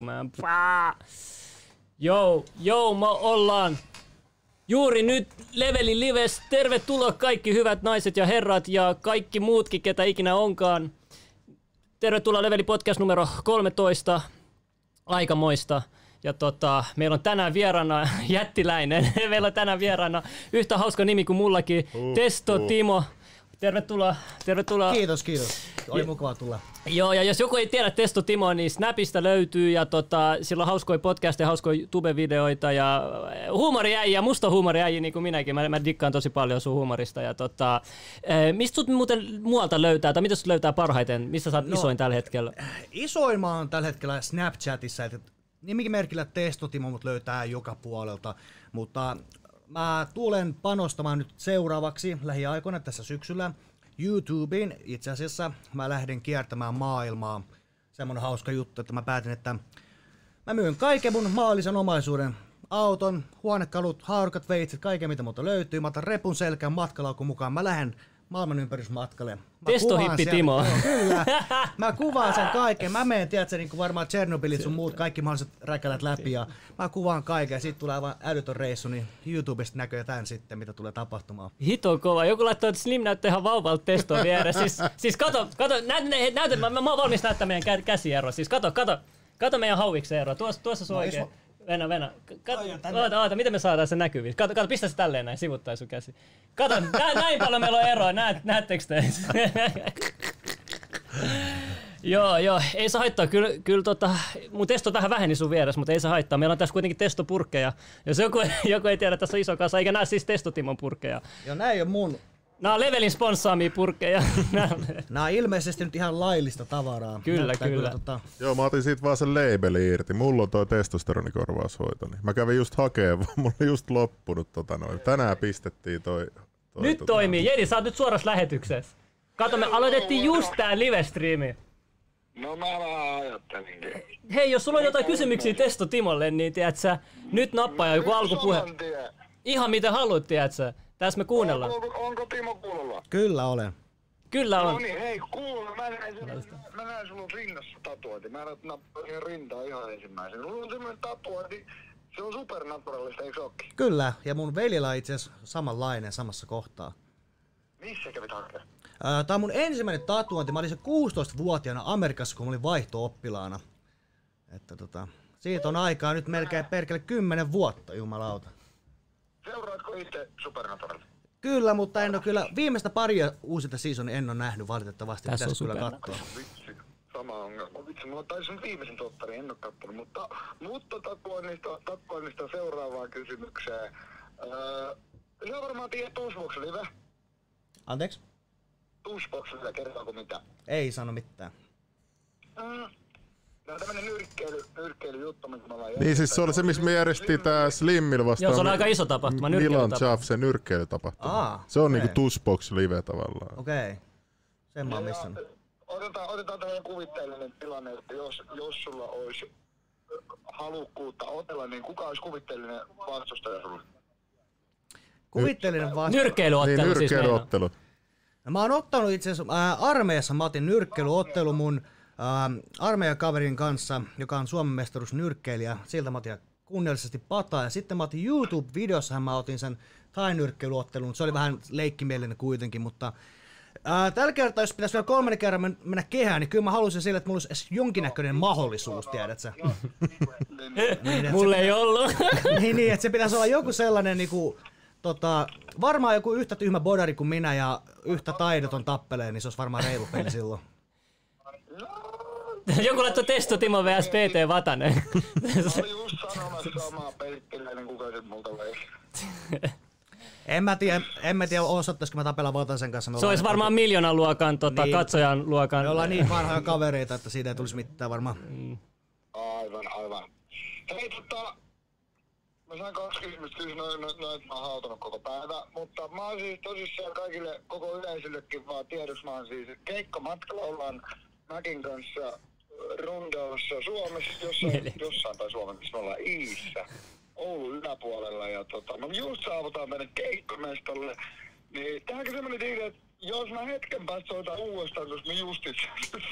Man. Joo, joo, me ollaan juuri nyt Leveli Lives. Tervetuloa kaikki hyvät naiset ja herrat ja kaikki muutkin, ketä ikinä onkaan. Tervetuloa Leveli Podcast numero 13. Aikamoista. Ja tota, meillä on tänään vieraana jättiläinen. meillä on tänään vieraana yhtä hauska nimi kuin mullakin. Uh, Testo uh. Timo. Tervetuloa. Tervetuloa. Kiitos, kiitos. Oli mukava tulla. Joo, ja jos joku ei tiedä Testo Timo, niin Snapista löytyy, ja tota, sillä on hauskoja podcasteja, hauskoja tube-videoita, ja huumoriäjiä, musta huumoriäjiä, niin kuin minäkin. Mä, mä dikkaan tosi paljon sun huumorista. Ja tota, eh, mistä sut muuten muualta löytää, tai mitä sut löytää parhaiten? Missä sä oot no, isoin tällä hetkellä? Isoin mä oon tällä hetkellä Snapchatissa, että nimimerkillä Testo Timo mut löytää joka puolelta, mutta mä tulen panostamaan nyt seuraavaksi lähiaikoina tässä syksyllä YouTubeen. Itse asiassa mä lähden kiertämään maailmaa. Semmonen hauska juttu, että mä päätin, että mä myyn kaiken mun maallisen omaisuuden. Auton, huonekalut, haarukat, veitsit, kaiken mitä muuta löytyy. Mä otan repun selkään matkalaukun mukaan. Mä lähden maailman ympärysmatkalle. Testohippi Timo. Kyllä. Mä kuvaan sen kaiken. Mä menen, tiedätkö, niin kuin varmaan Tchernobylit sun muut, kaikki mahdolliset räkälät läpi ja mä kuvaan kaiken ja sitten tulee aivan älytön reissu, niin YouTubesta näkyy tämän sitten, mitä tulee tapahtumaan. Hito kova. Joku laittoi, että Slim näyttää ihan vauvalta testoa vieressä. Siis, siis kato, kato, näytä, näytä, mä, mä, mä oon valmis näyttämään meidän käsiero. Siis kato, kato, kato meidän hauiksen ero. Tuossa, tuossa se on no, oikein. Venä, venä. Kat, oota, oota, miten me saadaan se näkyviin? Kato, kato, pistä se tälleen näin, sivuttaa sun käsi. Kato, nä, näin paljon meillä on eroa, näet, näettekö te? joo, joo, ei saa haittaa. Kyllä, kyllä tota, mun testo vähän väheni sun vieressä, mutta ei saa haittaa. Meillä on tässä kuitenkin testopurkkeja. Jos joku, joku ei tiedä, tässä on iso kanssa, eikä näe siis testotimon purkkeja. Joo, näin on mun Nämä on Levelin sponssaamia purkkeja. Nämä on ilmeisesti nyt ihan laillista tavaraa. Kyllä, Näyttää kyllä. kyllä tota... Joo, mä otin siitä vaan sen labeli irti. Mulla on toi testosteronikorvaushoito. Niin mä kävin just hakemaan, mulla on just loppunut tota noin. Tänään pistettiin toi... toi nyt tota... toimii. Jedi, sä oot nyt suorassa lähetyksessä. Kato, me aloitettiin just tää live-striimi. No mä vähän ajattelinkin. Hei, jos sulla on jotain kysymyksiä Testo Timolle, niin tiedät sä, nyt nappaa joku alkupuhe. Ihan mitä haluat, tiedät sä. Tässä me kuunnellaan. Onko, onko Timo kuulolla? Kyllä olen. Kyllä on. No niin, hei, kuule, mä näin, mä näin sulla rinnassa tatuointi. Mä nappasin rintaa ihan ensimmäisen. Sulla on semmoinen tatuointi, se on supernaturalista, eikö ookin? Kyllä, ja mun veljellä on itse asiassa samanlainen samassa kohtaa. Missä kävit hakemaan? Tämä on mun ensimmäinen tatuointi. Mä olin se 16-vuotiaana Amerikassa, kun mä olin vaihto-oppilaana. Että tota, siitä on aikaa nyt melkein perkele 10 vuotta, jumalauta. Seuraatko itse Supernatural? Kyllä, mutta en ole kyllä viimeistä paria uusinta seasonia en ole nähnyt valitettavasti. Tässä Pitäisi on kyllä katsoa. Vitsi, sama ongelma. Vitsi, mulla taisi viimeisen tottari, en ole kattonut, mutta, mutta takuoinnista, takuoinnista seuraavaan kysymykseen. Öö, sä varmaan tiedät Toosbox Live. Anteeksi? Toosbox Live, kertooko mitä? Ei sano mitään. Öö, Tämä tämmönen nyrkkeily, nyrkkeilyjuttu, mitä me ollaan Niin siis se oli se, missä me järjestiin tää Slimmillä vastaan. Joo, se on aika iso tapahtuma, Milan Chaff, se nyrkkeilytapahtuma. Aa, se on okay. niinku Tushbox live tavallaan. Okei. Okay. Sen mä oon missannut. Otetaan, otetaan tämmöinen kuvitteellinen tilanne, että jos, jos sulla olisi halukkuutta otella, niin kuka olisi kuvitteellinen vastustaja sulle? Kuvitteellinen vastustaja? Nyrkkeilyottelu niin, nyrkkeilyottelu. siis no, mä oon ottanut itse asiassa, äh, armeijassa mä otin nyrkkeilyottelu mun äh, armeijakaverin kanssa, joka on Suomen mestaruus nyrkkeilijä. Siltä mä otin kunniallisesti pataa. Ja sitten mä otin YouTube-videossa, mä otin sen tainyrkkeilyottelun. Se oli vähän leikkimielinen kuitenkin, mutta Ää, tällä kertaa, jos pitäisi vielä kolmannen kerran mennä kehään, niin kyllä mä haluaisin sille, että mulla olisi edes jonkinnäköinen mahdollisuus, tiedät sä. niin, Mulle ei ollut. niin, niin, että se pitäisi olla joku sellainen niin kuin, tota, varmaan joku yhtä tyhmä bodari kuin minä ja yhtä taidoton tappelee, niin se olisi varmaan reilu peli silloin. Joku laittoi Testo Timo vs PT Vatanen. Mä olin just sanomassa samaa peikkiläinen, kuka sit multa vei. En mä tiedä, en mä tiedä osattaisiko mä tapella Vatasen kanssa. Me se olisi varmaan miljoonan luokan tota, niin, katsojan luokan. Me ollaan niin vanhoja kavereita, että siitä ei tulisi mitään varmaan. Mm. Aivan, aivan. Hei tota, mä sain kaksi kysymystä kysyä, noin, noin, noin, mä oon hautanut koko päivä, mutta mä oon siis tosissaan kaikille, koko yleisöllekin vaan tiedossa, mä oon siis keikkamatkalla ollaan Mäkin kanssa rundaussa Suomessa, jossain, jossain tai Suomessa, missä me ollaan Iissä, Oulun yläpuolella. Ja tota, me just saavutaan tänne keikkomestalle. Niin tähänkin semmonen diili, että jos mä hetken päästä soitan uudestaan, jos me just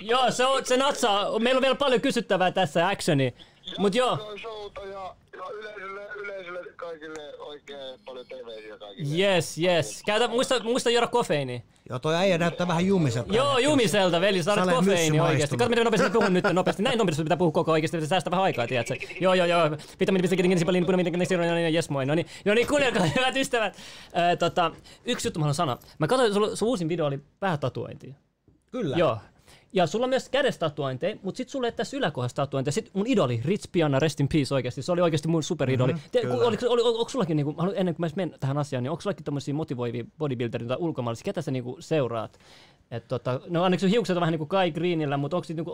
Joo, se, on, se natsaa. Meillä on vielä paljon kysyttävää tässä actioni. Mut joo. Showta ja, ja yleisölle, yleisölle kaikille oikein paljon terveisiä kaikille. Yes, yes. Käytä, muista, muista juoda kofeiini. Joo, toi äijä näyttää vähän jumiselta. Joo, jumiselta, veli, saada Sale kofeiini oikeesti. Kato, miten nopeasti mä puhun nyt nopeasti. Näin nopeasti pitää puhua koko oikeesti, että säästää vähän aikaa, tiedätkö? Joo, joo, joo. Vitamiini, pistä kiinni, sipaliin, punaminen, kiinni, no niin, jes moi. No niin, no niin, kuunnelkaa, hyvät ystävät. Ö, tota, yksi juttu mä haluan sanoa. Mä katsoin, sulla, sun uusin video oli päätatuointi. Kyllä. Joo. Ja sulla on myös kädestatuointeja, mutta sitten sulla ei tässä yläkohdassa tatuointeja. Sitten mun idoli, Rich Piana, rest in peace oikeasti. Se oli oikeasti mun superidoli. Mm-hmm, Te, kyllä. oliko, oli, onko sullakin, niinku, ennen kuin mä menen tähän asiaan, niin onko sullakin tämmöisiä motivoivia bodybuildereita tai ulkomaalaisia? Ketä sä niinku seuraat? Et tota, no ainakin sun hiukset on vähän niin kuin Kai Greenillä, mutta onko niinku,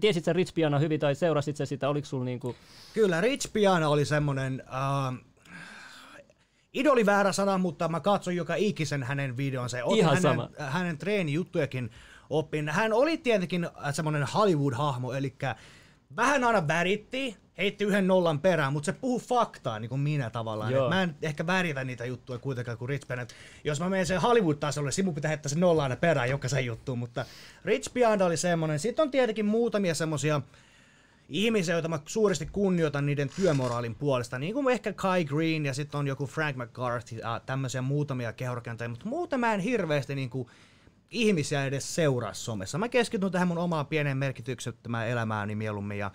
tiesit sä Rich Piana hyvin tai seurasit sä sitä? Oliko sulla niinku... Kyllä, Rich Piana oli semmonen... Uh, idoli väärä sana, mutta mä katsoin joka ikisen hänen videonsa. otin Ihan hänen, sama. hänen treenijuttujakin opin. Hän oli tietenkin äh, semmonen Hollywood-hahmo, eli vähän aina väritti, heitti yhden nollan perään, mutta se puhuu faktaa, niin kuin minä tavallaan. Joo. Et mä en ehkä väritä niitä juttuja kuitenkaan kuin Rich. Et Jos mä menen sen Hollywood-tasolle, niin mun pitää heittää se nolla aina perään jokaisen juttuun, mutta Rich Piana oli semmonen. Sitten on tietenkin muutamia semmosia ihmisiä, joita mä suuresti kunnioitan niiden työmoraalin puolesta, niin kuin ehkä Kai Green ja sitten on joku Frank McCarthy, äh, tämmöisiä muutamia kehorakentajia, mutta muuten mä en hirveästi niin kuin, ihmisiä edes seuraa somessa. Mä keskityn tähän mun omaan pieneen merkityksettömään elämääni mieluummin ja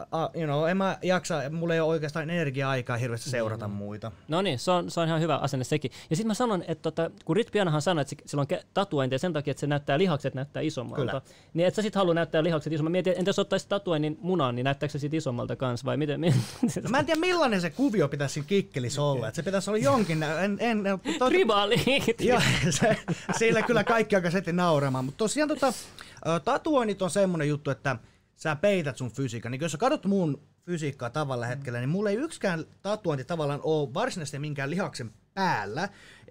uh, you know, en mä jaksa, mulla ei ole oikeastaan energia-aikaa hirveästi seurata muita. No niin, se on, se on ihan hyvä asenne sekin. Ja sitten mä sanon, että tota, kun Rich Pianahan sanoi, että sillä on tatuointeja sen takia, että se näyttää lihakset näyttää isommalta. Kyllä. Niin et sä sit halua näyttää lihakset isommalta. Mietin, entä jos ottaisit tatuoinnin munaan, niin näyttääkö se sit isommalta kanssa vai miten? miten? No Mä en tiedä millainen se kuvio pitäisi siinä kikkelissä olla, että se pitäisi olla jonkin, en, en, to, Tribali. Joo, se, sillä kyllä kaikki aika heti nauramaan. Mutta tosiaan tota, tatuoinnit on semmonen juttu, että sä peität sun fysiikan. Niin jos sä katsot mun fysiikkaa tavalla hetkellä, niin mulla ei yksikään tatuointi tavallaan ole varsinaisesti minkään lihaksen päällä.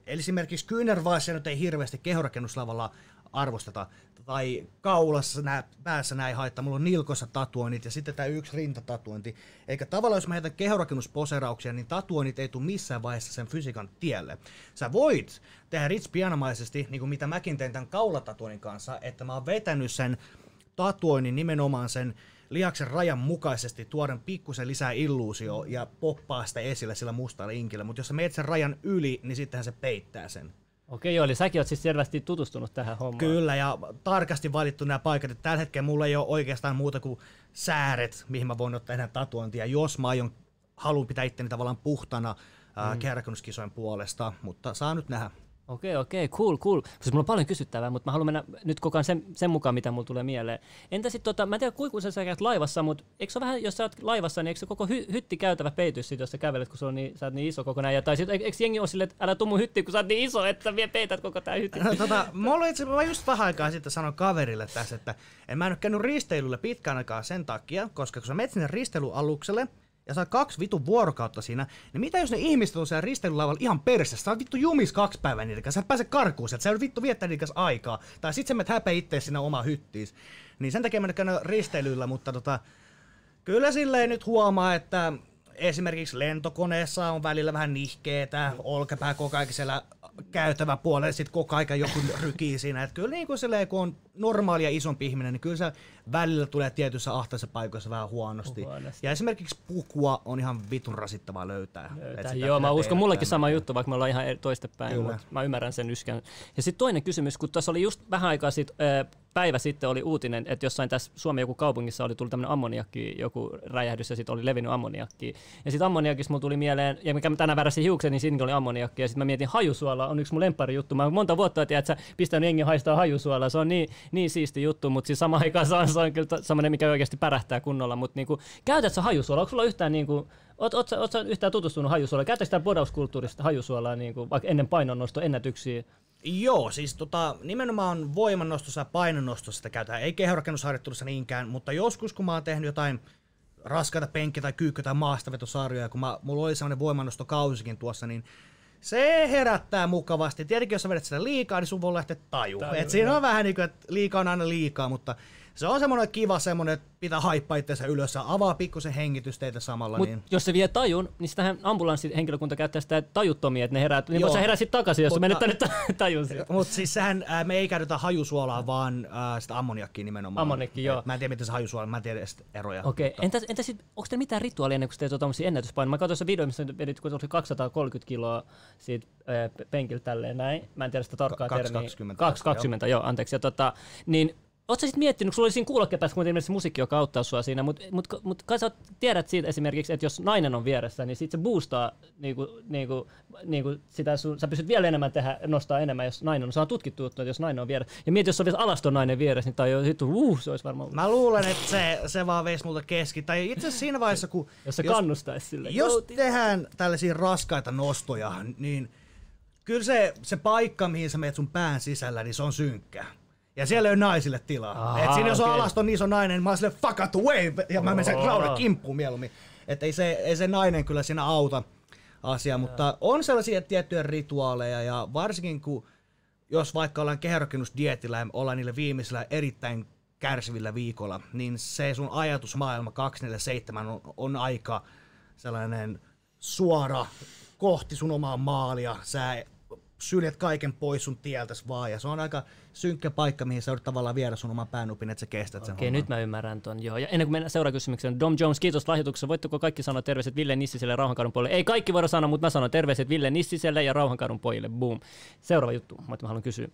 Eli esimerkiksi kyynärvaassa nyt ei hirveästi kehorakennuslavalla arvosteta. Tai kaulassa, nää, päässä näin haittaa. Mulla on nilkossa tatuoinnit ja sitten tämä yksi rintatatuointi. Eikä tavallaan, jos mä heitän kehorakennusposerauksia, niin tatuoinnit ei tule missään vaiheessa sen fysiikan tielle. Sä voit tehdä Rich Pianamaisesti, niin kuin mitä mäkin tein tämän kaulatatuoinnin kanssa, että mä oon vetänyt sen tatuoinnin nimenomaan sen lihaksen rajan mukaisesti tuoden pikkusen lisää illuusio ja poppaa sitä esille sillä mustalla inkillä, mutta jos sä meet sen rajan yli, niin sittenhän se peittää sen. Okei, joo, eli säkin oot siis selvästi tutustunut tähän hommaan. Kyllä, ja tarkasti valittu nämä paikat. että Tällä hetkellä mulla ei ole oikeastaan muuta kuin sääret, mihin mä voin ottaa enää tatuointia, jos mä aion, haluan pitää itteni tavallaan puhtana mm. kehärakennuskisojen puolesta, mutta saa nyt nähdä. Okei, okei, cool, cool. Siis mulla on paljon kysyttävää, mutta mä haluan mennä nyt koko ajan sen, sen mukaan, mitä mulla tulee mieleen. Entä sitten, tota, mä en tiedä kuinka usein sä käyt laivassa, mutta eikö se vähän, jos sä oot laivassa, niin eikö se koko hy, hytti käytävä peitys sit, jos sä kävelet, kun sulla on niin, sä oot niin iso kokonaan. Ja, tai sit, eikö jengi ole silleen, että älä tuu mun hyttiin, kun sä oot niin iso, että sä vie peität koko tää hytti. No, tota, mulla itse, mä just vähän aikaa sitten sanoin kaverille tässä, että en mä en ole käynyt risteilyllä pitkään aikaa sen takia, koska kun sä menet sinne risteilyalukselle, ja oot kaksi vitun vuorokautta siinä, niin mitä jos ne ihmiset on siellä risteilylaivalla ihan perässä? Sä oot vittu jumis kaksi päivää niiden kanssa, sä et pääse karkuun sieltä, sä joudut vittu viettää niiden kanssa aikaa. Tai sit sä menet häpeä itse sinne oma hyttiis. Niin sen takia mä käynyt risteilyllä, mutta tota, kyllä silleen nyt huomaa, että esimerkiksi lentokoneessa on välillä vähän nihkeetä, olkapää koko ajan siellä käytävä puolella, sitten koko ajan joku rykii siinä. Että kyllä niin kuin silleen, kun on normaali ja isompi ihminen, niin kyllä se välillä tulee tietyissä ahtaissa paikoissa vähän huonosti. Huonosti. Ja esimerkiksi pukua on ihan vitun rasittavaa löytää. Löytää. Joo, mä uskon, mullekin sama juttu, vaikka me ollaan ihan toistepäin, mutta mä ymmärrän sen yskän. Ja sitten toinen kysymys, kun tuossa oli just vähän aikaa sit, äh, päivä sitten oli uutinen, että jossain tässä Suomen joku kaupungissa oli tullut tämmöinen ammoniakki, joku räjähdys ja sitten oli levinnyt ammoniakki. Ja sitten ammoniakissa mulla tuli mieleen, ja mikä mä tänään väräsin hiuksen, niin siinäkin oli ammoniakki. Ja sitten mä mietin, hajusuola on yksi mun lemppari juttu. Mä monta vuotta tiedät, että sä pistänyt jengi haistaa hajusuolaa. Se on niin, niin siisti juttu, mutta siis samaan aikaan se on, se on kyllä semmoinen, mikä oikeasti pärähtää kunnolla. Mutta niinku, käytät sä hajusuolaa? Onko sulla yhtään niinku, Oot, oot, oot sä yhtään tutustunut hajusuolaan? Käytätkö sitä bodauskulttuurista hajusuolaa niinku, vaikka ennen painonnosto ennätyksiä? Joo, siis tota, nimenomaan voimannostossa ja painonnostossa sitä käytetään. Ei kehorakennusharjoittelussa niinkään, mutta joskus kun mä oon tehnyt jotain raskaita penkki- tai kyykky- tai maastavetosarjoja, kun mä, mulla oli sellainen voimannostokausikin tuossa, niin se herättää mukavasti. Tietenkin jos sä vedät sitä liikaa, niin sun voi lähteä taju. Et siinä on vähän niin kuin, että liikaa on aina liikaa, mutta se on semmoinen kiva semmoinen, että pitää haippaa itseensä ylös ja avaa pikkusen hengitysteitä samalla. Mut niin. jos se vie tajun, niin sitähän ambulanssihenkilökunta käyttää sitä tajuttomia, että ne herää. Niin Joo. voi sä herää sitten takaisin, jos sä menet tänne ta- tajun. Mutta siis sehän, ää, me ei käytetä hajusuolaa, vaan ää, sitä ammoniakkia nimenomaan. Ammoniakki, joo. Et Mä en tiedä, miten se hajusuola, mä en tiedä edes eroja. Okei, okay. entäs, entäs sit, onko teillä mitään rituaalia ennen kuin te teet tuommoisia ennätyspainoja? Mä katsoin se video, missä vedit, kun oli 230 kiloa siitä penkiltä tälleen näin. Mä en tiedä sitä tarkkaa Ka- termiä. 220. 220, joo, anteeksi. Ja tota, niin Oletko sitten miettinyt, kun sulla oli siinä kuulokkeen päässä kuitenkin se musiikki, joka auttaa sua siinä, mutta mut, mut kai sä tiedät siitä esimerkiksi, että jos nainen on vieressä, niin sit se boostaa niinku, niinku, niinku sitä sun, sä pystyt vielä enemmän tehdä, nostaa enemmän, jos nainen on. Se on tutkittu, juttu, että jos nainen on vieressä. Ja mieti, jos olisi alaston nainen vieressä, niin tai jo hittu, uh, se olisi varmaan, Mä luulen, että se, se vaan veisi multa keski. Tai itse asiassa siinä vaiheessa, kun... jos se kannustaisi sille. Jos tehdään tällaisia raskaita nostoja, niin kyllä se, se paikka, mihin sä menet sun pään sisällä, niin se on synkkä. Ja siellä ei ole naisille tilaa. Aha, Et siinä jos on okei. alaston iso nainen, niin mä oon silleen fuck out the way, ja mä menen sen Oo. Claude kimppuun mieluummin. Että ei se, ei se nainen kyllä siinä auta asiaa, mutta on sellaisia tiettyjä rituaaleja, ja varsinkin kun jos vaikka ollaan kehärakennusdietillä ja ollaan niillä viimeisillä erittäin kärsivillä viikolla, niin se sun ajatusmaailma 247 on, on aika sellainen suora kohti sun omaa maalia. Sä syljet kaiken pois sun tieltäs vaan, ja se on aika synkkä paikka, mihin sä joudut tavallaan viedä sun oman päänupin, että sä kestät sen Okei, nyt mä ymmärrän ton, joo. Ja ennen kuin mennään seuraavaan kysymykseen, Dom Jones, kiitos lahjoituksesta. Voitteko kaikki sanoa terveiset Ville Nissiselle ja Rauhankadun pojille? Ei kaikki voida sanoa, mutta mä sanon terveiset Ville Nissiselle ja Rauhankadun pojille. Boom. Seuraava juttu, mitä mä haluan kysyä.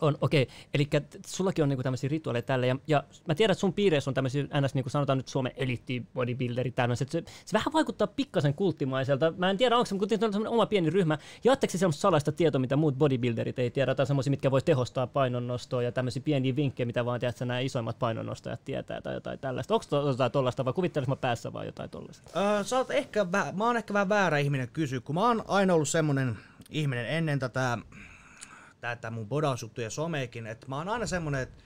On, okei, okay. eli sullakin on niinku tämmöisiä rituaaleja tälle, ja, ja mä tiedän, että sun piireissä on tämmöisiä, ns. Niinku sanotaan nyt Suomen eliitti, bodybuilderi, tämmöiset, se, se, vähän vaikuttaa pikkasen kulttimaiselta, mä en tiedä, onko se, mutta on semmoinen oma pieni ryhmä, jaatteko se semmoista salaista tietoa, mitä muut bodybuilderit ei tiedä, tai semmoisia, mitkä voi tehostaa painonnostoa, ja tämmöisiä pieniä vinkkejä, mitä vaan tiedät, nämä isoimmat painonnostajat tietää, tai jotain tällaista. Onko to, jotain tollaista, vai kuvittelis mä päässä vai jotain tollaista? Öö, sä oot ehkä, mä oon ehkä vähän väärä ihminen kysyä, kun mä oon aina ollut semmonen ihminen ennen tätä, tätä mun bodausjuttuja someikin, että mä oon aina semmonen, että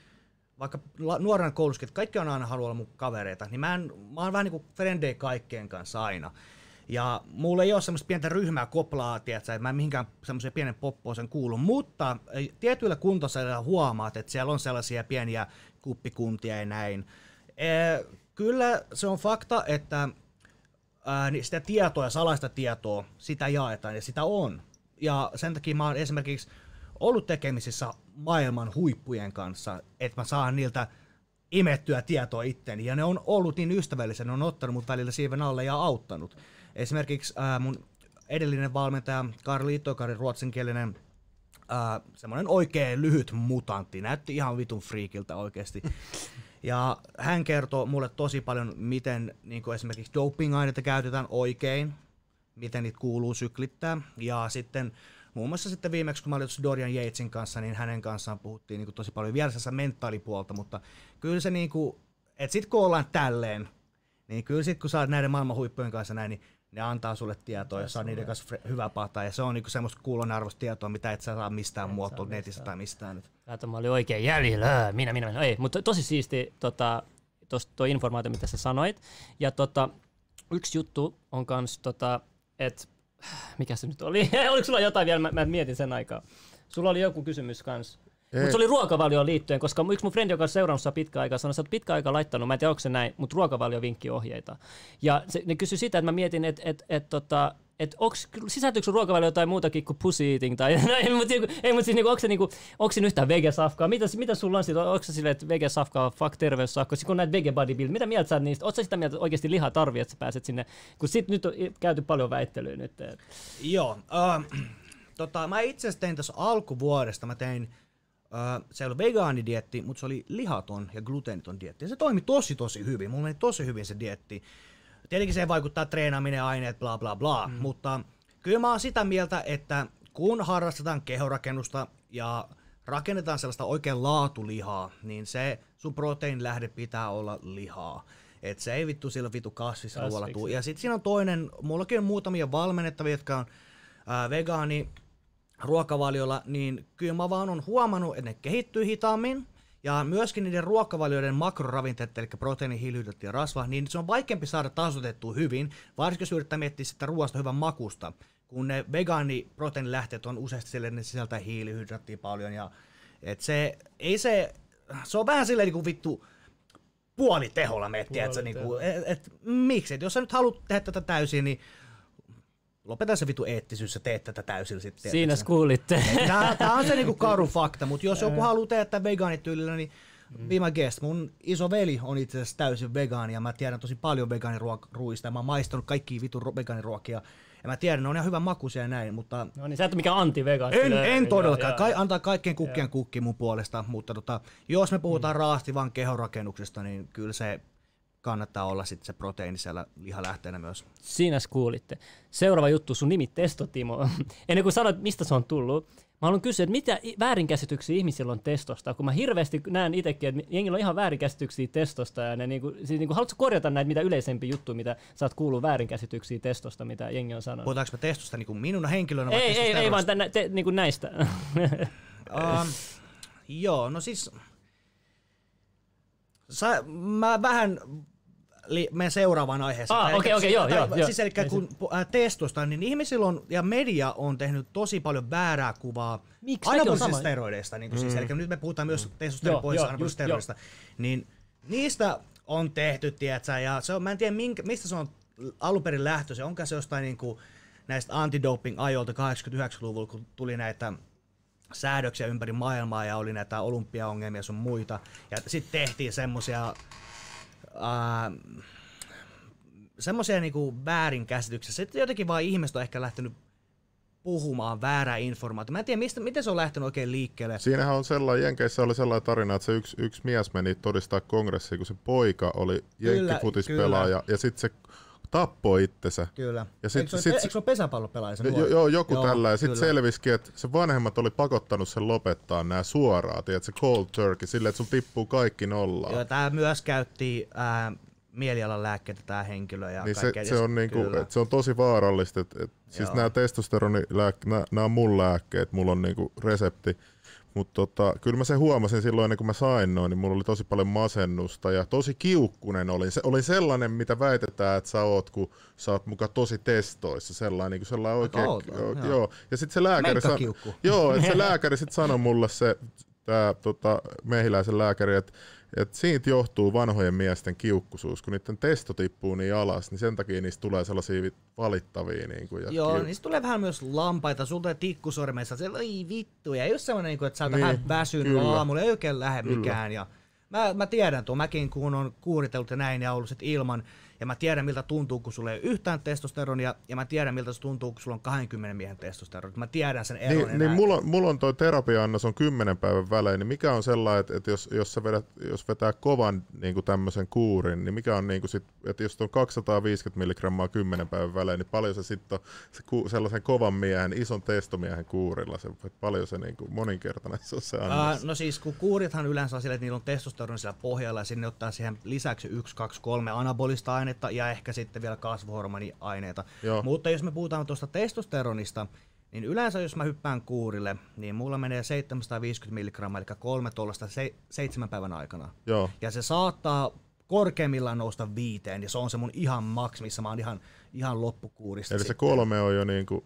vaikka nuorena koulussakin, että kaikki on aina haluaa mun kavereita, niin mä, en, mä oon vähän niinku frendei kaikkien kanssa aina. Ja mulla ei ole semmoista pientä ryhmää koplaa, tiedätkö, että mä en mihinkään semmoiseen pienen poppoisen kuulu, mutta tietyillä kuntosalilla huomaat, että siellä on sellaisia pieniä kuppikuntia ja näin. Ee, kyllä se on fakta, että niin sitä tietoa ja salaista tietoa, sitä jaetaan ja sitä on. Ja sen takia mä oon esimerkiksi ollut tekemisissä maailman huippujen kanssa, että mä saan niiltä imettyä tietoa itteeni. Ja ne on ollut niin ystävällisiä, ne on ottanut mut välillä siiven alle ja auttanut. Esimerkiksi ää, mun edellinen valmentaja Karli Ittokari, ruotsinkielinen ää, semmoinen oikein lyhyt mutantti, näytti ihan vitun friikiltä oikeasti. Ja hän kertoo mulle tosi paljon, miten niin esimerkiksi doping-aineita käytetään oikein, miten niitä kuuluu syklittää. Ja sitten muun muassa sitten viimeksi, kun mä olin Dorian Yatesin kanssa, niin hänen kanssaan puhuttiin niin kuin tosi paljon vielä mentaalipuolta, mutta kyllä se niin kuin, että sit kun ollaan tälleen, niin kyllä sit kun sä oot näiden maailman huippujen kanssa näin, niin ne antaa sulle tietoa ja saa niiden kanssa fre- hyvää pataa. Ja se on niinku semmoista kuulonarvoista tietoa, mitä et sä saa mistään tuolta netistä tai mistään. Kato, mä olin oikein jäljellä. Minä, minä, minä. Ei, mutta tosi siisti tota, tosta, toi informaatio, mitä sä sanoit. Ja tota, yksi juttu on kans, tota, että mikä se nyt oli? Oliko sulla jotain vielä? Mä, mä mietin sen aikaa. Sulla oli joku kysymys kans. Mutta se oli ruokavalioon liittyen, koska yksi mun frendi, joka on seurannut sua pitkä aikaa, sanoi, että sä oot pitkä aika laittanut, mä en tiedä onko se näin, mutta ruokavaliovinkkiohjeita. Ja se, ne kysyi sitä, että mä mietin, että et, et, tota, et onks, sisältyykö sun ruokavalio jotain muutakin kuin pussy eating tai näin, mutta ei, mutta siis niinku, onko se niinku, onko siinä yhtään vegesafkaa? Mitä, mitä sulla on siitä, onko se silleen, että vegesafkaa, fuck terveyssafkaa, siis kun näet vege bodybuild, mitä mieltä sä niistä? Sä sitä mieltä, että oikeasti liha tarvii, että sä pääset sinne, kun sit nyt on käyty paljon väittelyä nyt. Joo. Äh, tota, mä itse asiassa tein tässä alkuvuodesta, mä tein, äh, se ei ollut vegaanidietti, mutta se oli lihaton ja gluteeniton dietti. Ja se toimi tosi tosi hyvin, mulla meni tosi hyvin se dietti. Tietenkin se vaikuttaa treenaaminen, aineet, bla bla bla, mm. mutta kyllä mä oon sitä mieltä, että kun harrastetaan kehorakennusta ja rakennetaan sellaista oikein laatulihaa, niin se sun proteiinilähde pitää olla lihaa. Et se ei vittu sillä vittu kasvisruoalla tuu. Ja sitten siinä on toinen, mullakin on muutamia valmennettavia, jotka on ää, vegaani ruokavaliolla, niin kyllä mä vaan on huomannut, että ne kehittyy hitaammin, ja myöskin niiden ruokavalioiden makroravinteet, eli proteiini, hiilihydraatti ja rasva, niin se on vaikeampi saada tasoitettua hyvin, varsinkin jos yrittää miettiä sitä ruoasta hyvän makusta, kun ne vegaaniproteiinilähteet on useasti sille, ne sisältää hiilihydraattia paljon, ja et se, ei se, se on vähän silleen niin kuin vittu, puoliteholla meet, tiedätkö, niin kuin, et, et, miksi? Et jos sä nyt haluat tehdä tätä täysin, niin lopeta se vitu eettisyys ja teet tätä täysin sitten. Siinä kuulitte. Tää, tää on se niinku karu fakta, mutta jos joku haluaa tehdä tätä vegaanityylillä, niin Viime guest, mun iso veli on itse asiassa täysin vegaani ja mä tiedän tosi paljon vegaaniruoista ja mä oon maistanut kaikki vitu vegaaniruokia ja mä tiedän, ne on ihan hyvän makuisia ja näin, mutta... No niin, sä et ole mikään anti-vegaani. En, en todellakaan. Kai, antaa kaikkien kukkien kukki mun puolesta, mutta tota, jos me puhutaan mm. raasti vaan kehonrakennuksesta, niin kyllä se kannattaa olla sitten se proteiini siellä lihalähteenä myös. Siinä kuulitte. Seuraava juttu, sun nimi Testo Timo. Ennen kuin sanoit, mistä se on tullut, Mä haluan kysyä, että mitä väärinkäsityksiä ihmisillä on testosta, kun mä hirveästi näen itsekin, että jengillä on ihan väärinkäsityksiä testosta, ja ne niinku, siis niinku, haluatko korjata näitä mitä yleisempi juttu, mitä sä oot kuullut väärinkäsityksiä testosta, mitä jengi on sanonut? Puhutaanko me testosta niin minun henkilönä vai Ei, ei, ei vaan tänne, te, niin kuin näistä. um, joo, no siis... Sä, mä vähän li, menen seuraavaan aiheeseen. Ah, okei, okei, joo, joo, joo. Siis eli kun äh, testosta, niin ihmisillä on, ja media on tehnyt tosi paljon väärää kuvaa Miksi? anabolisista steroideista. Niin siis, mm. siis, eli nyt me puhutaan myös mm. testosteron pois anabolisista. Niin niistä on tehty, tiedätkö, ja se on, mä en tiedä, minkä, mistä se on alun perin lähtöisin. Onko se jostain niin kuin, näistä antidoping-ajoilta 89-luvulla, kun tuli näitä säädöksiä ympäri maailmaa ja oli näitä olympiaongelmia sun muita. Ja sitten tehtiin semmosia äh, semmoisia niinku väärinkäsityksiä. Sitten jotenkin vaan ihmiset on ehkä lähtenyt puhumaan väärää informaatiota. Mä en tiedä, mistä, miten se on lähtenyt oikein liikkeelle. Siinähän on sellainen, Jenkeissä oli sellainen tarina, että se yksi, yksi mies meni todistaa kongressiin, kun se poika oli jenkkifutispelaaja, ja sitten se tappoi itsensä. Kyllä. Ja sit, eikö, se, sit, eikö se ole pesäpallopelaaja se jo, Joo, joku joo, tällä. Ja sitten selvisikin, että se vanhemmat oli pakottanut sen lopettaa nämä suoraan, tiedät, se cold turkey, silleen, että sun tippuu kaikki nollaan. Joo, tämä myös käytti ää, mielialan lääkkeitä tämä henkilö. Ja niin se, se, on niinku, et se on tosi vaarallista. Et, et, siis nämä testosteronilääkkeet, nämä on mun lääkkeet, mulla on niinku resepti mutta tota, kyllä mä sen huomasin silloin, ennen kuin mä sain noin, niin mulla oli tosi paljon masennusta ja tosi kiukkunen olin. Se oli sellainen, mitä väitetään, että sä oot, kun sä oot muka tosi testoissa. Sellainen, niin kuin sellainen oikein... Oota, joo. joo. Ja sitten se lääkäri... San, joo, että se lääkäri sitten sanoi mulle se, tää, tota, mehiläisen lääkäri, että et siitä johtuu vanhojen miesten kiukkusuus, kun niiden testo tippuu niin alas, niin sen takia niistä tulee sellaisia valittavia. Niin kuin, ja Joo, kiuk- niistä tulee vähän myös lampaita, tulee tikkusormeissa, se ei vittu, ja just semmoinen, niin että sä oot niin, vähän väsynyt kyllä. aamulla, ei oikein lähde kyllä. mikään. Ja mä, mä tiedän tuon, mäkin kun on kuuritellut ja näin ja ollut sit ilman, ja mä tiedän miltä tuntuu, kun sulla ei yhtään testosteronia, ja mä tiedän miltä se tuntuu, kun sulla on 20 miehen testosteronia. Mä tiedän sen eron. Niin, niin mulla, on, mulla on toi terapia-annos on 10 päivän välein, niin mikä on sellainen, että, että jos, jos, sä vedät, jos vetää kovan niin kuin tämmöisen kuurin, niin mikä on niin kuin sit, että jos on 250 milligrammaa 10 päivän välein, niin paljon se sitten on se, ku, sellaisen kovan miehen, ison testomiehen kuurilla, se, paljon se niin kuin moninkertainen se on se annos. Uh, no siis kun kuurithan yleensä on sillä, että niillä on testosteron siellä pohjalla ja sinne ottaa siihen lisäksi 1, 2, 3 anabolista ainetta, ainetta ja ehkä sitten vielä kasvuhormoniaineita. Joo. Mutta jos me puhutaan tuosta testosteronista, niin yleensä jos mä hyppään kuurille, niin mulla menee 750 milligrammaa, eli kolme tuollaista se, seitsemän päivän aikana. Joo. Ja se saattaa korkeimmillaan nousta viiteen, ja se on se mun ihan maks, missä mä oon ihan, ihan loppukuurista. Eli sitten. se kolme on jo niin kuin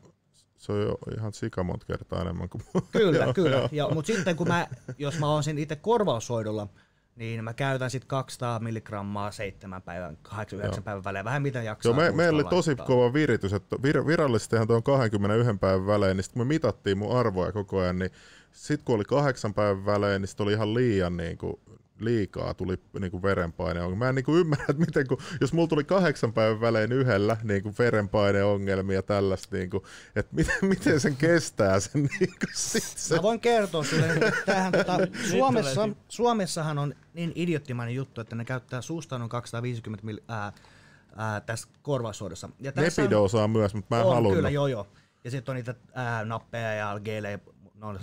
se on jo ihan sikamont kertaa enemmän kuin... Kyllä, kyllä. Ja, mutta sitten kun mä, jos mä oon sen itse korvaushoidolla, niin mä käytän sitten 200 milligrammaa seitsemän päivän, 8-9 päivän välein, vähän mitä jaksaa. Joo, me, meillä oli tosi laittaa. kova viritys, että vir, virallisestihan tuon 21 päivän välein, niin sitten me mitattiin mun arvoja koko ajan, niin sitten kun oli kahdeksan päivän välein, niin sitten oli ihan liian niin kuin, liikaa tuli niin kuin verenpaine. Mä en niin kuin ymmärrä, että miten, kun, jos mulla tuli kahdeksan päivän välein yhdellä niin kuin verenpaineongelmia tällaista, niin kuin, että miten, miten sen kestää sen niin kuin, sit se. Mä voin kertoa sulle, että tämähän, tota, Suomessa, Suomessahan on niin idioottimainen juttu, että ne käyttää suusta noin 250 mil, ää, ää, tässä korvaushoidossa. Ja tässä Nepido saa myös, mutta mä en halunnut. Kyllä, joo joo. Ja sitten on niitä ää, nappeja ja geelejä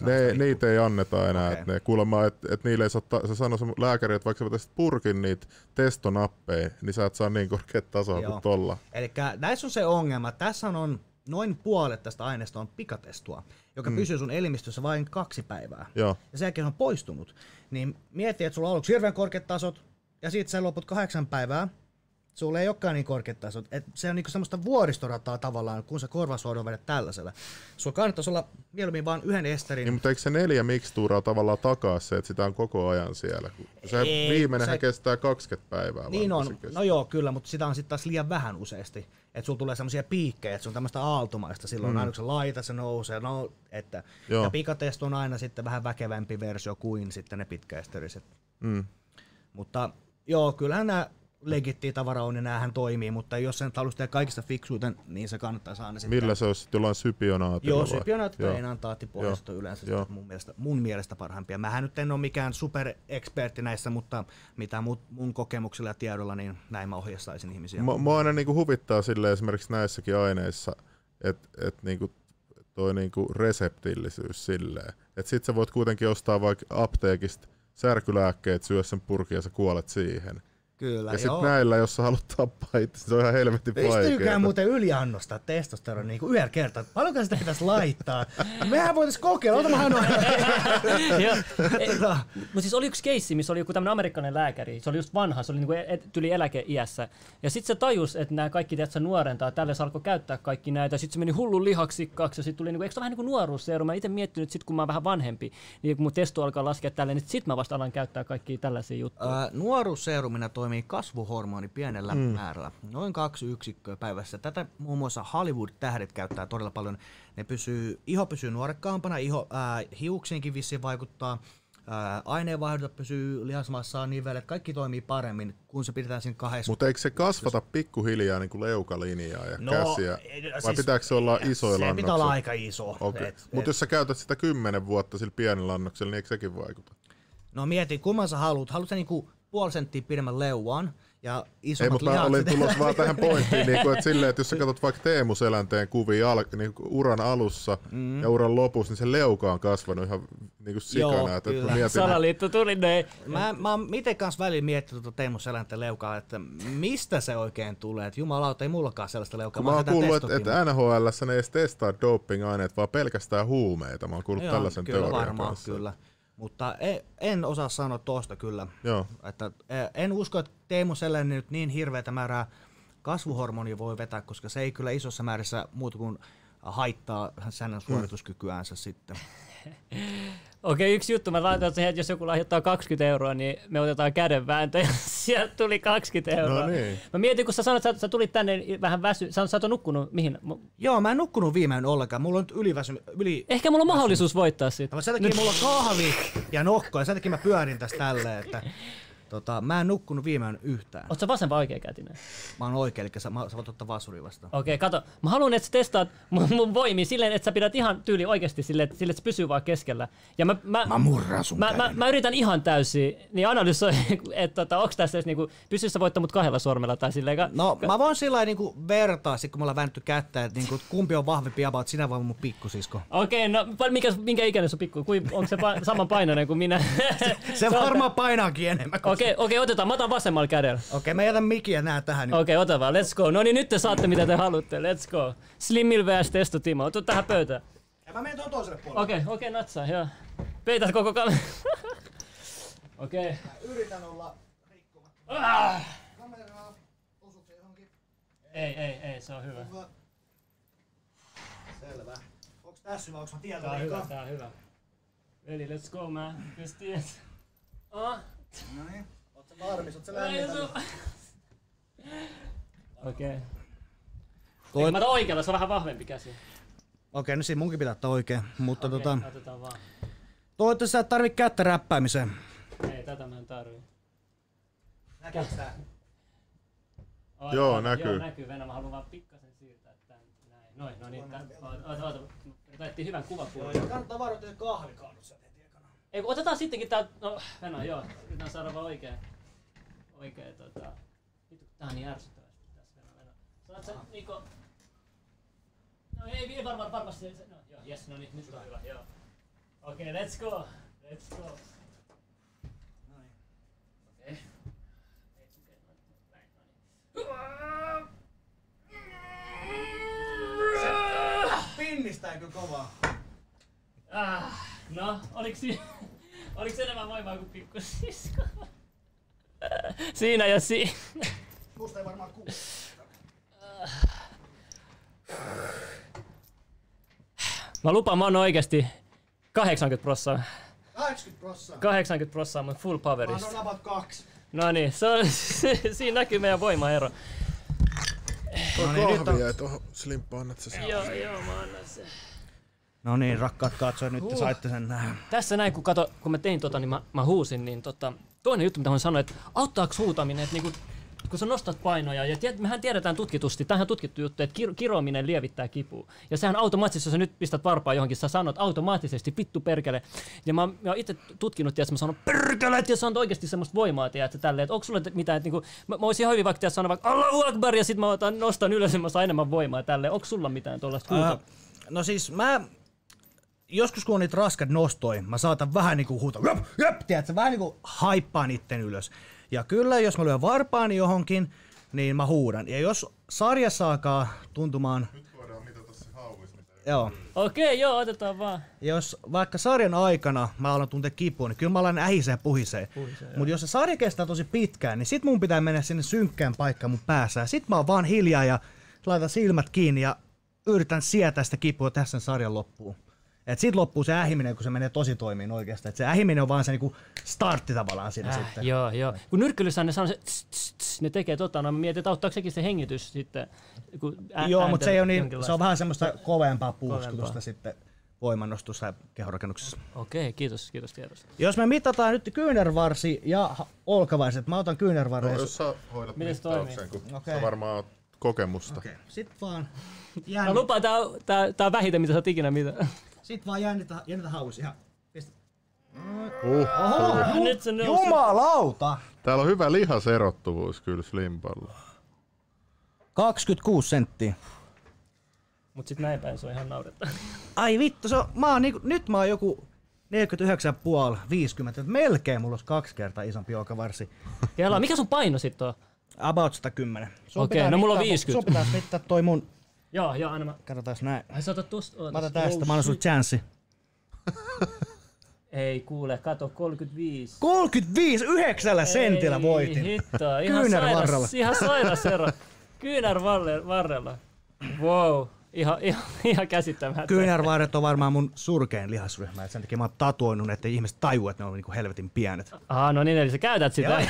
ne, niitä ei anneta enää. Okay. Et ne, kuulemma, että et niille ei saa, se sanoi se lääkäri, että vaikka sä purkin niitä testonappeja, niin sä et saa niin korkeat tasoa kuin tolla. Eli näissä on se ongelma. Tässä on noin puolet tästä aineesta on pikatestua, joka mm. pysyy sun elimistössä vain kaksi päivää. Joo. Ja sen jälkeen on poistunut. Niin mieti, että sulla on ollut hirveän korkeat tasot, ja sitten sä loput kahdeksan päivää, Sulla ei olekaan niin korkeat tasot. Et se on niinku semmoista vuoristorataa tavallaan, kun sä korvasuodon vedet tällaisella. Sulla kannattaisi olla mieluummin vain yhden esterin. Niin, mutta eikö se neljä mikstuuraa tavallaan takaa se, että sitä on koko ajan siellä? Se Ei, viimeinenhän se- kestää 20 päivää. Niin on, no joo, kyllä, mutta sitä on sitten taas liian vähän useasti. Että sulla tulee semmoisia piikkejä, että se on tämmöistä aaltomaista. Silloin mm. aina kun se laita, se nousee. No, että, Joo. ja pikatest on aina sitten vähän väkevämpi versio kuin sitten ne pitkäesteriset. Mm. Mutta joo, kyllähän nämä legittiä tavara on ja näähän toimii, mutta jos sen haluaisi tehdä kaikista fiksuiten, niin se kannattaa saada sitten. Millä se olisi jollain sypionaatilla? Joo, vai? sypionaat Joo. tai enantaattipohjaiset on yleensä Joo. mun mielestä, mun mielestä parhaimpia. Mähän nyt en ole mikään superekspertti näissä, mutta mitä mun, mun kokemuksella ja tiedolla, niin näin mä ohjeistaisin ihmisiä. Mua, mua aina niinku huvittaa sille esimerkiksi näissäkin aineissa, että et niinku toi niinku reseptillisyys silleen. Että sit sä voit kuitenkin ostaa vaikka apteekista särkylääkkeet, syö sen purkin ja sä kuolet siihen. Kyllä, Ja sitten joo. näillä, jos sä haluat tappaa itse, se on ihan helvetin vaikeaa. Pystyykään muuten yliannostaa testosteronia niin yhdellä kertaa? Paljonko sitä pitäisi laittaa? Mehän voitais kokeilla, ota. Joo. Tota, Mutta siis oli yksi keissi, missä oli joku tämmöinen amerikkalainen lääkäri. Se oli just vanha, se oli niinku et, tyli eläkeiässä. Ja sitten se tajus, että nämä kaikki tiedät, nuorentaa, tälle se alkoi käyttää kaikki näitä. Sitten se meni hullun lihaksikkaaksi ja sitten tuli, niinku, eikö se ole vähän niin kuin nuoruusseeru? Mä itse miettinyt, sit kun mä oon vähän vanhempi, niin kun mun testo alkaa laskea tälle, niin sitten mä vasta alan käyttää kaikkia tällaisia juttuja. Nuoruusseerumina toimii kasvuhormoni pienellä mm. määrällä, noin kaksi yksikköä päivässä. Tätä muun muassa Hollywood-tähdet käyttää todella paljon. Ne pysyy, iho pysyy nuorekkaampana, iho, ää, hiuksiinkin vissiin vaikuttaa, aineenvaihdunta pysyy lihasmassaan, nivelet, kaikki toimii paremmin, kun se pidetään siinä kahdessa. Mutta eikö se kasvata pikkuhiljaa niin kuin leukalinjaa ja No, käsiä? ei, Vai siis- pitääkö se olla isoilla se pitää olla aika iso. Et- Mutta jos sä käytät sitä kymmenen vuotta sillä pienellä annoksella, niin eikö sekin vaikuta? No mieti, kumman sä haluat. Haluat sä niinku puoli senttiä pidemmän leuan ja isommat Ei, mutta mä olin tulossa vaan tähän pointtiin, niin kuin, että silleen, että jos sä katsot vaikka Teemu Selänteen kuvia al- niin uran alussa mm. ja uran lopussa, niin se leuka on kasvanut ihan niin kuin sikana. Joo, että, että kyllä. mä mietin, Salaliitto tuli ne. Mä, mä oon miten kanssa välillä miettinyt tuota Teemu Selänteen leukaa, että mistä se oikein tulee. Että jumalauta, ei mullakaan sellaista leukaa. Mä oon kuullut, että, että NHL ne ei edes testaa doping-aineet, vaan pelkästään huumeita. Mä oon kuullut Joo, tällaisen kyllä teorian varmaan, kanssa. kyllä. Mutta en, en osaa sanoa tuosta kyllä. Joo. Että, eh, en usko, että Teemu Selänen nyt niin hirveätä määrää kasvuhormonia voi vetää, koska se ei kyllä isossa määrässä muuta kuin haittaa hänen suorituskykyäänsä sitten. Okei, yksi juttu. Mä laitan siihen, että jos joku lahjoittaa 20 euroa, niin me otetaan kädenvääntö ja sieltä tuli 20 euroa. No niin. Mä mietin, kun sä sanoit, että sä, tulit tänne vähän väsy... Sä, sä oot nukkunut mihin? Joo, mä en nukkunut viimein ollenkaan. Mulla on nyt yliväsy... Yli... Ehkä mulla on mahdollisuus voittaa siitä. Mutta sen takia mulla on kahvi ja nokko ja sen takia mä pyörin tässä tälleen, että tota, mä en nukkunut viimein yhtään. Oot sä vasen vai oikea kätinen? Mä oon oikein, eli sä, mä, sä voit ottaa vasuri vastaan. Okei, kato. Mä haluan, että sä testaat mun, mun voimia silleen, että sä pidät ihan tyyli oikeasti silleen, että, silleen, että se pysyy vaan keskellä. Ja mä, mä, Mä murran sun mä, mä, mä, yritän ihan täysin, niin analysoi, että tota, onko tässä edes niinku, pystyy sä voittaa mut kahdella sormella tai silleen. Ka- No mä voin sillä lailla niinku vertaa, sit kun me ollaan väännetty kättä, että niinku, kumpi on vahvempi about, sinä vai mun pikkusisko. Okei, no pal- mikä, minkä ikäinen sun pikku? Onko se pa- saman painoinen kuin minä? Se varmaan painaakin enemmän. kuin- Okei, okei, otetaan. Mä otan vasemmalla kädellä. Okei, mä jätän mikiä nää tähän nyt. Okei, ota vaan. Let's go. No niin, nyt te saatte mitä te haluatte. Let's go. Slimmil vs. Testo Timo. Ota tähän pöytään. Ja mä menen tuon toiselle puolelle. Okei, okei, natsaa. Joo. Peität koko kamera. Okei. Yritän olla rikkomatta. Ah! Kameraa, osuuko se johonkin? Ei, ei, ei, se on hyvä. Hyvä. Selvä. Onks tässä hyvä, onks mä tieltä Tää on hyvä, tää on hyvä. Veli, let's go man. Just tiedät. Ah. Noniin. Oot sä varmis, oot sä on- Okei. Toi- Toi... Mä otan oikealla, se on vähän vahvempi käsi. Okei, no siinä munkin pitää ottaa oikein. Mutta Okei, tota, otetaan vaan. toivottavasti sä et tarvii kättä räppäämiseen. Ei, tätä mä en tarvii. Näkyykö tää? Oi, Joo, oi, näkyy. Joo, näkyy. Venä, mä haluan vaan pikkasen siirtää tän. Näin. Noin, no niin. Oota, oota. Otettiin hyvän kuvan Joo, ja kannattaa varoa, että Ei, otetaan sittenkin tää, no Venä, joo. Yritän saada vaan oikein, oikein tota, vittu tää on niin ärsyttävästi tässä Venä, Venä. Saat sä niinku, no ei, ei varmaan, varmasti no joo, jes, no niin, nyt on hyvä, joo. Okei, okay, let's go, let's go. Noin. Okei. Ei tukea, no niin, näin, no niin. Pinnistää kyllä kovaa. Ah, no, oliks, si- oliks enemmän voimaa kuin pikkusisko? Siinä ja siinä. Musta ei varmaan kuulu. Mä lupaan, mä oon oikeesti 80 prossaa. 80 prossaa. 80 prossaa mun full Mä powerista. annan about kaksi. No niin, se on, siinä näkyy meidän voimaero. No niin, nyt on... Kahvia ei tuohon slimppaan, että se Joo, joo, mä annan sen. No niin, rakkaat katsojat, nyt te saitte sen nähdä. Tässä näin, kun, kato, kun mä tein tota, niin mä, mä huusin, niin tota, toinen juttu, mitä mä sanoa, että auttaako huutaminen, että niinku, kun sä nostat painoja, ja tiedät, mehän tiedetään tutkitusti, tämähän on tutkittu juttu, että kir- kirominen lievittää kipua. Ja sehän automaattisesti, jos sä nyt pistät varpaa johonkin, sä sanot automaattisesti vittu perkele. Ja mä, mä oon itse tutkinut, että mä sanon perkele, ja se on oikeasti semmoista voimaa, tiedätkö, tälleen, että onko sulla mitään, että niinku, mä, mä olisin ihan hyvin vaikka sanoa vaikka Allahu Akbar, ja sit mä otan, nostan ylös, ja mä saan enemmän voimaa tälleen. Onko sulla mitään tuollaista huuta? Ää, no siis mä... Joskus kun on niitä raskat nostoi, mä saatan vähän niinku huutaa, jöp, jöp, tiedätkö, vähän niinku haippaan itten ylös. Ja kyllä, jos mä lyön varpaani johonkin, niin mä huudan. Ja jos sarjassa alkaa tuntumaan, Nyt voidaan mitata se hauvis, mitä joo, Okei, joo, otetaan vaan. jos vaikka sarjan aikana mä alan tuntea kipua, niin kyllä mä alan ähisee ja puhisee. Mutta jos se sarja kestää tosi pitkään, niin sit mun pitää mennä sinne synkkään paikkaan mun päässä. Ja sit mä oon vaan hiljaa ja laitan silmät kiinni ja yritän sietää sitä kipua tässä sarjan loppuun. Et sit loppuu se ähiminen, kun se menee tosi toimiin oikeastaan. Et se ähiminen on vaan se niinku startti tavallaan siinä Äh, sitten. Joo, joo. Kun nyrkkelyssä ne sanoo se, tss, tss, tss, ne tekee tota, no mä mietin, että auttaako sekin se hengitys sitten. Kun ä- Joo, mutta se, ei ole niin, se on vähän semmoista kovempaa puuskutusta Kovempaa. sitten voimannostussa ja kehonrakennuksessa. Okei, kiitos, kiitos tiedosta. Jos me mitataan nyt kyynärvarsi ja olkavaiset, mä otan kyynärvarren. No, jos sä hoidat Miten se mittauksen, kun Okei. sä varmaan oot kokemusta. Okei, sit vaan Mä jännitä, lupaan, tää, on- tää, tää on vähiten, mitä sä oot ikinä mitä. Sit vaan jännitä, jännitä haus. Ihan. Pistä. Uh, Nyt se nousi. Jumalauta! Täällä on hyvä lihaserottuvuus kyllä slimpalla. 26 senttiä. Mut sit näin päin se on ihan naurettavaa. Ai vittu, se on, mä oon niinku, nyt mä oon joku 49,5, 50, melkein mulla olisi kaksi kertaa isompi olkavarsi. Kela, mikä sun paino sit on? About 110. Sun Okei, pitää no mulla on mittaa- 50. Sun pitäis mittaa toi mun, Joo, joo, aina mä... katsotaan näin. Ai sä otat tosta, ootas. Mä otan tästä, Oh, mä annan shit. chanssi. Ei kuule, kato, 35. 35, yhdeksällä sentillä Ei voitin. Hitto, ihan sairas, ihan sairas ero. Kyynärvarrella. Wow, ihan, ihan, ihan käsittämättä. Kyynärvarret on varmaan mun surkein lihasryhmä, sen takia mä oon tatuoinut, että ihmiset tajuu, että ne on niinku helvetin pienet. Ah, no niin, eli sä käytät sitä.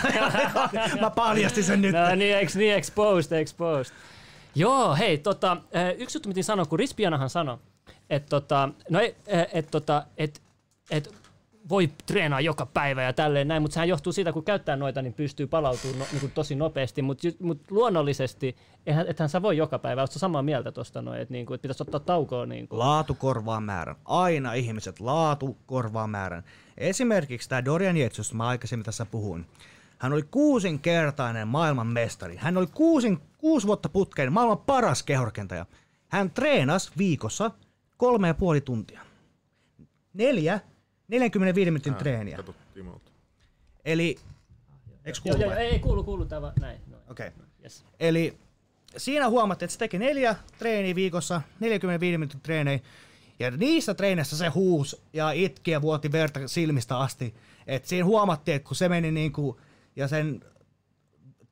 Mä paljastin sen nyt. No niin, niin exposed, exposed. Joo, hei, tota, eh, yksi juttu, mitä sanoa, kun Rispianahan sanoi, että tota, no, et, et, tota, et, et voi treenaa joka päivä ja tälleen näin, mutta sehän johtuu siitä, kun käyttää noita, niin pystyy palautumaan no, niin kuin tosi nopeasti, mutta mut luonnollisesti, ethän sä voi joka päivä, oletko samaa mieltä tuosta noin, että, niin kuin, että pitäisi ottaa taukoa niin kuin. Laatu korvaa määrän. Aina ihmiset, laatu korvaa määrän. Esimerkiksi tämä Dorian josta mä aikaisemmin tässä puhuin. Hän oli kuusinkertainen maailman mestari. Hän oli kuusin, kuusi vuotta putkeen maailman paras kehorkentaja. Hän treenasi viikossa kolme ja puoli tuntia. Neljä 45 minuutin treeniä. Kato Timolta. Eli, eikö Joo, kuulu joo, vai? ei, ei kuulu, kuulu tämä vaan näin. Noin. Okei. Okay. Yes. Eli siinä huomattiin, että se teki neljä treeniä viikossa, 45 minuutin treenejä. Ja niissä treeneissä se huus ja itki ja vuoti verta silmistä asti. Et siinä huomattiin, että kun se meni niin kuin, ja sen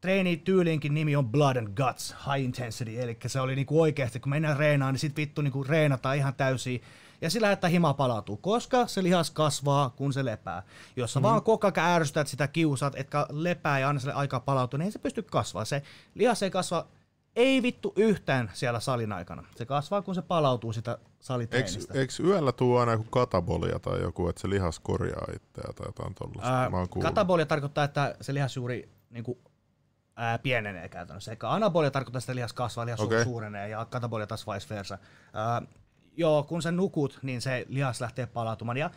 treenityylinkin nimi on Blood and Guts, High Intensity, eli se oli niinku oikeasti, kun mennään reenaan, niin sit vittu niinku reenataan ihan täysin, ja sillä että hima palautuu, koska se lihas kasvaa, kun se lepää. Jos sä mm-hmm. vaan koko ajan ärsytät sitä kiusaat, etkä lepää ja anna sille aikaa palautua, niin ei se pysty kasvaa. Se lihas ei kasva ei vittu yhtään siellä salin aikana. Se kasvaa, kun se palautuu sitä Eikö, salitreenistä. eikö yöllä tuu aina joku katabolia tai joku, että se lihas korjaa itseä tai jotain tollaista? Ää, katabolia tarkoittaa, että se lihasjuuri niin kuin, ää, pienenee käytännössä. Eikä anabolia tarkoittaa, että lihas kasvaa, lihas Okei. suurenee ja katabolia taas vice versa. Ää, joo, kun sä nukut, niin se lihas lähtee palautumaan. Ja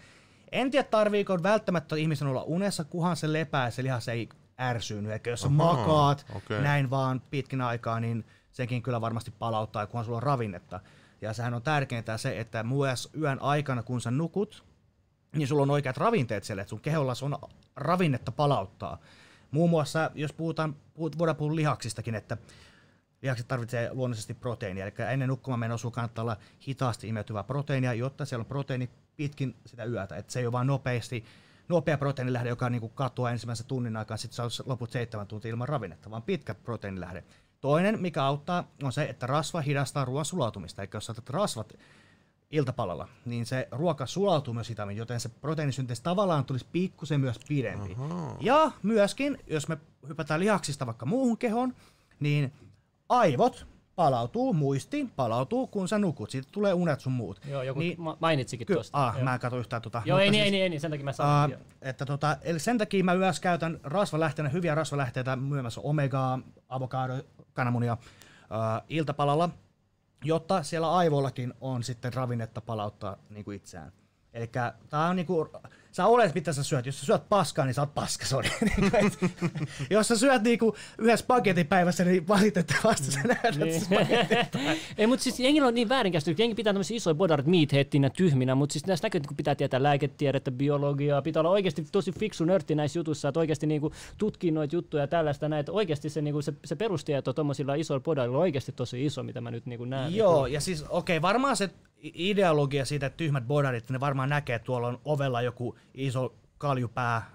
en tiedä, tarviiko välttämättä ihmisen olla unessa, kunhan se lepää ja se lihas ei ärsynyt. Eikä jos sä makaat okei. näin vaan pitkin aikaa, niin sekin kyllä varmasti palauttaa, kunhan sulla on ravinnetta. Ja sehän on tärkeintä se, että myös yön aikana, kun sä nukut, niin sulla on oikeat ravinteet siellä, että sun keholla on ravinnetta palauttaa. Muun muassa, jos puhutaan, puhut, voidaan puhua lihaksistakin, että lihakset tarvitsee luonnollisesti proteiinia, eli ennen nukkumaan menoa sulla kannattaa olla hitaasti imeytyvää proteiinia, jotta siellä on proteiini pitkin sitä yötä, että se ei ole vaan nopeasti, nopea proteiinilähde, joka niinku katoaa ensimmäisen tunnin aikaa, sitten saa loput seitsemän tuntia ilman ravinnetta, vaan pitkä proteiinilähde. Toinen, mikä auttaa, on se, että rasva hidastaa ruoan sulautumista. Eli jos saatat rasvat iltapalalla, niin se ruoka sulautuu myös hitaammin, joten se proteiinisynteesi tavallaan tulisi pikkusen myös pidempi. Aha. Ja myöskin, jos me hypätään lihaksista vaikka muuhun kehoon, niin aivot palautuu, muisti palautuu, kun sä nukut. Siitä tulee unet sun muut. Joo, joku niin, mainitsikin ky- tuosta. Ah, mä en katso yhtään tota. Joo, ei, siis, ei, ei, ei, sen takia mä sanoin. Uh, että tota, eli sen takia mä myös käytän rasvalähteenä, hyviä rasvalähteitä, myymässä omegaa, avokado, kananmunia uh, iltapalalla, jotta siellä aivoillakin on sitten ravinnetta palauttaa niin kuin itseään. Eli tää on niinku, sä olet mitä sä syöt. Jos sä syöt paskaa, niin sä oot paska, sorry. Niinku, jos sä syöt niinku yhden spagetin päivässä, niin valitettavasti sä näet, niin. Ei, mutta siis jengillä on niin väärinkäsitys. Jengi pitää tämmöisiä isoja bodarit meatheadinä tyhminä, mutta siis näissä näkyy, että pitää tietää lääketiedettä, biologiaa, pitää olla oikeasti tosi fiksu nörtti näissä jutuissa, että oikeasti niinku tutkii noita juttuja ja tällaista näitä. Oikeasti se, niinku, se, se perustieto tuommoisilla isoilla bodarilla on oikeasti tosi iso, mitä mä nyt niinku näen. Joo, niinku. ja siis okei, okay, varmaan se ideologia siitä, että tyhmät bodarit, ne varmaan näkee, että tuolla on ovella joku iso kaljupää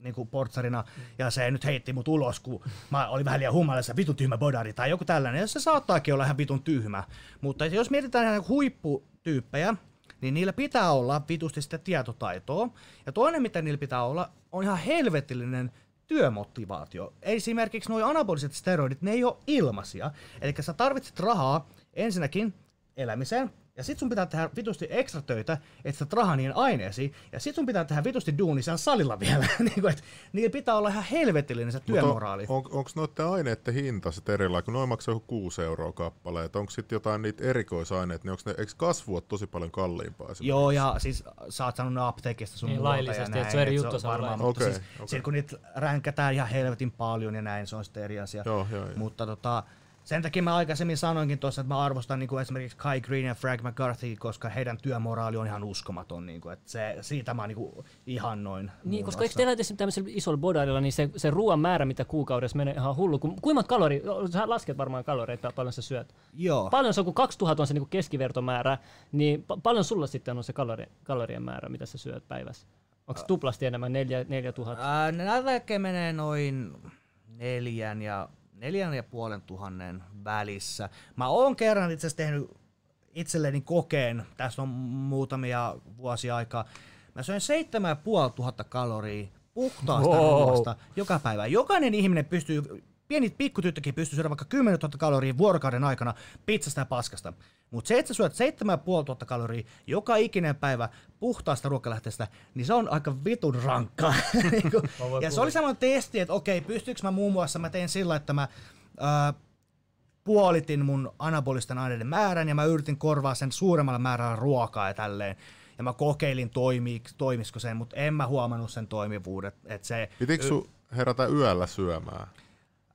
niin kuin portsarina, ja se nyt heitti mut ulos, kun mä olin vähän liian humalassa, vitun tyhmä bodari, tai joku tällainen, ja se saattaakin olla ihan vitun tyhmä. Mutta jos mietitään ihan huipputyyppejä, niin niillä pitää olla vitusti sitä tietotaitoa, ja toinen, mitä niillä pitää olla, on ihan helvetillinen työmotivaatio. Esimerkiksi nuo anaboliset steroidit, ne ei ole ilmaisia, eli sä tarvitset rahaa ensinnäkin elämiseen, ja sit sun pitää tehdä vitusti ekstra töitä, että sä rahaa niihin aineisiin. Ja sit sun pitää tehdä vitusti duuni siellä salilla vielä. niin kuin, että niillä pitää olla ihan helvetillinen se työmoraali. On, on, onko noiden aineiden hinta sitten erilainen, kun noin maksaa joku 6 euroa kappale, että onko sitten jotain niitä erikoisaineita, niin onko ne, eikö kasvu ole tosi paljon kalliimpaa? Joo, ja siis sä oot sanonut apteekista sun niin, laillisesti, että se on eri juttu. Varmaan, okay, siis, okay. Sit, kun niitä ränkätään ihan helvetin paljon ja näin, se on sitten eri asia. Joo, joo, joo. Mutta tota, sen takia mä aikaisemmin sanoinkin tuossa, että mä arvostan niin kuin esimerkiksi Kai Green ja Frank McCarthy, koska heidän työmoraali on ihan uskomaton. Niin kuin, että se, siitä mä niin kuin ihan noin. Niin, koska eikö teillä tämmöisellä isolla bodaililla, niin se, se ruoan määrä, mitä kuukaudessa menee ihan hullu. Ku, kuinka kalori, sä lasket varmaan kaloreita, paljon sä syöt. Joo. Paljon se on, kun 2000 on se niin kuin keskivertomäärä, niin pa- paljon sulla sitten on se kalori, kalorien määrä, mitä sä syöt päivässä? Onko tuplasti enemmän, 4000? Näillä menee noin neljän ja neljän ja puolen tuhannen välissä. Mä oon kerran itse asiassa tehnyt itselleni kokeen, tässä on muutamia vuosia aikaa. Mä söin seitsemän ja tuhatta kaloria puhtaasta wow. ruoasta joka päivä. Jokainen ihminen pystyy, pieni pikkutyttökin pystyy syödä vaikka 10 000 kaloria vuorokauden aikana pizzasta ja paskasta. Mutta se, että sä syöt 7500 kaloria joka ikinen päivä puhtaasta ruokalähteestä, niin se on aika vitun rankkaa. Niinku, ja se oli semmoinen testi, että okei, pystyykö mä muun muassa, mä tein sillä, että mä ää, puolitin mun anabolisten aineiden määrän ja mä yritin korvaa sen suuremmalla määrällä ruokaa ja tälleen. Ja mä kokeilin, toimi, toimisiko sen, mutta en mä huomannut sen toimivuudet. Että se, Pitikö sun herätä yöllä syömään?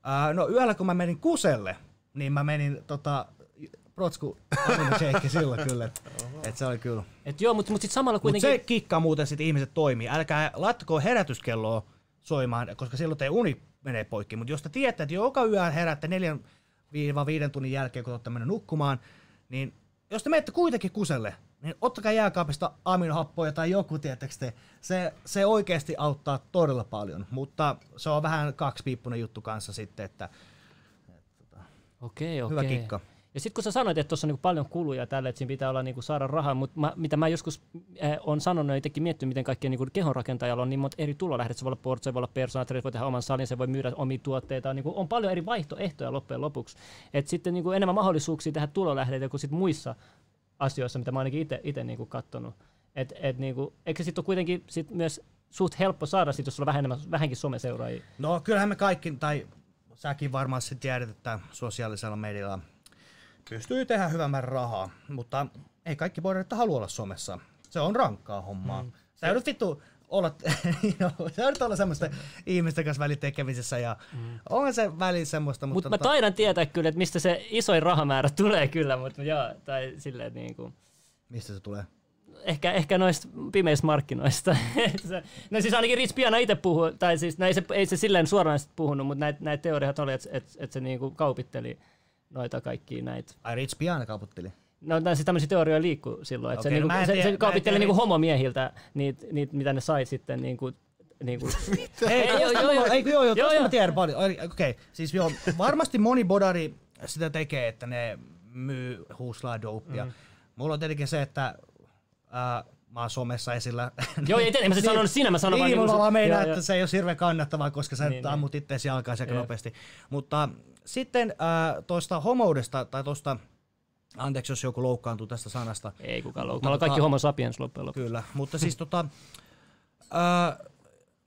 Ää, no yöllä kun mä menin kuselle, niin mä menin tota, Protsku Shake silloin kyllä. Et, et se oli kyllä. Et joo, mutta mut sitten samalla kuitenkin... Mut se kikkaa muuten sit ihmiset toimii. Älkää laittako herätyskelloa soimaan, koska silloin te uni menee poikki. Mutta jos te tiedätte, että joka yö herätte neljän viiden tunnin jälkeen, kun olette mennyt nukkumaan, niin jos te menette kuitenkin kuselle, niin ottakaa jääkaapista aminohappoja tai joku, tietysti te. Se, se oikeasti auttaa todella paljon, mutta se on vähän kaksipiippunen juttu kanssa sitten, että, okei, okei. hyvä kikka. Ja sitten kun sä sanoit, että tuossa on niinku paljon kuluja tälle, että siinä pitää olla niinku saada rahaa, mutta mä, mitä mä joskus äh, on sanonut ja itsekin miettinyt, miten kaikkien niinku kehonrakentajalla on niin monta eri tulolähdet. Se voi olla port, se voi olla persona, se voi tehdä oman salin, se voi myydä omia tuotteita. Niinku on paljon eri vaihtoehtoja loppujen lopuksi. Et sitten niinku enemmän mahdollisuuksia tehdä tulolähteitä kuin sit muissa asioissa, mitä mä ainakin itse niinku katsonut. Et, et niinku, eikö se sitten ole kuitenkin sit myös suht helppo saada, sit, jos sulla on vähän enemmän, vähänkin someseuraajia? No kyllähän me kaikki, tai säkin varmaan tiedät, että sosiaalisella medialla pystyy tehdä hyvän määrän rahaa, mutta ei kaikki boiderit halua olla somessa. Se on rankkaa hommaa. Mm. Sä joudut vittu olla, no, sä joudut olla semmoista ihmistä kanssa väli tekemisessä ja mm. on se väli semmoista. Mutta Mut mä taidan tietää kyllä, että mistä se isoin rahamäärä tulee kyllä, mutta joo, tai silleen niin kuin. Mistä se tulee? Ehkä, ehkä noista pimeistä markkinoista. no siis ainakin Rich Piana itse puhuu, tai siis no ei, se, ei se silleen suoraan puhunut, mutta näitä näit teoriat oli, että et, et se niinku kaupitteli noita kaikkia näitä. Ai Rich Piana kauputteli? No siis tämmöisiä teorioita liikkuu silloin, että okay, se, no, niinku, se, se kaupitteli niinku homomiehiltä niitä, niit, mitä ne sai sitten niinku Niin kuin, Hei, joo, joo, joo. ei, joo, joo, Joo, mä tiedän paljon. Okei, okay, siis joo, varmasti moni bodari sitä tekee, että ne myy huuslaa dopea. Mm. Mulla on tietenkin se, että äh, mä oon somessa esillä. Joo, ei tiedä, mä siis sanonut sinä, mä sanon vaan niin, niinku mä meinaan, että se ei ole hirveän kannattavaa, koska sä Niin, niin, niin. ammut itseäsi jalkaan aika nopeasti. Mutta sitten äh, tuosta homoudesta tai tuosta, anteeksi jos joku loukkaantuu tästä sanasta, Ei kukaan loukkaa. Mutta Me ollaan kaikki tota- homo sapiens loppujen lopuksi. Kyllä, mutta siis tota, ö,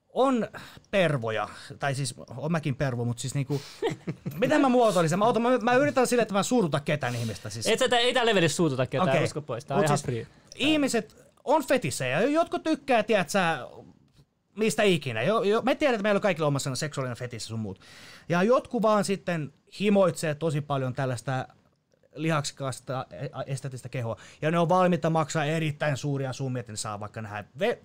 on pervoja, tai siis on mäkin pervo, mutta siis niinku, miten mä muotoilisin? Mä, otan, mä, mä yritän sille, että mä suututa ketään ihmistä. Siis, Et sä, ei tää levelissä suututa ketään, Okei. usko pois. Tää on Mut ihan siis free. Ihmiset on fetisejä, jotkut tykkää, tiedät sä, mistä ikinä. Jo, jo, me tiedetään, että meillä on kaikilla omassa seksuaalinen fetissi sun muut. Ja jotkut vaan sitten himoitsee tosi paljon tällaista lihaksikasta estetistä kehoa. Ja ne on valmiita maksaa erittäin suuria summia, että ne saa vaikka nähdä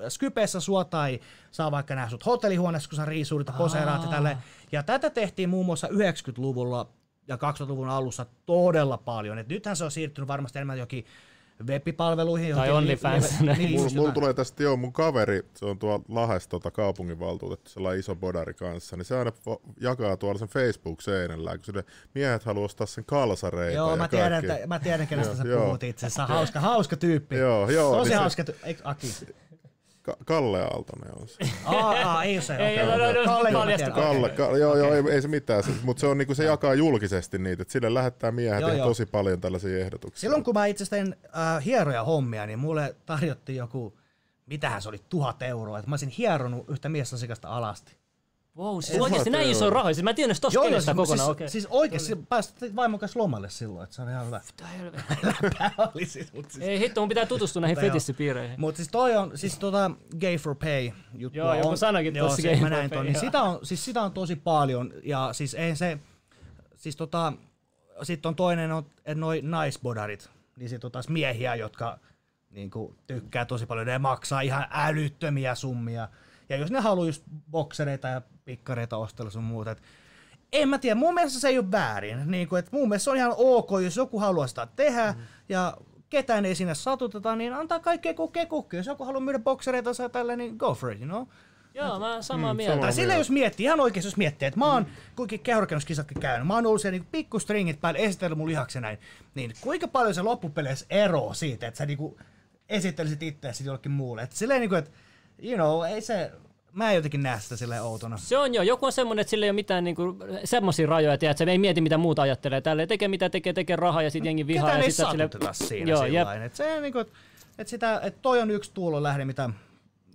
Skypeessä sua tai saa vaikka nähdä sut hotellihuoneessa, kun sä riisuurit ja poseeraat ja tälleen. Ja tätä tehtiin muun muassa 90-luvulla ja 2000-luvun alussa todella paljon. Et nythän se on siirtynyt varmasti enemmän jokin web-palveluihin. Tai OnlyFans. li- niin, Mulla just mul jotain. tulee tästä, joo, mun kaveri, se on tuolla Lahdessa tota, kaupunginvaltuutettu, sellainen iso bodari kanssa, niin se aina jakaa tuolla sen Facebook-seinällä, kun sille miehet haluaa ostaa sen kalsareita Joo, ja mä tiedän, että, mä tiedän kenestä sä puhut itse asiassa. Hauska, hauska tyyppi. Joo, joo, Tosi niin se- hauska tyyppi. Aki? Ka- Kalle Aaltonen on se. Aa, ei se. Ei, okei. no, no, no, Kalle. Kalle, Okei. ka- joo, joo, ei, ei se mitään, se, mutta se on niinku se jakaa julkisesti niitä, että sille lähettää miehet Joo, joo. tosi paljon tällaisia ehdotuksia. Silloin kun mä itse asiassa tein äh, hieroja hommia, niin mulle tarjottiin joku, mitähän se oli, tuhat euroa. Että mä olisin hieronut yhtä miesasiakasta alasti. Wow, siis Ei, oikeesti mä näin iso rahoja. Siis mä en tiennyt tosta Joo, kenestä siis, kokonaan. siis, okei. siis oikeesti päästiin vaimon kanssa lomalle silloin, että se oli ihan hyvä. Mitä helvettiä. Oli siis, mut siis, Ei hitto, mun pitää tutustua näihin Mutta fetissipiireihin. Mut siis toi on, siis tota Gay for Pay juttu. Joo, joku sanoikin joo, tossa Gay for näin Pay, ton, niin sitä on, siis sitä on tosi paljon, ja siis ei se, siis tota, sitten on toinen, on, että noi naisbodarit, niin sit on taas miehiä, jotka niinku, tykkää tosi paljon, ne maksaa ihan älyttömiä summia, ja jos ne haluaa just boksereita ja pikkareita ostella sun muuta, et en mä tiedä, mun mielestä se ei ole väärin. Niin kuin, että mun mielestä se on ihan ok, jos joku haluaa sitä tehdä, mm. ja ketään ei sinne satuteta, niin antaa kaikkea kukkia kukkia. Jos joku haluaa myydä boksereita tai tällä, niin go for it, you know? Joo, mä oon samaa Mm, mieltä. sama. Tai sille jos miettii, ihan oikeasti jos miettii, että mä oon kuinka kehorakennuskisatkin käynyt, mä oon ollut siellä niinku pikkustringit päällä, esitellyt mun lihaksen näin, niin kuinka paljon se loppupeleissä eroaa siitä, että sä niinku esittelisit itseäsi jollekin muulle. Että silleen niinku, että you know, ei se, mä en jotenkin näe sitä silleen outona. Se on jo. Joku on semmonen, että sillä ei ole mitään niinku, semmosia rajoja, tiedät, se ei mieti mitä muut ajattelee. Tälle tekee mitä tekee, tekee rahaa ja sitten jengi vihaa. Ketään ja ei silleen- siinä Joo, sillain. Et se niinku, et, sitä, et toi on yksi tuulonlähde, mitä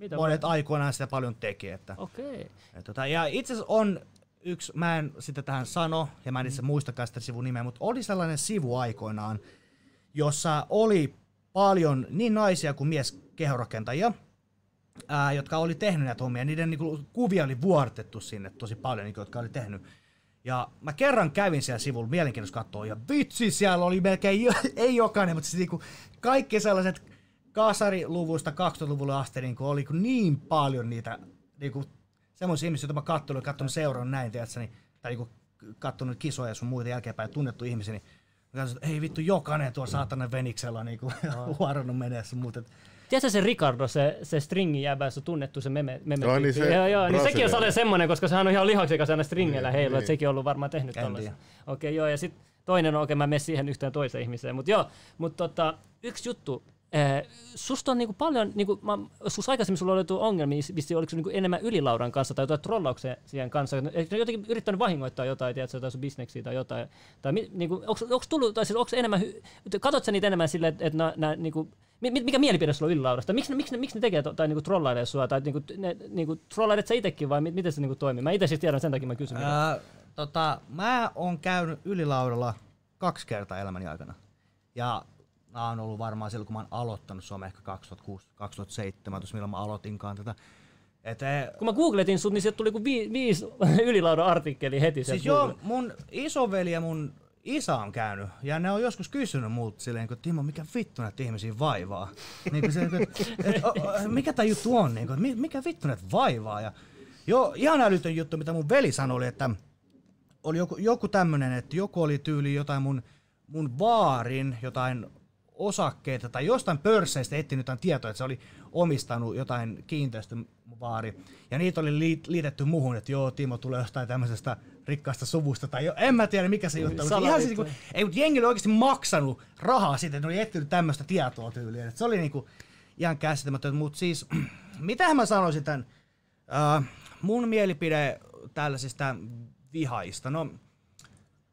Mitä monet aikoinaan sitä paljon teki. Että, Okei. et, tota, ja itse asiassa on yksi, mä en sitä tähän sano, ja mä en Mm. itse muistakaan sitä sivun nimeä, mutta oli sellainen sivu aikoinaan, jossa oli paljon niin naisia kuin mies kehorakentajia, ää, jotka oli tehnyt näitä hommia. Niiden niinku, kuvia oli vuortettu sinne tosi paljon, niinku, jotka oli tehnyt. Ja mä kerran kävin siellä sivulla mielenkiintoista katsoa, ja vitsi, siellä oli melkein, jo, ei jokainen, mutta siis niinku kaikki sellaiset kasariluvuista 2000-luvulle asti niinku oli niinku niin paljon niitä niinku, semmoisia ihmisiä, joita mä katsoin, katsonut seurannut näin, tiedätkö, niin, tai niinku katsonut kisoja ja sun muita jälkeenpäin tunnettu ihmisiä, niin katsoin, että ei vittu, jokainen tuolla saatana Veniksella niinku huorannut menee sun muuta. Tiedätkö se Ricardo, se, se stringin jäbä, se on tunnettu se meme, meme Ai niin, se joo, joo, niin sekin on sellainen semmoinen, koska sehän on ihan lihaksikas aina stringeillä Niin, heilu, että niin. sekin on ollut varmaan tehnyt tällaisen. Okei, joo, ja sitten toinen on, okei, mä menen siihen yhteen toiseen ihmiseen, mutta joo, mutta tota, yksi juttu, susta on niinku paljon, niinku, mä, sus aikaisemmin sulla oli ongelmia, vissi oliko se niinku enemmän ylilaudan kanssa tai jotain siihen kanssa, eikö jotenkin yrittänyt vahingoittaa jotain, tiedätkö, jotain sun bisneksiä tai jotain, tai niinku, onko tullut, tai siis onko enemmän, hy- katsot sä niitä enemmän silleen, että et nää, niinku, mi- mi- mikä mielipide sulla on ylilaudasta? Miksi, miksi, ne- miksi ne tekee to, tai niinku trollailee sua, tai niinku, ne, niinku, trollailet sä itsekin vai mi- miten se niinku toimii? Mä itse siis tiedän, sen takia mä kysyn. Ää, tota, mä oon käynyt ylilaudalla kaksi kertaa elämäni aikana. Ja mä oon ollut varmaan silloin, kun mä oon aloittanut, se on ehkä 2006, 2007, milloin mä aloitinkaan tätä. Et, eh, Kun mä googletin sut, niin sieltä tuli kuin vi, viisi ylilaudan artikkeli heti. siis joo, mun isoveli ja mun isä on käynyt, ja ne on joskus kysynyt multa silleen, että Timo, mikä vittu näitä ihmisiä vaivaa? niin se, että, että, o- o- mikä tää juttu on? Niin mi- mikä vittu näitä vaivaa? Ja, joo, ihan älytön juttu, mitä mun veli sanoi, oli, että oli joku, joku tämmönen, että joku oli tyyli jotain mun, mun vaarin, jotain osakkeita tai jostain pörsseistä etsinyt jotain tietoa, että se oli omistanut jotain kiinteistövaari. Ja niitä oli liit- liitetty muuhun, että joo, Timo tulee jostain tämmöisestä rikkaasta suvusta. Tai jo, en mä tiedä, mikä se juttu mutta Ihan siis, niin kuin, ei, mutta jengi oli oikeasti maksanut rahaa siitä, että ne oli etsinyt tämmöistä tietoa tyyliin. Että se oli niin kuin, ihan käsittämätöntä. Mutta siis, mitähän mä sanoisin tämän uh, mun mielipide tällaisista vihaista. No,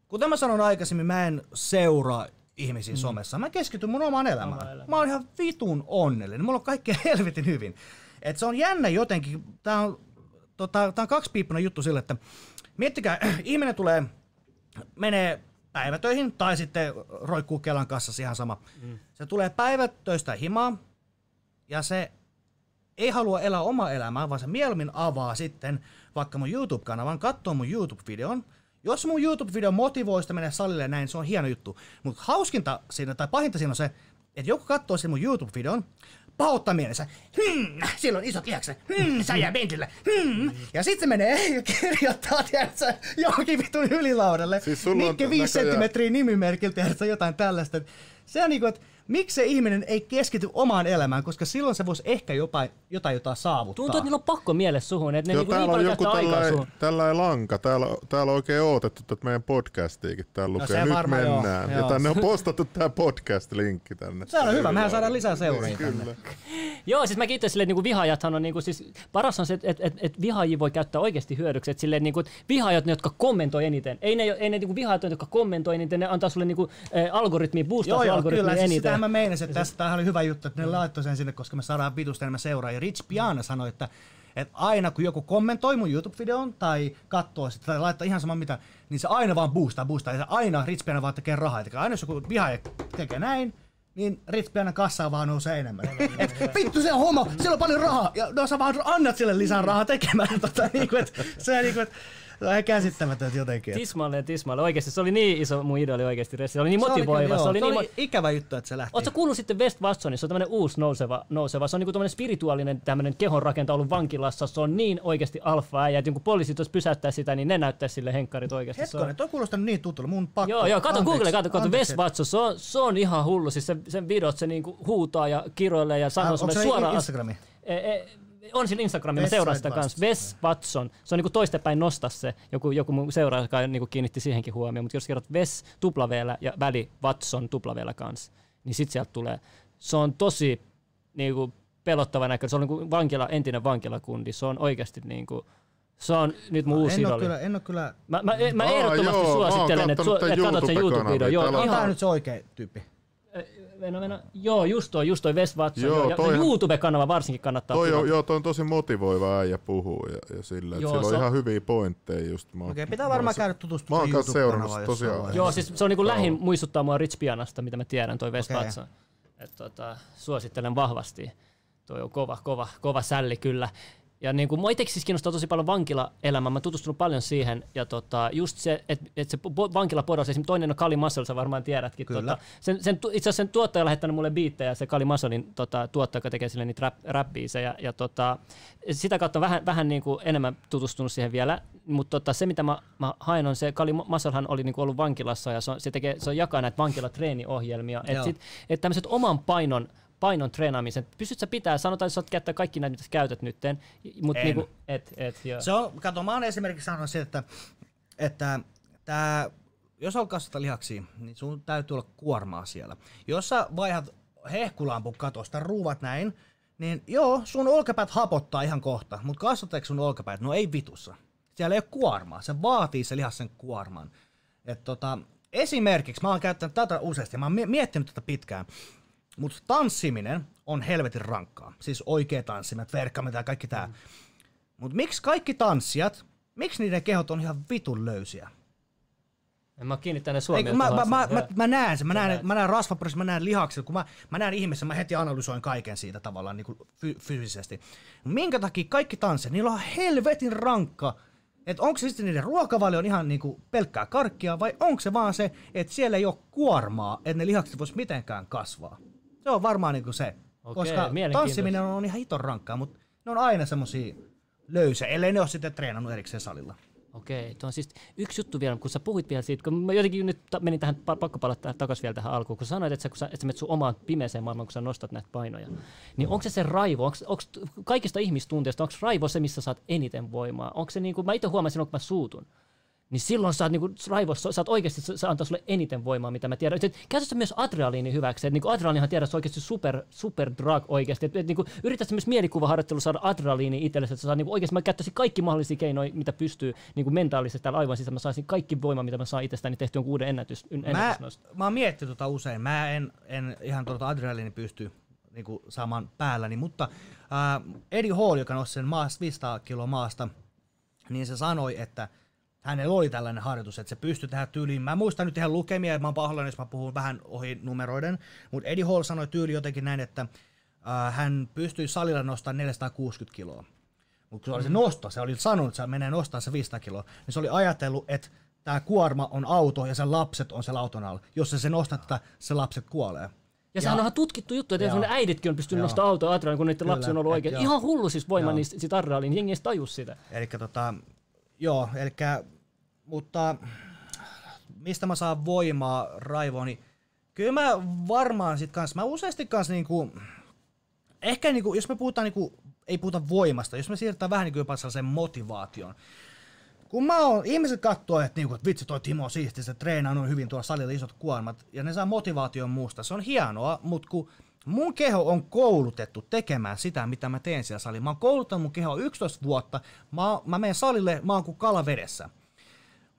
kuten mä sanoin aikaisemmin, mä en seuraa ihmisiä mm. somessa. Mä keskityn mun omaan elämään. Oma elämä. Mä oon ihan vitun onnellinen. Mulla on kaikkea helvetin hyvin. Et se on jännä jotenkin. Tää on, tota, tää on kaksipiippunen juttu sille, että miettikää, ihminen tulee, menee päivätöihin tai sitten roikkuu Kelan kanssa ihan sama. Mm. Se tulee päivätöistä himaa ja se ei halua elää omaa elämää, vaan se mieluummin avaa sitten vaikka mun YouTube-kanavan, katsoo mun YouTube-videon, jos mun YouTube-video motivoi sitä mennä salille näin, se on hieno juttu. Mutta hauskinta siinä, tai pahinta siinä on se, että joku katsoo sen mun YouTube-videon, pahoittaa mielensä, hmm, siellä on isot lihakset, hmm, sä jää penkille, hmm. Ja sitten se menee ja kirjoittaa, tiedätkö, johonkin vitun ylilaudalle, siis Mikki 5 senttimetriä nimimerkiltä, tiedätkö, jotain tällaista. Se on niinku, että miksi se ihminen ei keskity omaan elämään, koska silloin se voisi ehkä jopa, jotain jotain saavuttaa. Tuntuu, että niillä on pakko mielessä suhun, että ne Joo, niinku niin joku tällä suhun. Tällä lanka, täällä, täällä on oikein odotettu tätä meidän podcastiikin täällä no, lukee. Nyt varma, mennään. Joo, ja tänne on postattu tämä podcast-linkki tänne. Se on hyvä, mehän saadaan lisää seuraajia tänne. Joo, siis mäkin itse silleen, että niinku vihaajathan on, niinku, siis paras on se, että et, et, et vihaajia voi käyttää oikeasti hyödyksi. Että silleen, niinku, vihaajat, ne, jotka kommentoi eniten. Ei ne, ei ne niinku vihaajat, jotka kommentoi eniten, ne antaa sulle niinku, äh, algoritmi, boostaa joo, algoritmi kyllä, siis eniten. Siis mä meinasin, että tästä tämähän oli hyvä juttu, että ne laittoi sen sinne, koska me saadaan vitusta enemmän seuraajia. Rich Piana sanoi, että että aina kun joku kommentoi mun YouTube-videon tai katsoo sitä tai laittaa ihan sama mitä, niin se aina vaan boostaa, boostaa. Ja se aina Rich Piana vaan tekee rahaa. Eli aina jos joku vihaaja tekee näin, niin Rich Piana kassaa vaan nousee enemmän. Et, vittu se on homo, siellä on paljon rahaa. Ja no sä vaan annat sille lisää rahaa tekemään. Tota, niin kuin, et, se niin kuin, että se on ihan käsittämätöntä jotenkin. Tismalle tismalle. Oikeasti se oli niin iso mun idoli oikeasti. Se oli niin motivoiva. Se oli, se oli niin ikävä juttu, että se lähti. Oletko kuullut sitten West Watsonissa? Se on tämmöinen uusi nouseva. nouseva. Se on niin tämmöinen spirituaalinen tämmöinen kehonrakenta ollut vankilassa. Se on niin oikeasti alfa ja kun poliisit olisi pysäyttää sitä, niin ne näyttää sille henkkarit oikeasti. Hetkonen, toi kuulostaa niin tutulta. Mun pakko. Joo, joo, kato Google, kato, kato West Watson. Se on, se on ihan hullu. Siis se, sen videot se niinku huutaa ja kiroilee ja sanoo sulle suoraan. Instagrami? On sillä Instagramilla, mä seuraan sitä kanssa. Wes Watson. Se on niinku toistepäin nosta se. Joku, joku mun seuraaja joka niinku kiinnitti siihenkin huomioon. Mutta jos kerrot Wes tuplaveellä ja väli Watson tuplaveellä kanssa, niin sit sieltä tulee. Se on tosi niinku, pelottava näkö. Se on niinku vankila, entinen vankilakundi. Se on oikeasti niinku, se on nyt mun uusi en Kyllä, en ole kyllä... Mä, mä, mä ehdottomasti joo, suosittelen, että, su, että katsot sen YouTube-video. Joo, ihan... Tämä nyt se oikea tyyppi. Venä, venä. Joo, just toi, just toi Wes Watson. Joo, ja toi, YouTube-kanava varsinkin kannattaa. Toi, on, joo, toi on tosi motivoiva äijä puhua ja, ja sillä, joo, sillä on, on ihan hyviä pointteja just. Mä, Okei, pitää varmaan käydä tutustumaan Mä oon seurannut tosiaan. Joo, siis se on niinku lähin muistuttaa mua Rich Pianasta, mitä mä tiedän, toi Wes okay. Watson. Et, tota, suosittelen vahvasti. Toi on kova, kova, kova sälli kyllä. Ja niin kuin, mua itsekin siis kiinnostaa tosi paljon vankilaelämä. Mä tutustunut paljon siihen. Ja tota, just se, että et se vankilapodos, esimerkiksi toinen on Kali Muscle, sä varmaan tiedätkin. Kyllä. Tota, sen, sen, itse asiassa sen tuottaja on lähettänyt mulle biittejä, se Kali Musclein tota, tuottaja, joka tekee sille niitä rap, rap ja, ja tota, sitä kautta vähän, vähän niin kuin enemmän tutustunut siihen vielä. Mutta tota, se, mitä mä, mä haen, on se, Kali Musclehan oli niin kuin ollut vankilassa ja se, on, se, tekee, se on jakaa näitä vankilatreeniohjelmia. Että et tämmöiset oman painon painon treenaamisen. Pystyt sä pitää, sanotaan, että sä oot käyttää kaikki näitä, mitä sä käytät nytten, mutta niinku, et, et, joo. Se on, kato, mä oon esimerkiksi sanonut se, että, että tää, jos on kasvata lihaksia, niin sun täytyy olla kuormaa siellä. Jos sä vaihdat hehkulampun katosta, ruuvat näin, niin joo, sun olkapäät hapottaa ihan kohta, mutta kasvattaako sun olkapäät? No ei vitussa. Siellä ei ole kuormaa, se vaatii se lihas sen kuorman. Et tota, esimerkiksi mä oon käyttänyt tätä useasti, mä oon miettinyt tätä pitkään. Mutta tanssiminen on helvetin rankkaa. Siis oikea tanssimet, verkkamet ja kaikki tää. Mm. Mutta miksi kaikki tanssijat, miksi niiden kehot on ihan vitun löysiä? En mä kiinnittänyt huomiota. Mä, mä, mä, mä, mä, näen sen, mä näen, mä näen rasvaprosessit, mä näen lihakset, kun mä, mä näen ihmisen, mä heti analysoin kaiken siitä tavallaan niin kuin fy, fyysisesti. Minkä takia kaikki tanssijat, niillä on helvetin rankka että onko se sitten niiden ruokavalio on ihan niinku pelkkää karkkia vai onko se vaan se, että siellä ei ole kuormaa, että ne lihakset vois mitenkään kasvaa. Se on varmaan niinku se. Okei, koska tanssiminen on ihan hiton rankkaa, mutta ne on aina semmosia löysä, ellei ne ole sitten treenannut erikseen salilla. Okei, tuo on siis yksi juttu vielä, kun sä puhuit vielä siitä, kun mä jotenkin nyt menin tähän, pa- pakko palata takaisin vielä tähän alkuun, kun sanoit, että sä, kun sä, että sä menet sun omaan pimeeseen maailmaan, kun sä nostat näitä painoja, niin onko se se raivo, onko, onko kaikista ihmistunteista, onko raivo se, missä saat eniten voimaa? Onko se niin kuin, mä itse huomaan silloin, kun mä suutun, niin silloin sä oot niinku raivossa, sä oot oikeasti, se, antaa sulle eniten voimaa, mitä mä tiedän. Käytä myös adrenaliini hyväksi, että niinku adrenaliinihan tiedät, se on oikeasti super, super drug oikeasti. Et, et, niinku, yritä myös mielikuvaharjoittelu saada adrenaliini itsellesi, että sä saat niinku, oikeasti mä käyttäisin kaikki mahdollisia keinoja, mitä pystyy niinku mentaalisesti täällä aivan sisällä. Mä saisin kaikki voima, mitä mä saan itsestäni tehty jonkun uuden ennätys, Mä, ennätysnosto. mä oon miettinyt tota usein. Mä en, en ihan tuota adrenaliini pysty niinku, saamaan päälläni, mutta ää, Eddie Hall, joka nosti sen maasta, 500 kiloa maasta, niin se sanoi, että hänellä oli tällainen harjoitus, että se pystyi tähän tyyliin. Mä muistan nyt ihan lukemia, mä oon pahoillani, jos mä puhun vähän ohi numeroiden, mutta Eddie Hall sanoi tyyli jotenkin näin, että ää, hän pystyi salilla nostamaan 460 kiloa. Mutta kun se oli se nosto, se oli sanonut, että se menee nostaa se 500 kiloa, niin se oli ajatellut, että tämä kuorma on auto ja sen lapset on siellä auton alla. Jos se, se nostattaa, se lapset kuolee. Ja sehän on ihan tutkittu juttu, että semmoinen äiditkin on pystynyt nostamaan autoa adrenaliin, kun niiden Kyllä, lapsi on ollut oikein. Ihan hullu siis voima niistä sit adrenaliin, jengi ei edes tajus sitä. Eli tota, joo, eli mutta mistä mä saan voimaa, raivoa, niin kyllä mä varmaan sit kans, mä useasti kans niinku, ehkä niinku, jos me puhutaan niinku, ei puhuta voimasta, jos me siirrytään vähän niinku jopa sellaiseen motivaatioon. Kun mä oon, ihmiset katsoo, että, niinku, että vitsi toi Timo on siisti, se treenaa noin hyvin tuolla salilla isot kuormat, ja ne saa motivaation muusta. Se on hienoa, mutta kun mun keho on koulutettu tekemään sitä, mitä mä teen siellä salilla. Mä oon kouluttanut mun kehoa 11 vuotta, mä, mä menen salille, mä oon kuin kala vedessä.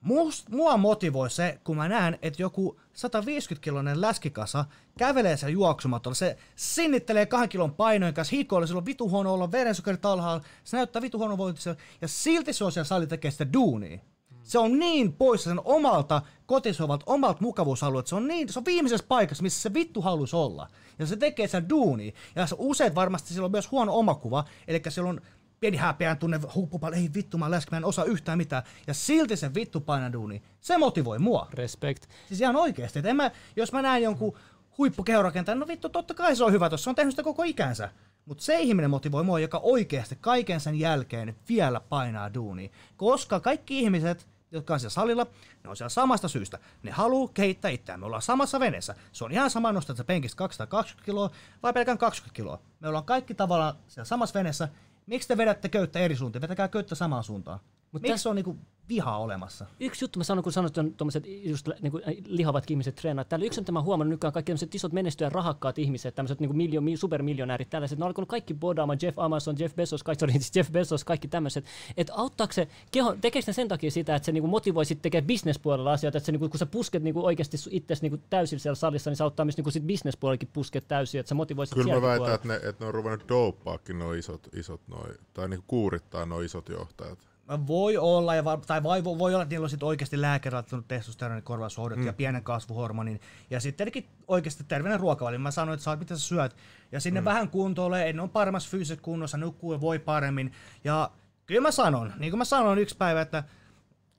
Must, mua motivoi se, kun mä näen, että joku 150-kiloinen läskikasa kävelee sen juoksumatolla. Se sinnittelee kahden kilon painojen kanssa hikoilla, sillä on vitu huono olla, verensokerit alhaalla, se näyttää vitu huono voitisella, ja silti se on siellä salilla tekee sitä duunia. Se on niin poissa sen omalta kotisovalta, omalta mukavuusalueelta. Se on, niin, se on viimeisessä paikassa, missä se vittu haluaisi olla. Ja se tekee sen duunia. Ja se usein varmasti sillä on myös huono omakuva. Eli siellä on pieni häpeän tunne, huppupal, ei vittu, mä läskin, mä en osaa yhtään mitään. Ja silti se vittu painaa duuni. Se motivoi mua. Respect. Siis ihan oikeesti. Et en mä, jos mä näen jonkun huippukehorakentajan, no vittu, totta kai se on hyvä, tuossa se on tehnyt sitä koko ikänsä. Mutta se ihminen motivoi mua, joka oikeasti kaiken sen jälkeen vielä painaa duunia. Koska kaikki ihmiset, jotka on siellä salilla, ne on siellä samasta syystä. Ne haluaa kehittää itseään. Me ollaan samassa veneessä. Se on ihan sama nostaa penkistä 220 kiloa vai pelkään 20 kiloa. Me ollaan kaikki tavallaan siellä samassa veneessä. Miksi te vedätte köyttä eri suuntiin? Vetäkää köyttä samaan suuntaan. Mut Miksi tässä- on niinku vihaa olemassa? Yksi juttu mä sanon, kun sanoit, että tuommoiset just niin kuin, lihavat ihmiset treenaa. Täällä yksi, mitä mä oon huomannut nykyään, kaikki tämmöiset isot menestyjät, rahakkaat ihmiset, tämmöiset niin miljo, supermiljonäärit, tällaiset, ne on alkanut kaikki bodaamaan, Jeff Amazon, Jeff Bezos, kaikki, sorry, Jeff Bezos, kaikki tämmöiset. Että auttaako se, keho, tekeekö ne sen takia sitä, että se niin motivoi sitten tekemään bisnespuolella asioita, että se, niin kuin, kun sä pusket niin oikeasti itsesi niin täysin siellä salissa, niin se auttaa myös niin sit bisnespuolellakin pusket täysin, että sä motivoisit Kyllä mä väitän, että ne, että ne on ruvennut dopaakin nuo isot, isot noi, tai niinku kuurittaa nuo isot johtajat. Voi olla, ja va- tai voi, voi olla, että niillä on sit oikeasti lääkärilattunut testosteronin korvaushoidot mm. ja pienen kasvuhormonin. Ja sitten oikeasti terveinen ruokavalio. Mä sanoin, että saat mitä sä syöt. Ja sinne mm. vähän kuntoilee, ne on paremmassa fyysisessä kunnossa, nukkuu ja voi paremmin. Ja kyllä mä sanon, niin kuin mä sanoin yksi päivä, että,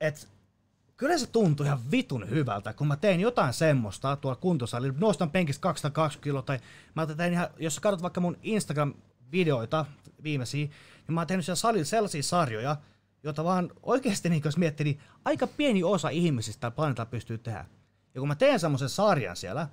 että kyllä se tuntuu ihan vitun hyvältä, kun mä tein jotain semmoista tuolla kuntosalilla, nostan penkistä 220 kiloa, tai mä tein ihan, jos sä katsot vaikka mun Instagram-videoita viimeisiä, niin mä oon tehnyt siellä salilla sellaisia sarjoja, jota vaan oikeasti, niin jos miettii, niin aika pieni osa ihmisistä planeetalla pystyy tehdä. Ja kun mä teen semmoisen sarjan siellä,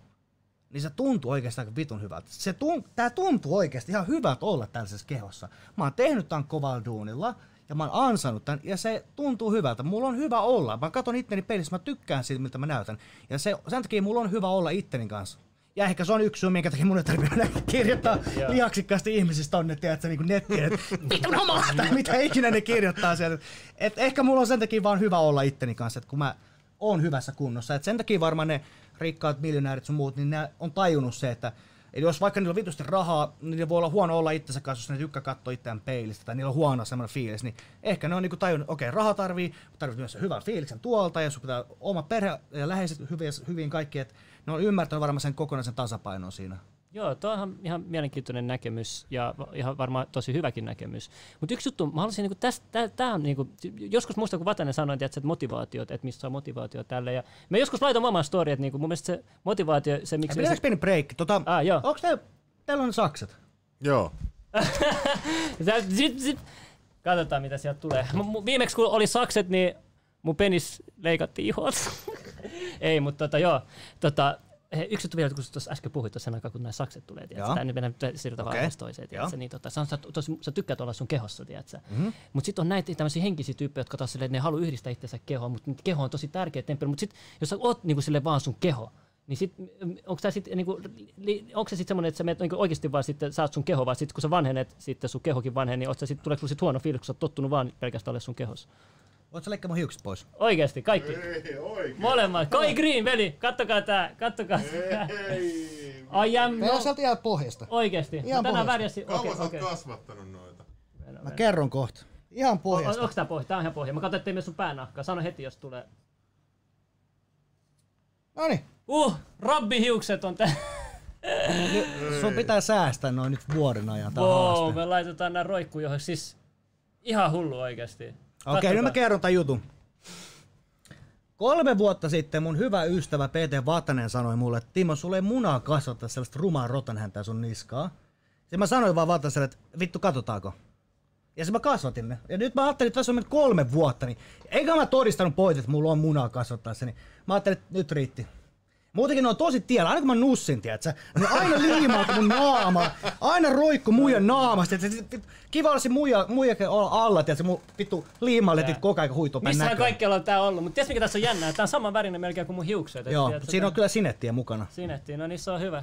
niin se tuntuu oikeastaan vitun hyvältä. Se tun, tää tuntuu oikeasti ihan hyvältä olla tällaisessa kehossa. Mä oon tehnyt tämän kovalla duunilla, ja mä oon ansainnut tämän, ja se tuntuu hyvältä. Mulla on hyvä olla. Mä katson itteni pelissä, mä tykkään siitä, miltä mä näytän. Ja se, sen takia mulla on hyvä olla itteni kanssa. Ja ehkä se on yksi syy, minkä takia mun ei tarvitse kirjoittaa lihaksikkaasti ihmisistä tonne, tiedätkö, niin kuin nettiin, että vitun homma, tai mitä ikinä ne kirjoittaa sieltä. Et ehkä mulla on sen takia vaan hyvä olla itteni kanssa, että kun mä oon hyvässä kunnossa. Et sen takia varmaan ne rikkaat miljonäärit sun muut, niin ne on tajunnut se, että Eli jos vaikka niillä on vitusti rahaa, niin ne voi olla huono olla itsensä kanssa, jos ne tykkää katsoa itseään peilistä, tai niillä on huono semmoinen fiilis, niin ehkä ne on niinku tajunnut, okei, okay, raha tarvii, mutta tarvitsee myös hyvän fiiliksen tuolta, ja sun pitää oma perhe ja läheiset hyvin, hyvin kaikki, että ne on ymmärtänyt varmaan sen kokonaisen tasapainon siinä. Joo, tuo on ihan, mielenkiintoinen näkemys ja ihan varmaan tosi hyväkin näkemys. Mutta yksi juttu, mä haluaisin, niinku tästä, tää on niinku, joskus muista kun Vatanen sanoi, että motivaatiot, että mistä saa motivaatio tälle. Ja mä joskus laitan oman story, että niinku, mun mielestä se motivaatio, se miksi... Pidetäänkö pieni break? Tota, Ah, joo. Onko teillä, teillä on sakset? Joo. Tää- zip, zip. Katsotaan mitä sieltä tulee. M- viimeksi kun oli sakset, niin mun penis leikattiin ihot. Ei, mutta tota, joo. Tota, he, yksi juttu vielä, kun tuossa äsken puhuit tuossa sen aikaa, kun nämä sakset tulee, tiedätkö? Tää nyt mennään siirrytään okay. vaan toiseen, tiedätkö? Niin, tota, sä, sä, sä tykkäät olla sun kehossa, tiedätkö? Mhm. Mm-hmm. Mutta sitten on näitä tämmöisiä henkisiä tyyppejä, jotka taas silleen, että ne haluaa yhdistää itsensä kehoon, mutta keho on tosi tärkeä temppeli. Mutta sitten jos sä oot niinku sille vaan sun keho, niin sit, onko tää sit, niinku, li, onko se sitten semmoinen, että sä menet niinku oikeasti vaan sitten, oot sun keho, vai sitten kun sä vanhenet, sitten sun kehokin vanhenee, niin sit, tuleeko sulla sit huono fiilis, kun sä oot tottunut vaan pelkästään olemaan sun kehossa? Voit sä leikkaa mun hiukset pois? Oikeasti, kaikki. Ei oikein. Molemmat. Koi Green, veli. Kattokaa tää. Kattokaa tää. Ei. I am Meillä on no, sieltä ihan pohjasta. Oikeesti. Ihan tänään pohjasta. värjäsin. Kauan Okei, sä oot okei. kasvattanut noita? Mä kerron kohta. Ihan pohjasta. Onko tää pohja? Tää on ihan pohja. Mä katsoin, ettei mene sun päänahkaa. Sano heti, jos tulee. Noniin. Uh, rabbihiukset on tää. Sun pitää säästää noin nyt vuoden ajan. Wow, me laitetaan nää roikkuu johon. Siis ihan hullu oikeesti. Okei, Kattokaa. nyt mä kerron tämän jutun. Kolme vuotta sitten mun hyvä ystävä P.T. Vatanen sanoi mulle, että Timo, sulle ei munaa kasvattaa sellaista rumaa rotanhäntää sun niskaa. Ja mä sanoin vaan Vataselle, että vittu katsotaanko. Ja se mä kasvatin ne. Ja nyt mä ajattelin, että tässä on mennyt kolme vuotta, niin eikä mä todistanut pois, että mulla on munaa kasvattaa se, niin mä ajattelin, että nyt riitti. Muutenkin ne on tosi tiellä, aina kun mä nussin, tiedätkö? Ne aina liimautu mun naama, aina roikku muijan naamasta. Kiva olla se muija, muijakin olla alla, tiedätkö? Mun vittu liimaletit koko ajan huitoo päin Missähän kaikkialla on tää ollut. Mutta tiedätkö mikä tässä on jännää? Tää on saman värinen melkein kuin mun hiukset. et Joo, tiedätkö, siinä on kyllä sinettiä mukana. Sinettiin, no niin se on hyvä.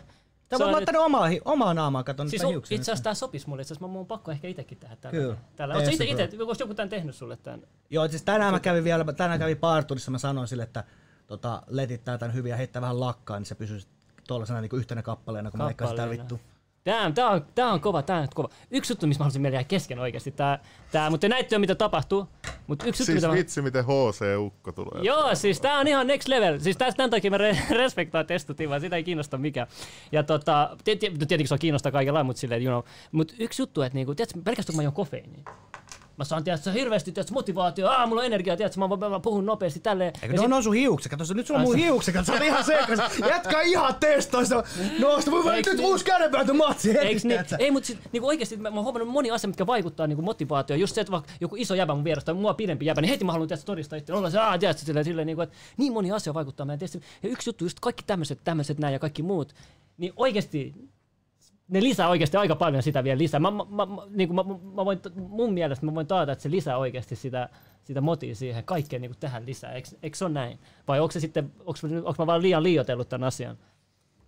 Voit on laittaa ne omaa, omaa naamaa, kato Siis nyt on, itse asiassa tää sopis mulle, itse asiassa mun on pakko ehkä itekin tehdä tällä. Kyllä. Tällä. Oletko se, itse, onko joku tän tehnyt sulle tän? Joo, siis tänään mä kävin vielä, tänään kävin parturissa, mä sanoin sille, että tota, letittää tän hyvin ja heittää vähän lakkaa, niin se pysyy tuollaisena niin yhtenä kappaleena, kun mä leikkaan sitä Kappaleena. vittu. Tää on, tää on kova, tää on kova. Yksi juttu, missä mä haluaisin meillä kesken oikeesti, tää, tää mutta te näitte jo mitä tapahtuu, mutta yksi juttu, Siis mitä mä... vitsi, miten HC-ukko tulee. Joo, siis tää on ihan next level. Siis tästä tämän takia mä re- respektaan testutin, vaan sitä ei kiinnosta mikään. Ja tota, tietenkin se on kiinnostaa kaikilla, mutta silleen, you know. Mut yksi juttu, että niinku, tiedätkö, pelkästään kun mä juon kofeiiniä. Mä saan tiedätkö, mulla tiedätkö, motivaatio, aah, mulla on energiaa, tiedätkö, mä, mä, mä puhun nopeasti tälleen. Eikö ne sit- on sun hiukset? Kato, se- nyt sulla on mun hiukset, kato, sä oot ihan sekas. Jätkä ihan testoista. Nosta, mä Eiks nyt niin? uusi kädenvääntö matsi heti, niin? Ei, mutta niinku oikeasti mä, mä oon huomannut moni asia, mitkä vaikuttaa niinku motivaatioon. Just se, että vaikka joku iso jäbä mun vierestä tai mua pidempi jäbä, niin heti mä haluan tietysti todistaa itse. Olla se, aah, tiedätkö, silleen, silleen niinku, että niin moni asia vaikuttaa meidän tietysti. Ja yksi juttu, just kaikki tämmöiset, tämmöiset näin ja kaikki muut, niin oikeasti ne lisää oikeasti aika paljon sitä vielä lisää. Mä, mä, mä, niin kuin mä, mä voin, mun mielestä mä voin taata, että se lisää oikeasti sitä, sitä motia siihen kaikkeen niin kuin tähän lisää. Eikö, se ole näin? Vai onko se sitten, onko, onko mä vaan liian liioitellut tämän asian?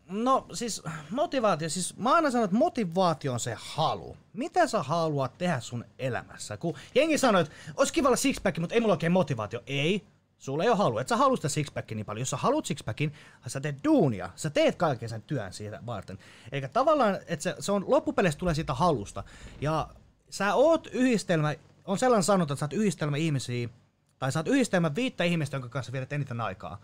No siis motivaatio, siis mä aina sanon, että motivaatio on se halu. Mitä sä haluat tehdä sun elämässä? Kun jengi sanoo, että olisi kiva olla sixpack, mutta ei mulla oikein motivaatio. Ei, sulla ei ole halu. Et sä halua sitä sixpackia niin paljon. Jos sä haluat sixpackin, sä teet duunia. Sä teet kaiken sen työn siitä varten. Eli tavallaan, että se, se on loppupeleissä tulee siitä halusta. Ja sä oot yhdistelmä, on sellainen sanonta, että sä oot yhdistelmä ihmisiä, tai sä oot yhdistelmä viittä ihmistä, jonka kanssa viedät eniten aikaa.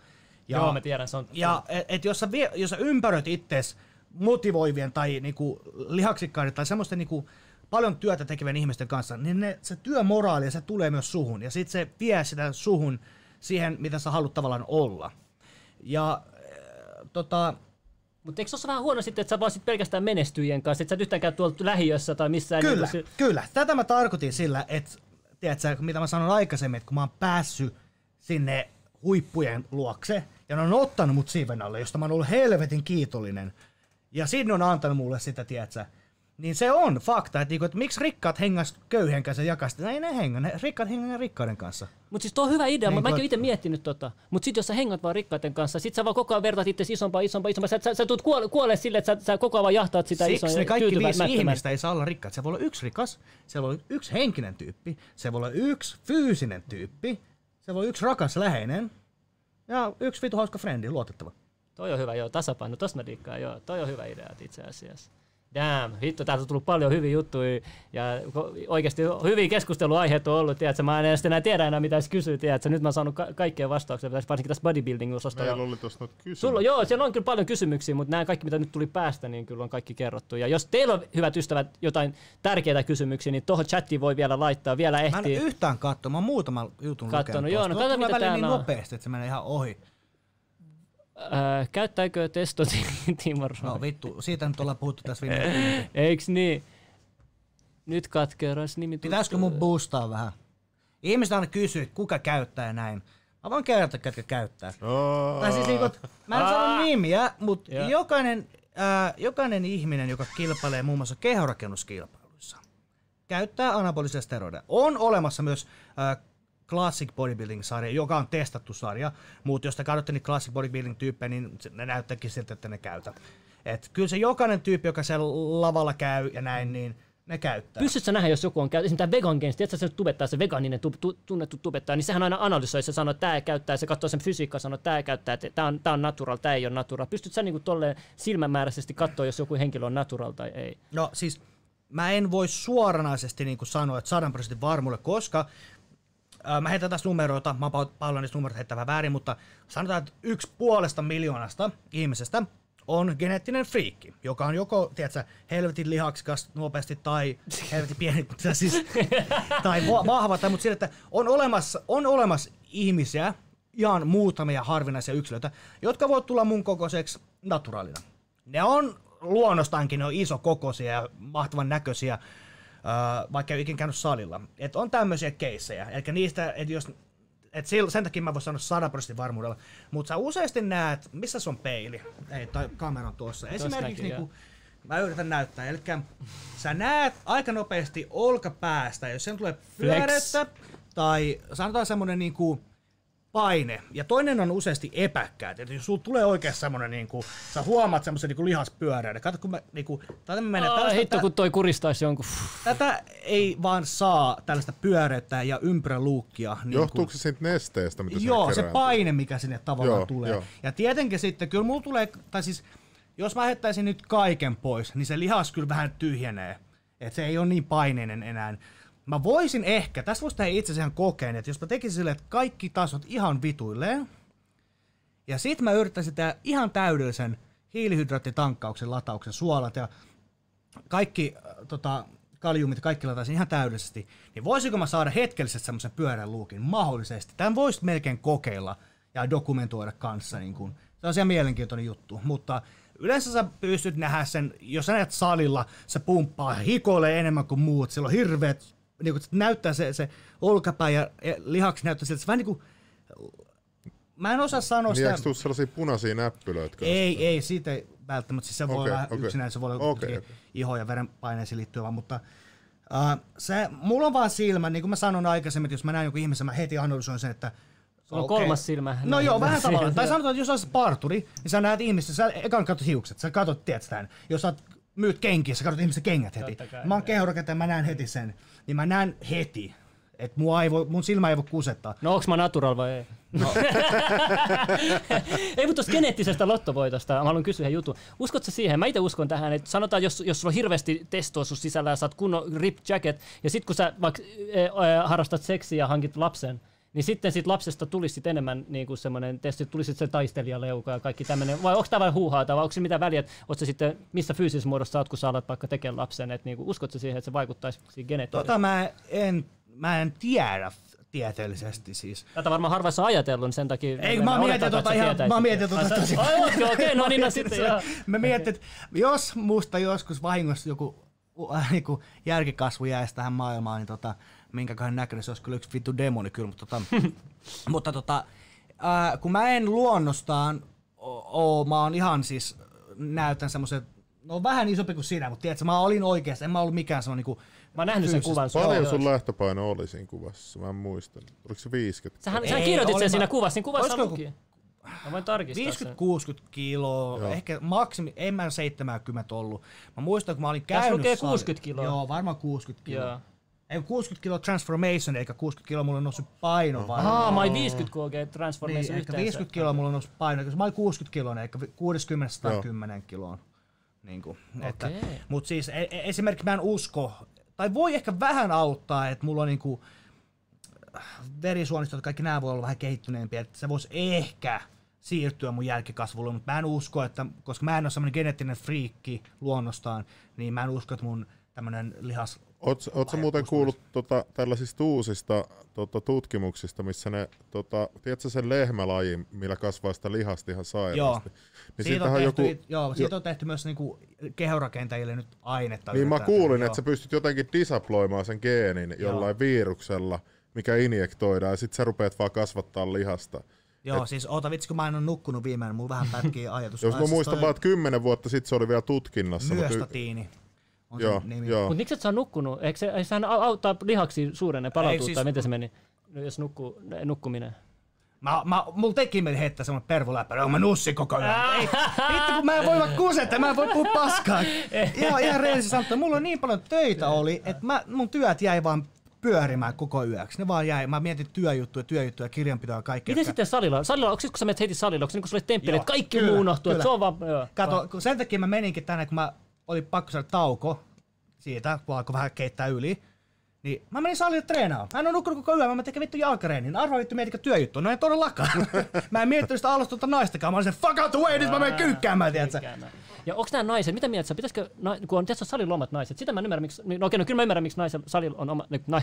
Ja, Joo, mä tiedän, se on- Ja et, et jos, sä vie, jos sä ympäröit itses motivoivien tai niinku, lihaksikkaiden tai semmoisten niinku, paljon työtä tekevien ihmisten kanssa, niin ne, se työmoraali, se tulee myös suhun. Ja sitten se vie sitä suhun siihen, mitä sä haluat tavallaan olla. Ja äh, tota, Mutta eikö se ole vähän huono sitten, että sä vaan sit pelkästään menestyjien kanssa, että sä et yhtään käy tuolla lähiössä tai missään. Kyllä, Niin kuin, kyllä. Tätä mä tarkoitin sillä, että tiedätkö, mitä mä sanoin aikaisemmin, että kun mä oon päässyt sinne huippujen luokse, ja ne on ottanut mut siiven alle, josta mä oon ollut helvetin kiitollinen, ja sinne on antanut mulle sitä, tiedätkö, niin se on fakta, että, niinku, että miksi rikkaat hengas köyhen kanssa ja jakaa sitä. Ei ne hengä, ne rikkaat hengää rikkaiden kanssa. Mutta siis tuo on hyvä idea, Niin mä oon itse miettinyt tota. Mutta sitten jos sä hengat vaan rikkaiden kanssa, sit sä vaan koko ajan vertaat itse isompaa, isompaa, isompaa. Sä, sä, sä tulet kuole, kuolee sille, että sä, sä koko ajan vaan jahtaat sitä Siksi isoa ne kaikki viisi ihmistä ei saa olla rikkaat. Se voi olla yksi rikas, se voi olla yksi henkinen tyyppi, se voi olla yksi fyysinen tyyppi, se voi olla yksi rakas läheinen ja yksi vitu hauska frendi, luotettava. Toi on hyvä, joo, tasapaino, tosta mä diikkaan, joo. Toi on hyvä idea itse asiassa. Damn, vittu, täältä on tullut paljon hyviä juttuja ja oikeasti hyviä keskusteluaiheita on ollut, tiedätkö, mä en edes enää tiedä enää mitä kysyä, tiedätkö, nyt mä oon saanut ka- kaikkea vastauksia, varsinkin tässä bodybuilding-osastolla. Meillä oli tuossa noita kysymyksiä. Sulla, joo, siellä on kyllä paljon kysymyksiä, mutta nämä kaikki, mitä nyt tuli päästä, niin kyllä on kaikki kerrottu. Ja jos teillä on, hyvät ystävät, jotain tärkeitä kysymyksiä, niin tuohon chattiin voi vielä laittaa, vielä Mä en ehtii. yhtään katsoa, mä oon muutaman jutun Kattonut, lukenut. joo, no Tuo tulee mitä välillä niin on. nopeasti, että se menee ihan ohi. Äh, käyttääkö testo Timo No vittu, siitä nyt ollaan puhuttu tässä viime tunti. Eiks niin? Nyt katkeras nimi. Pitäisikö mun boostaa vähän? Ihmiset aina kysyy, kuka käyttää näin. Mä voin kertoa, ketkä käyttää. Oh. Tai siis niinku, mä en sano nimiä, mutta jokainen, äh, jokainen ihminen, joka kilpailee muun muassa kehorakennuskilpailuissa, käyttää anabolisia steroideja. On olemassa myös äh, Classic Bodybuilding-sarja, joka on testattu sarja, mutta jos te katsotte niitä Classic Bodybuilding-tyyppejä, niin ne näyttääkin siltä, että ne käytä. Et kyllä se jokainen tyyppi, joka siellä lavalla käy ja näin, niin ne käyttää. Pystytkö sä nähdä, jos joku on käynyt, esimerkiksi tämä Vegan Games, tiedätkö se tubettaa, se vegaaninen tu, tu, tunnettu tubettaja, niin sehän aina analysoi, se sanoo, että tämä käyttää, se katsoo sen fysiikkaa, sanoo, että tämä käyttää, että tämä on, tää on natural, tämä ei ole natural. Pystytkö sä niinku tolleen silmämääräisesti katsoa, jos joku henkilö on natural tai ei? No siis mä en voi suoranaisesti niin kuin sanoa, että 100 prosentin varmuudelle, koska mä heitän tässä numeroita, mä oon paljon niistä numeroita heittävä väärin, mutta sanotaan, että yksi puolesta miljoonasta ihmisestä on geneettinen friikki, joka on joko, tiedätkö, helvetin lihaksikas nopeasti tai helvetin pieni, siis, tai va- vahva, tai mutta sillä, että on olemassa, on olemassa ihmisiä, ihan muutamia harvinaisia yksilöitä, jotka voivat tulla mun kokoiseksi naturaalina. Ne on luonnostaankin ne on iso kokoisia ja mahtavan näköisiä, ää, vaikka ei ole ikinä käynyt salilla. Et on tämmöisiä keissejä. Eli niistä, että jos et sil- sen takia mä voin sanoa 100 prosentin varmuudella. Mutta sä useasti näet, missä se on peili? Ei, tai kamera on tuossa. Esimerkiksi näkyy, niinku, mä yritän näyttää. Eli sä näet aika nopeasti olkapäästä, jos sen tulee pyörettä, tai sanotaan semmonen niinku paine. Ja toinen on useasti epäkkäät. Että jos sulla tulee oikein semmonen niinku, sä huomaat semmoisen niinku lihaspyöreän. Kato kun mä niinku, tätä menee Aa, tällaista, hitto, kun toi kuristaisi jonkun. tätä ei vaan saa tällaista pyöreyttä ja ympyräluukkia. Niin Johtuuko se siitä nesteestä, mitä Joo, se paine, mikä sinne tavallaan Joo, tulee. joo. Ja tietenkin sitten, kyllä mulla tulee, tai siis, jos mä heittäisin nyt kaiken pois, niin se lihas kyllä vähän tyhjenee. Että se ei ole niin paineinen enää. Mä voisin ehkä, tässä voisi tehdä itse asiassa ihan kokeen, että jos mä tekisin silleen, että kaikki tasot ihan vituilleen, ja sit mä yrittäisin tehdä ihan täydellisen hiilihydraattitankkauksen latauksen, suolat ja kaikki äh, tota, kaliumit, kaikki lataisin ihan täydellisesti, niin voisiko mä saada hetkellisesti semmoisen pyörän luukin? Mahdollisesti. Tämän voisi melkein kokeilla ja dokumentoida kanssa. Niin kun. Se on siellä mielenkiintoinen juttu, mutta yleensä sä pystyt nähdä sen, jos sä näet salilla, se pumppaa, hikoilee enemmän kuin muut, sillä on hirveät, niin kun, näyttää se, se olkapää ja, ja lihaksi näyttää siltä, se vähän niin kuin, mä en osaa sanoa Niin sitä. eikö sellaisia punaisia näppylöitä? kanssa? Ei, ei, siitä ei välttämättä. Siis se voi Okei, olla okei. yksinään, se voi olla okay, okei. iho- ja verenpaineisiin liittyvä, mutta uh, se, mulla on vaan silmä, niin kuin mä sanoin aikaisemmin, että jos mä näen joku ihmisen, mä heti analysoin sen, että Sulla on okei. kolmas silmä. No joo, vähän tavallaan. Tai sanotaan, että jos olisit parturi, niin sä näet ihmistä, sä ekan katsot hiukset, sä katsot, tiedät tämän. Jos sä myyt kenkiä, sä katsot ihmisen kengät heti. Kai, Mä oon kehorakentaja, mä näen heti sen. Niin mä näen heti, että mua ei voi, mun silmä ei voi kusettaa. No onks mä natural vai ei? No. ei, mutta tuosta geneettisestä lottovoitosta mä haluan kysyä jutun. Uskotko sä siihen? Mä itse uskon tähän, että sanotaan, jos, jos sulla on hirveästi testoa sun sisällä ja sä oot kunnon rip jacket, ja sit kun sä vaikka e, harrastat seksiä ja hankit lapsen, niin sitten siitä lapsesta tulisi sit enemmän niin kuin semmoinen testi, tulisi se taistelijaleuka ja kaikki tämmöinen. Vai onko tämä vain huuhaata, vai onko se mitä väliä, että sitten, missä fyysisessä muodossa oot, kun sä alat vaikka tekemään lapsen, että niin kuin, uskotko siihen, että se vaikuttaisi siihen geneettisesti? Tota mä en, mä en tiedä tieteellisesti siis. Tätä varmaan harvassa ajatellut, niin sen takia... Ei, mä että tota ihan, mä Ai, tota tosi Ai, okei, okei, no niin, no sitten. Mä mietin, että jos musta joskus vahingossa joku äh, niinku järkikasvu jäisi tähän maailmaan, niin tota, minkäköhän näköinen se olisi kyllä yksi vittu demoni kyllä, mutta, tota, mutta tota, äh, kun mä en luonnostaan oo, mä oon ihan siis, näytän semmoisen, no vähän isompi kuin sinä, mutta tiedätkö, mä olin oikeasti, en mä ollut mikään semmoinen niinku, Mä oon nähnyt sen kuvan. sun. Paljon sun lähtöpaino oli siinä kuvassa? Mä en muista. Oliko se 50? Sähän, sähän kirjoitit sen mä- siinä kuvassa, siinä kuvassa Olisiko luki. Mä voin tarkistaa sen. 50-60 kiloa, Joo. ehkä maksimi, en mä 70 ollut. Mä muistan, kun mä olin Tässä käynyt... lukee sali- 60 kiloa. Joo, varmaan 60 kiloa. Joo. Ei 60 kilo transformation, eikä 60 kiloa mulla on noussut paino vai? Ahaa, mä olin 50 kg transformation niin, yhteensä. 50 kiloa mulla on noussut paino, koska mä olin 60 kiloa, eikä 60 110 kiloon. Niin kuin, että, Okei. mut siis e- e- esimerkiksi mä en usko, tai voi ehkä vähän auttaa, että mulla on niinku verisuonistot, kaikki nämä voi olla vähän kehittyneempiä, että se voisi ehkä siirtyä mun jälkikasvulle, mutta mä en usko, että koska mä en ole semmoinen geneettinen friikki luonnostaan, niin mä en usko, että mun tämmönen lihas... Sä muuten kuullut tota, tällaisista uusista tota, tutkimuksista, missä ne, tota, tiedätkö sen lehmälajin, millä kasvaa sitä lihasta ihan sairaasti? Joo. Niin Siitä on, tehty, joku, joo, siitä on tehty myös niinku kehorakentajille nyt ainetta. niin mä kuulin, että sä pystyt jotenkin disaploimaan sen geenin jollain viruksella, mikä injektoidaan, ja sit sä rupeat vaan kasvattaa lihasta. Joo, siis oota vitsi, kun mä en ole nukkunut viimein, mulla vähän pätkii ajatus. Jos mä muistan toi vaan, että kymmenen vuotta sitten se oli vielä tutkinnassa. Myöstatiini on Joo, nimi. joo. Mutta miksi et sä oot nukkunut? Eikö se, eikö sehän au- auttaa lihaksi suurenne palautua, Ei, siis- tai miten se meni? No, jos nukkuu, nukkuminen. Mä, mä, mulla teki mieli heittää semmonen pervuläppä, joo mä nussin koko ajan. Ei, vittu kun mä en voi vaan kusetta, mä en voi puhua paskaa. Ihan, ihan rehellisesti sanottuna, mulla on niin paljon töitä oli, että mä, mun työt jäi vaan pyörimään koko yöksi. Ne vaan jäi, mä mietin työjuttuja, työjuttuja, kirjanpitoa ja kaikkea. Miten sitten salilla? Salilla, onko sit, kun sä menet heti salilla, onko se niin kuin sulle temppeli, että kaikki kyllä, muu unohtuu, se on vaan... Joo, Kato, kun sen takia mä meninkin tänne, kun mä oli pakko saada tauko siitä, kun alkoi vähän keittää yli. Niin mä menin salille treenaamaan. Mä en ole nukkunut koko yön, mä tekin vittu jalkareenin. Arvaa vittu mietitkö työjuttu. No ei todellakaan. mä en miettinyt sitä alustunta naistakaan. Mä olin se fuck out the way, nyt mä menen kyykkäämään, tiedätkö? Ja onko nämä naiset, mitä mieltä sä, pitäisikö, kun on tässä salilla omat naiset, sitä mä en ymmärrä, miksi, no okei, no kyllä mä ymmärrän, miksi naisella, salilla on oma, na,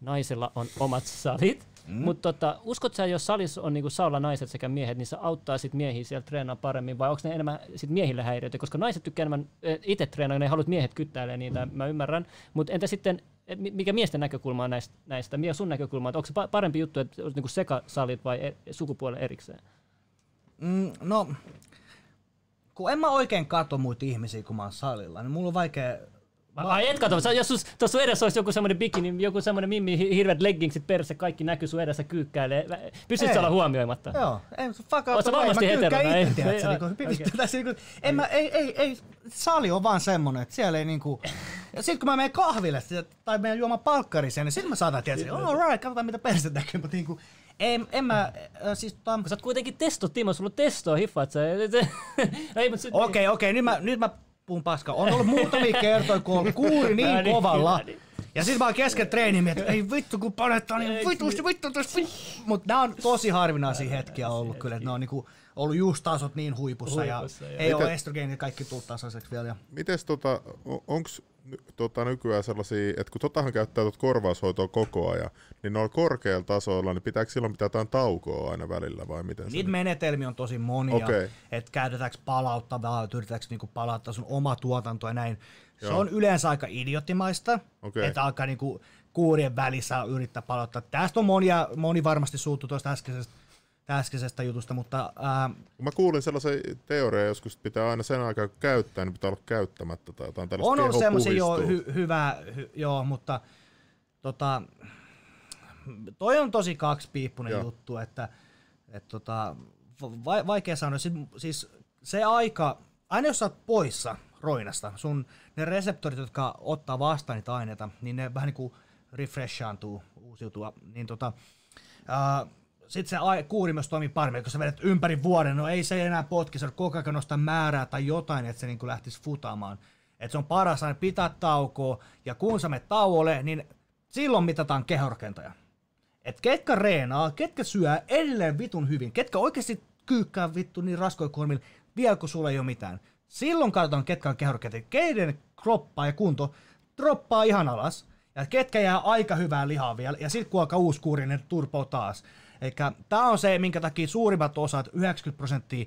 naisella on omat salit, mm. mutta tota, uskot sä, jos salissa on niinku saalla naiset sekä miehet, niin se auttaa sit miehiä siellä treenaa paremmin, vai onko ne enemmän sit miehille häiriöitä, koska naiset tykkää enemmän itse treenaa, ne ei halua, että miehet kyttäilee niitä, mä ymmärrän, mutta entä sitten, mi- mikä miesten näkökulma on näistä, näistä? mikä on sun näkökulma, onko se pa- parempi juttu, että olisi niinku sekasalit vai e- sukupuolen erikseen? Mm, no, kun en mä oikein katso muita ihmisiä, kun mä oon salilla, niin mulla on vaikea... Ai et kato, sä- jos sus, tuossa sun edessä olisi joku semmoinen bikini, joku semmoinen mimmi, hi- hirveät leggingsit perse, kaikki näkyy sun edessä kyykkäilee. Pystyt Ei. sä olla huomioimatta? Joo, ei, fuck sä way, varmasti mä heterona, itse, ei? tiedätkö, Ei, niinku, okei. tässä niinku, en mä, ei, ei, ei, sali on vaan semmonen, että siellä ei niinku, ja sit kun mä menen kahville tai menen juomaan palkkariseen, niin sit mä saatan tietysti, all right, katsotaan mitä perse näkyy, mutta niinku, en, en mä, äh, siis tota, sä oot kuitenkin testo, Timo, sulla on testoa, hiffaat sä. ei, mut sit, Okei, okei, nyt mä, nyt mä puhun paskaa. On ollut muutamia kertoja, kun on kuuri Ja niin niin, kovalla. ja niin. Ja sit mä oon kesken miettinyt, että ei vittu kun panetaan, niin vitusti vittu tuossa. Mut nää on tosi harvinaisia hetkiä ollut kyllä, että ne on niinku ollut just tasot niin huipussa, Huipussa, ja joo. ei ole estrogeenit kaikki tullut tasaiseksi vielä. Ja Mites tota, onko tota nykyään sellaisia, että kun totahan käyttää tot korvaushoitoa koko ajan, niin noilla korkeilla tasoilla, niin pitääkö silloin pitää jotain taukoa aina välillä vai miten Niitä menetelmiä on tosi monia, Okei. että käytetäänkö palauttavaa, että yritetäänkö niinku palauttaa sun oma tuotanto ja näin. Se Joo. on yleensä aika idioottimaista, Okei. että alkaa niinku kuurien välissä yrittää palauttaa. Tästä on monia, moni varmasti suuttu tuosta äskeisestä, äskeisestä jutusta, mutta ää, Mä kuulin sellaisen teorian joskus, että pitää aina sen aikaa kun käyttää, niin pitää olla käyttämättä tai jotain tällaista on ollut semmoisia joo, puhistuu. hy, hyvä, hy, joo, mutta tota, toi on tosi kaksipiippunen Joo. juttu, että et tota, va, vaikea sanoa. Siis, siis se aika, aina jos sä oot poissa roinasta, sun ne reseptorit, jotka ottaa vastaan niitä aineita, niin ne vähän niin kuin refreshaantuu, uusiutua, niin tota, ää, sitten se kuuri myös toimii paremmin, kun sä vedät ympäri vuoden, no ei se enää potki, se koko ajan nostaa määrää tai jotain, että se niin kuin lähtisi futaamaan. Et se on paras aina pitää taukoa, ja kun sä menet tauolle, niin silloin mitataan kehorkentoja. Et ketkä reenaa, ketkä syö edelleen vitun hyvin, ketkä oikeasti kyykkää vittu niin raskoja kormilla, vielä kun sulla ei ole mitään. Silloin katsotaan, ketkä on kehorkentoja, keiden kroppa ja kunto droppaa ihan alas, ja ketkä jää aika hyvää lihaa vielä, ja sitten kun alkaa uusi kuuri, ne turpoo taas. Eikä tämä on se, minkä takia suurimmat osat, 90 prosenttia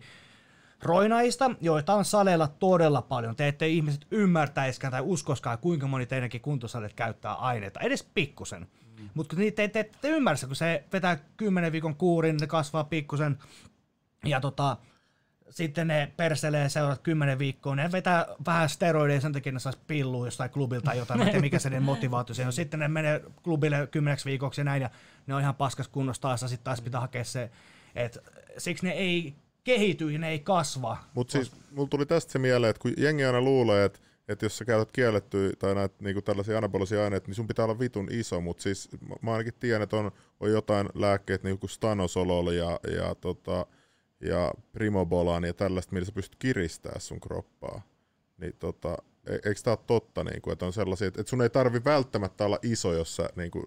roinaista, joita on saleilla todella paljon. Te ette ihmiset ymmärtäiskään tai uskoskaan, kuinka moni teidänkin kuntosalit käyttää aineita, edes pikkusen. Mm. Mutta te, te, te ette ymmärrä, kun se vetää 10 viikon kuurin, ne kasvaa pikkusen, ja tota, sitten ne perselee seuraavat 10 viikkoa, ne vetää vähän steroideja sen takia, ne saisi pillua jostain klubilta tai jotain, tiedä mikä se niiden motivaatio on. Sitten ne menee klubille 10 viikoksi ja näin, ja ne on ihan paskas kunnossa taas, ja sitten taas pitää hakea se, että siksi ne ei kehity ja ne ei kasva. Mutta siis mulla tuli tästä se mieleen, että kun jengi aina luulee, että että jos sä käytät kiellettyä tai näitä niinku tällaisia anabolisia aineita, niin sun pitää olla vitun iso, mutta siis mä- ainakin tiedän, että on, on jotain lääkkeitä niin kuin stanosolol ja, ja, tota, ja primobolan ja tällaista, millä sä pystyt kiristämään sun kroppaa. Niin tota, e- eikö tää ole totta, niin kuin, että on sellaisia, että, sun ei tarvi välttämättä olla iso, jos sä niin kuin,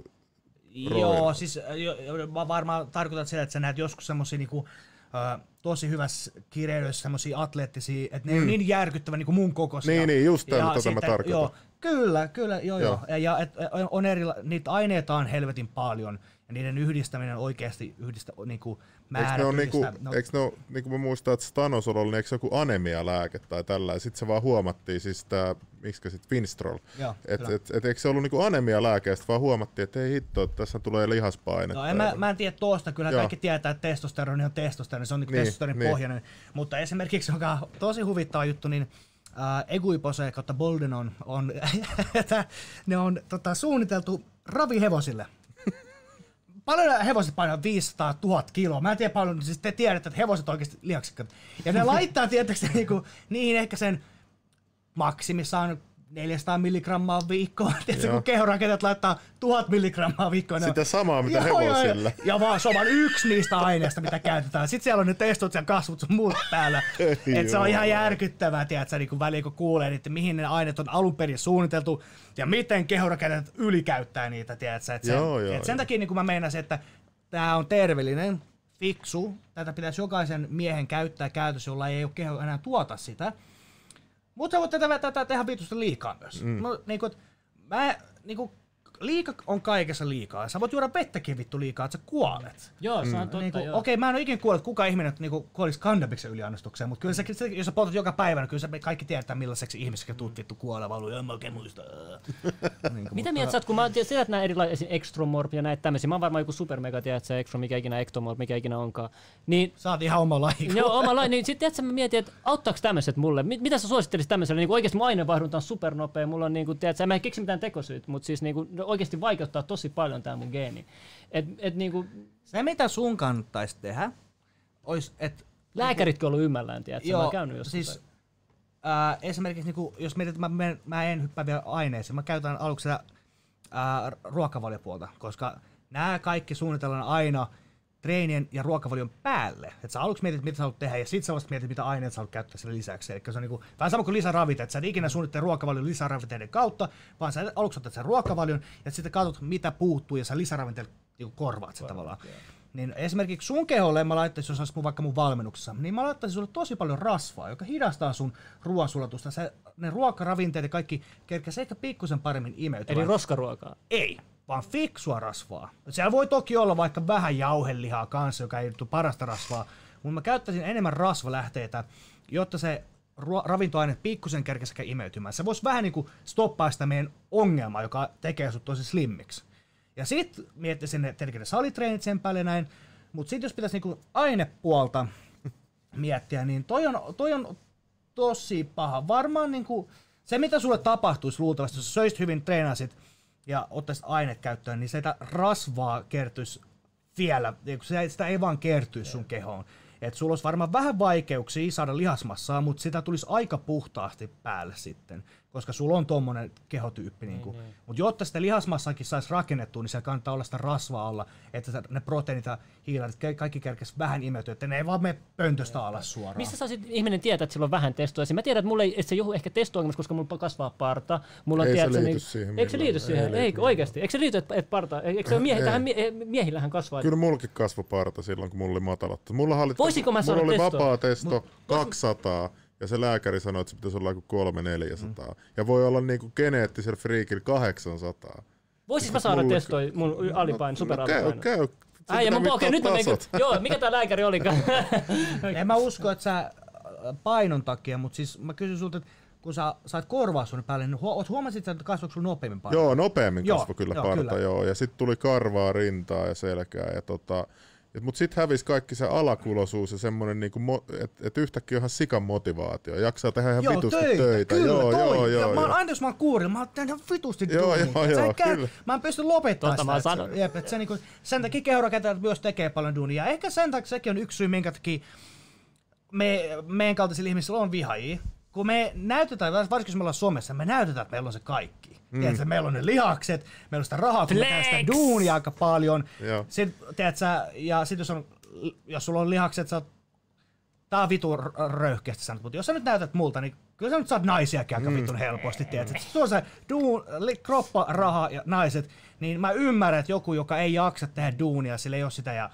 Joo, Roina. siis jo, jo, mä varmaan tarkoitan sitä, että sä näet joskus semmosia niinku, ö, tosi hyvässä kirjailijoissa semmosia atleettisia, että ne mm. ei ole niin järkyttävän niinku mun kokoisia. Niin, niin, just tämän, Ja tätä mä tarkoitan. Joo, kyllä, kyllä, joo, joo. Joo. Ja, et, on eri, niitä aineita on helvetin paljon, ja niiden yhdistäminen oikeasti yhdistä, niinku, Eikö määrät ne niinku, no, eikö ne ole, niinku mä muistan, että Stanosololla, niin eikö se joku anemia-lääke tai tällä, sitten se vaan huomattiin, siis tää, miksi sit Finstrol, Joo, et, et, et, eikö se ollut niinku anemia-lääke, ja sitten vaan huomattiin, että ei hitto, että tässä tulee lihaspainetta. No en mä, mä en tiedä tuosta, kyllä Joo. kaikki tietää, että testosteroni on testosteroni, se on niin Niin, testosteronin niin. pohjainen. Mutta esimerkiksi, joka on tosi huvittava juttu, niin äh, Eguipose kautta Boldenon on, että ne on tota, suunniteltu ravihevosille. Paljon hevoset painaa 500 000 kiloa. Mä en tiedä paljon, siis te tiedätte, että hevoset oikeasti lihaksikkaat. Ja ne laittaa tietysti niinku, niihin ehkä sen maksimissaan 400 milligrammaa viikkoa. Tiedätkö, kun kehorakentajat laittaa 1000 milligrammaa viikkoa. ne on- Sitä samaa, mitä Joo, joo, joo. Ja vaan se on vain yksi niistä aineista, mitä käytetään. Sitten siellä on ne testot ja kasvut sun muut päällä. Et se on ihan järkyttävää, tiedätkö, niin kun väliin kun kuulee, että mihin ne aineet on alun perin suunniteltu ja miten kehorakentajat ylikäyttää niitä, tiedätkö. Et sen, Joo, joo, et sen joo. takia niin kun mä meinasin, että tämä on terveellinen, fiksu, tätä pitäisi jokaisen miehen käyttää käytössä, jolla ei ole keho enää tuota sitä. Mutta sä voit tätä, tätä tehdä vitusta liikaa myös. Mm. No, niin kuin, mä, niin kuin, liika on kaikessa liikaa. Sä voit juoda vettäkin vittu liikaa, että sä kuolet. Joo, se on totta, Niin kuin, joo. Okei, mä en ole ikinä kuullut, että kuka ihminen niin kuin, kuolisi kannabiksen yliannostukseen, mutta kyllä se, se, jos sä poltat joka päivä, niin kyllä se, kaikki tiedetään, millaiseksi ihmiseksi tuut vittu kuoleva ollut. En mä oikein muista. niin kuin, Mitä mieltä sä oot, kun mä tiedän, tiedät nämä erilaiset extromorp ja näitä tämmöisiä, mä oon varmaan joku supermega, tiedät sä extro, mikä ikinä ectomorp, mikä ikinä onkaan. Niin Sä oot ihan oma laji. Joo, oma lain. Niin sit tiedätkö, mä mietin, että auttaako tämmöiset mulle? Mit, mitä sä suosittelisit tämmöiselle? Niin oikeasti mun aineenvaihdunta on supernopea. Mulla on niin kuin, tiedätkö, mä en keksi mitään tekosyyt, mutta siis niin kuin, oikeasti vaikeuttaa tosi paljon tää mun geeni. Et, et niin kuin, Se, mitä sun kannattaisi tehdä, olisi, että lääkäritkin on ollut ymmällään, tiedätkö? mä oon käynyt joskus. siis äh, esimerkiksi niinku, jos mietit, mä, menen, mä en hyppää vielä aineeseen, mä käytän aluksi sitä äh, ruokavaliopuolta, koska nämä kaikki suunnitellaan aina treenien ja ruokavalion päälle. Et sä aluksi mietit, mitä sä haluat tehdä, ja sit sä vasta mietit, mitä aineita sä haluat käyttää sille lisäksi. Eli se on niinku, vähän sama kuin lisäravitteet. Sä et ikinä suunnittele ruokavalion lisäravitteiden kautta, vaan sä aluksi otat sen ruokavalon, ja sitten katsot, mitä puuttuu, ja sä lisäravinteet niinku korvaat sen tavallaan. Niin esimerkiksi sun keholle mä laittaisin, jos olisi mun, vaikka mun valmennuksessa, niin mä laittaisin sulle tosi paljon rasvaa, joka hidastaa sun ruoansulatusta. Se, ne ruokaravinteet ja kaikki kerkesi ehkä pikkusen paremmin imeytyä. Eli roskaruokaa. Ei, vaan fiksua rasvaa. Siellä voi toki olla vaikka vähän jauhelihaa kanssa, joka ei ole parasta rasvaa, mutta mä käyttäisin enemmän rasvalähteitä, jotta se ravintoaine pikkusen kerkesi imeytymään. Se voisi vähän niin kuin stoppaa sitä meidän ongelmaa, joka tekee sut tosi slimmiksi. Ja sitten miettisin, että tietenkin ne salitreenit sen päälle näin, mutta sitten jos pitäisi niinku ainepuolta miettiä, niin toi on, toi on tosi paha. Varmaan niinku, se, mitä sulle tapahtuisi luultavasti, jos söisit hyvin, treenasit ja ottaisit aineet käyttöön, niin sitä rasvaa kertyisi vielä, niin sitä ei vaan kertyisi sun kehoon. Et sulla olisi varmaan vähän vaikeuksia saada lihasmassaa, mutta sitä tulisi aika puhtaasti päälle sitten, koska sulla on tommonen kehotyyppi. Niin kuin. Mutta jotta sitä lihasmassaakin saisi rakennettua, niin siellä kannattaa olla sitä rasvaa alla, että se- ne proteiinit ja hiilarit ka- kaikki kerkes vähän imeytyä, että ne ei vaan mene pöntöstä alas suoraan. Mistä sä sit ihminen tietää, että sillä on vähän testoa? Mä tiedän, että mulla ei, että se johuu ehkä testoongelmasta, koska mulla kasvaa parta. Mulla on, Ei se tiedätkö, liity niin, siihen Eikö se liity siihen? Ei Ei, liity oikeasti. Eikö se liity, että, että parta? Eikö se miehi, tähän mie, miehillähän kasvaa? Kyllä mullakin kasvoi parta silloin, kun mulla oli matalat. Mulla Voisinko mä mulla oli testoa? vapaa testo 200 ja se lääkäri sanoi, että se pitäisi olla joku 300-400. Ja voi olla niinku geneettisellä friikillä 800. Voisis mä saada mulla- testoi mun alipaino, käy, superalipaino? käy. Sun Ai, ja pitää mun, okei, nyt mä tasot. joo, mikä tää lääkäri olikaan? En mä usko, että sä äh, painon takia, mutta siis mä kysyn sulta, että kun sä saat korvaa sun päälle, niin huo- huomasit, että kasvoiko sulla nopeammin paino? Joo, nopeammin kasvoi kyllä joo, parta, kyllä. joo. Ja sitten tuli karvaa, rintaa ja selkää. Ja tota, et, mut sitten hävisi kaikki se alakulosuus ja semmoinen, niinku, että et yhtäkkiä ihan sikan motivaatio. Jaksaa tehdä ihan Joo, vitusti töitä, töitä. Kyllä, joo, toi. joo, ja joo, mä, oon- joo. aina jos mä oon kuurilla, mä oon tehnyt ihan vitusti Joo, duunia. joo, joo, käy- kyllä. Mä en pysty lopettamaan Tota mä sitä. sanon. Et, se- jep, et se niinku, sen takia kehorakentajat myös tekee paljon duunia. Ja ehkä sen takia sekin on yksi syy, minkä takia me, meidän kaltaisilla ihmisillä on vihajia. Kun me näytetään, varsinkin jos me ollaan somessa, me näytetään, että meillä on se kaikki. Mm. Tiedätkö, meillä on ne lihakset, meillä on sitä rahaa, kun me tehdään sitä Flex! duunia aika paljon. Joo. Sitten, tiedätkö, ja sit jos, on, jos sulla on lihakset, sä oot Tää on vitu röyhkeästi sanottu, mutta jos sä nyt näytät multa, niin kyllä sä nyt saat naisiakin aika vitun helposti, tiedät. Sulla on se duun, kroppa, raha ja naiset, niin mä ymmärrän, että joku, joka ei jaksa tehdä duunia, sillä ei ole sitä, ja,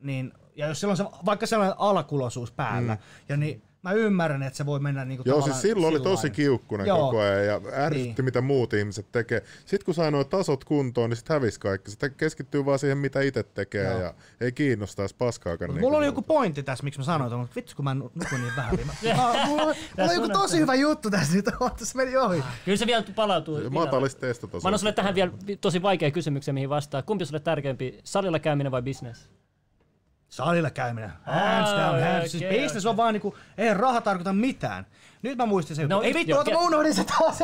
niin, ja jos sillä on se, vaikka sellainen alakulosuus päällä, mm. ja niin mä ymmärrän, että se voi mennä niinku Joo, tavallaan siis silloin oli tosi kiukkunen Joo. koko ajan ja ärsytti, Niin. mitä muut ihmiset tekee. Sitten kun sai nuo tasot kuntoon, niin sitten hävisi kaikki. Sitten keskittyy vaan siihen, mitä itse tekee Joo. ja ei kiinnosta edes paskaakaan. Mulla niinku oli joku pointti tässä, miksi mä sanoin, mutta vitsi kun mä nu- nukun niin vähän. Niin mä, mä, mulla, mulla oli joku tosi hyvä juttu tässä, nyt tässä meni ohi. Kyllä se vielä palautuu. Matalista testatasoa. Mä annan sulle tähän vielä vi- tosi vaikea kysymyksen, mihin vastaa. Kumpi on sulle tärkeämpi, salilla käyminen vai business? Salilla käyminen. Hands down, Aa, hands. Siis okei, business on vaan niinku, ei raha tarkoita mitään. Nyt mä muistin sen. No, ei vittu, joo, ota ke- mä unohdin se taas.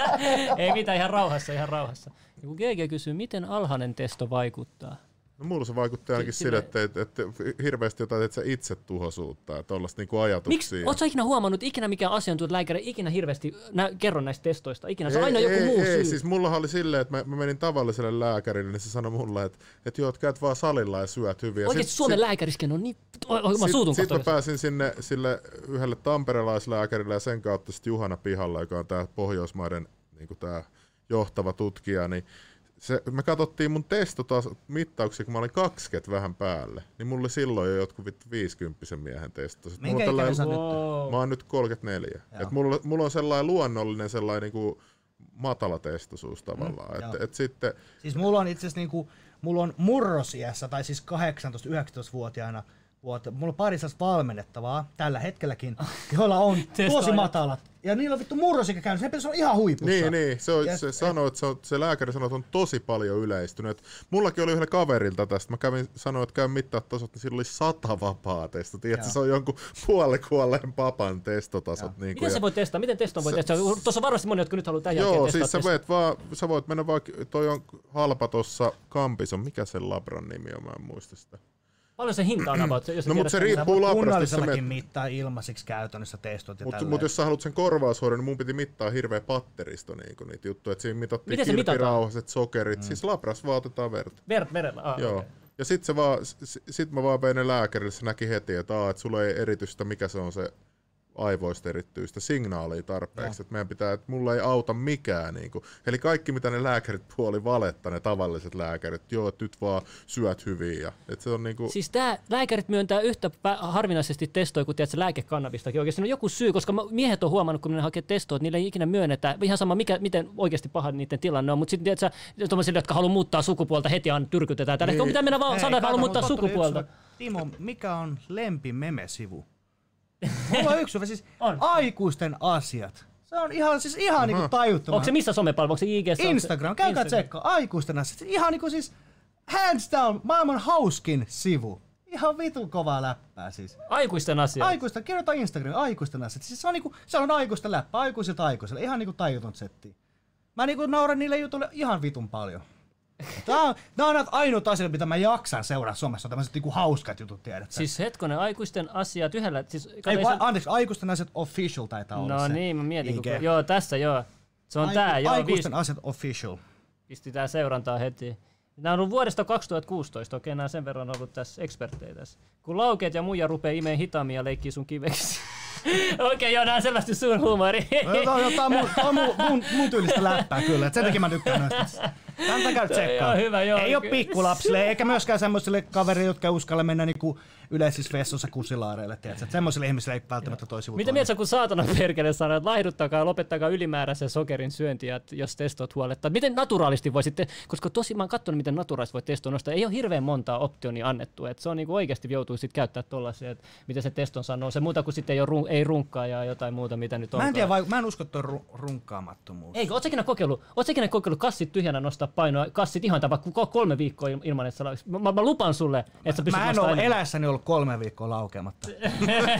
Ei mitään, ihan rauhassa, ihan rauhassa. Ja kun GG kysyy, miten alhainen testo vaikuttaa? No, mulla se vaikutti ainakin Si- sille, että, että, että hirveästi jotain että itse tuhoisuutta ja tollaista niinku ajatuksia. Miksi? Oletko ikinä huomannut, ikinä mikä asiantuntija lääkäri ikinä hirveästi nä- kerro näistä testoista? Ikinä se on aina ei, joku ei, muu ei, syy. siis mullahan oli silleen, että mä, mä menin tavalliselle lääkärille, niin se sanoi mulle, että, että joo, että käyt vaan salilla ja syöt Oikeesti sit- Suomen sit- lääkärisken on niin... Oi, mä Sit- suutun Sitten kohta. mä pääsin sinne sille yhdelle tamperelaislääkärille ja sen kautta sitten Juhana Pihalla, joka on tää Pohjoismaiden niin tää johtava tutkija, niin se, me katsottiin mun testotas mittauksia, kun mä olin 20 vähän päälle, niin mulla oli silloin jo jotkut vittu 50 miehen. Mulla Minkä ikäinen tällainen- sä nyt? Wow. Mä oon nyt 34. Joo. Et mulla, mulla on sellainen luonnollinen sellainen niinku matala testosuus tavallaan. joo. et, et sitten, Siis mulla on itse asiassa niinku, mulla on murrosiässä, tai siis 18-19-vuotiaana, vuotta, mulla on pari sellaista valmennettavaa tällä hetkelläkin, joilla on tosi matalat. Ja niillä on vittu murrosikä käynyt, se pitäisi olla ihan huipussa. niin, niin, se, on, Ja- se sanoo, että se, on, se lääkäri sanoo, että on tosi paljon yleistynyt. Et Mullakin oli yhdellä kaverilta tästä, mä kävin sanoa, että käyn mittaa tasot, niin sillä oli sata vapaa testo. Tiedätkö, se on jonkun puoli kuolleen papan testotasot. Niin Miten se voi testaa? Miten teston voi testaa? Tuossa on varmasti moni, jotka nyt haluaa tämän jälkeen Joo, siis sä voit, vaan, sä voit mennä vaan, toi on halpa tossa Kampison, mikä sen labran nimi on, mä en muista sitä. Paljon se hinta on about? Jos No, mut tiedät se riippuu- labrasta, se mittaa ilmaiseksi käytännössä testot ja Mutta mut jos sä haluat sen korvaushoidon, niin mun piti mittaa hirveä patteristo niinku niitä juttuja. Et siinä mitattiin kilpirauhaset, sokerit. Mm. Siis labras vaan otetaan verta. Ver, verellä? Ah, Joo. okay. Ja sit, se vaan, sit mä vaan ne lääkärille, se näki heti, että, aa, että sulla ei erityistä, mikä se on se aivoista erittyistä signaalia tarpeeksi, että meidän pitää, että mulla ei auta mikään. Niin kuin. Eli kaikki mitä ne lääkärit puoli valetta, ne tavalliset lääkärit, joo, että nyt vaan syöt hyvin. Ja, että se on niin kuin, Siis tää lääkärit myöntää yhtä pä- harvinaisesti testoja kuin tiedätkö, lääkekannabistakin. Oikeasti on joku syy, koska mä- miehet on huomannut, kun ne hakee testoa, että niille ei ikinä myönnetä, ihan sama mikä, miten oikeasti paha niiden tilanne on, mutta sitten tiedätkö, tuollaisille, jotka haluaa muuttaa sukupuolta, heti aina tyrkytetään. Täällä niin. pitää mennä vaan sanoa, että haluaa muuttaa sukupuolta. yksi- Timo, mikä on lempi meme-sivu? Mulla on yksi, siis On. aikuisten asiat. Se on ihan, siis ihan niinku tajuttoman. Onko se missä somepalvelu? Onko se IG? Instagram, käykää Instagram. tsekkaa, aikuisten asiat. Ihan niinku siis hands down, maailman hauskin sivu. Ihan vitun kovaa läppää siis. Aikuisten asia. Aikuista, kirjoita Instagram, aikuisten asiat. Siis se on niinku, se on aikuisten läppä, aikuisilta aikuisille. Ihan niinku tajuton setti. Mä niinku nauran niille jutuille ihan vitun paljon. Tää on, tää on näitä ainoat asiat, mitä mä jaksan seuraa Suomessa, tämmöiset niinku hauskat jutut tiedät. Siis hetkonen, aikuisten asiat yhdellä... Siis, Ei, ei va- se- anteeksi, aikuisten asiat official taitaa olla no se. niin, mä mietin. IG. Kun, joo, tässä joo. Se on Aiku- tää, joo. Aikuisten Viisi, asiat official. pistetään seurantaa heti. Nämä on ollut vuodesta 2016, okei, nämä sen verran ollut tässä eksperttejä tässä. Kun laukeet ja muija rupeaa imeen hitaammin ja leikkii sun kiveksi. okei, joo, nämä on selvästi sun huumori. No, Tää on, tää on, mun, tää on mun, mun, mun tyylistä läppää kyllä, et sen takia mä tykkään noista. Kannattaa käydä tsekkaa. on hyvä, joo. Ei ole pikkulapsille, eikä myöskään semmoisille kavereille, jotka uskalla mennä niinku yleisissä vessoissa kusilaareille. Tiedätkö? Semmoisille ihmisille ei välttämättä toi sivu Mitä mieltä sä, kun saatana perkele sanoo, että laihduttakaa lopettakaa ylimääräisen sokerin syöntiä, jos testot huolettaa. Miten naturaalisti voisitte, koska tosi mä oon katsonut, miten naturaalisti voi testoa nostaa. Ei ole hirveän montaa optionia annettu, että se on niinku oikeasti joutuu sitten käyttää tollasia, että miten se teston sanoo. Se muuta kuin sitten ei, ole ei runkkaa ja jotain muuta, mitä nyt on. Mä en tiedä, vai, mä en usko tuon ru- runkaamattomuus. Eikö, ootko ikinä kokeillut, ootko ikinä kokeillut kassit tyhjänä nostaa painoa, kassit ihan tapa ko- kolme viikkoa il- ilman, että sä, mä, mä, mä lupaan sulle, että sä pystyt Mä en ole enemmän. eläessäni ollut kolme viikkoa laukeamatta.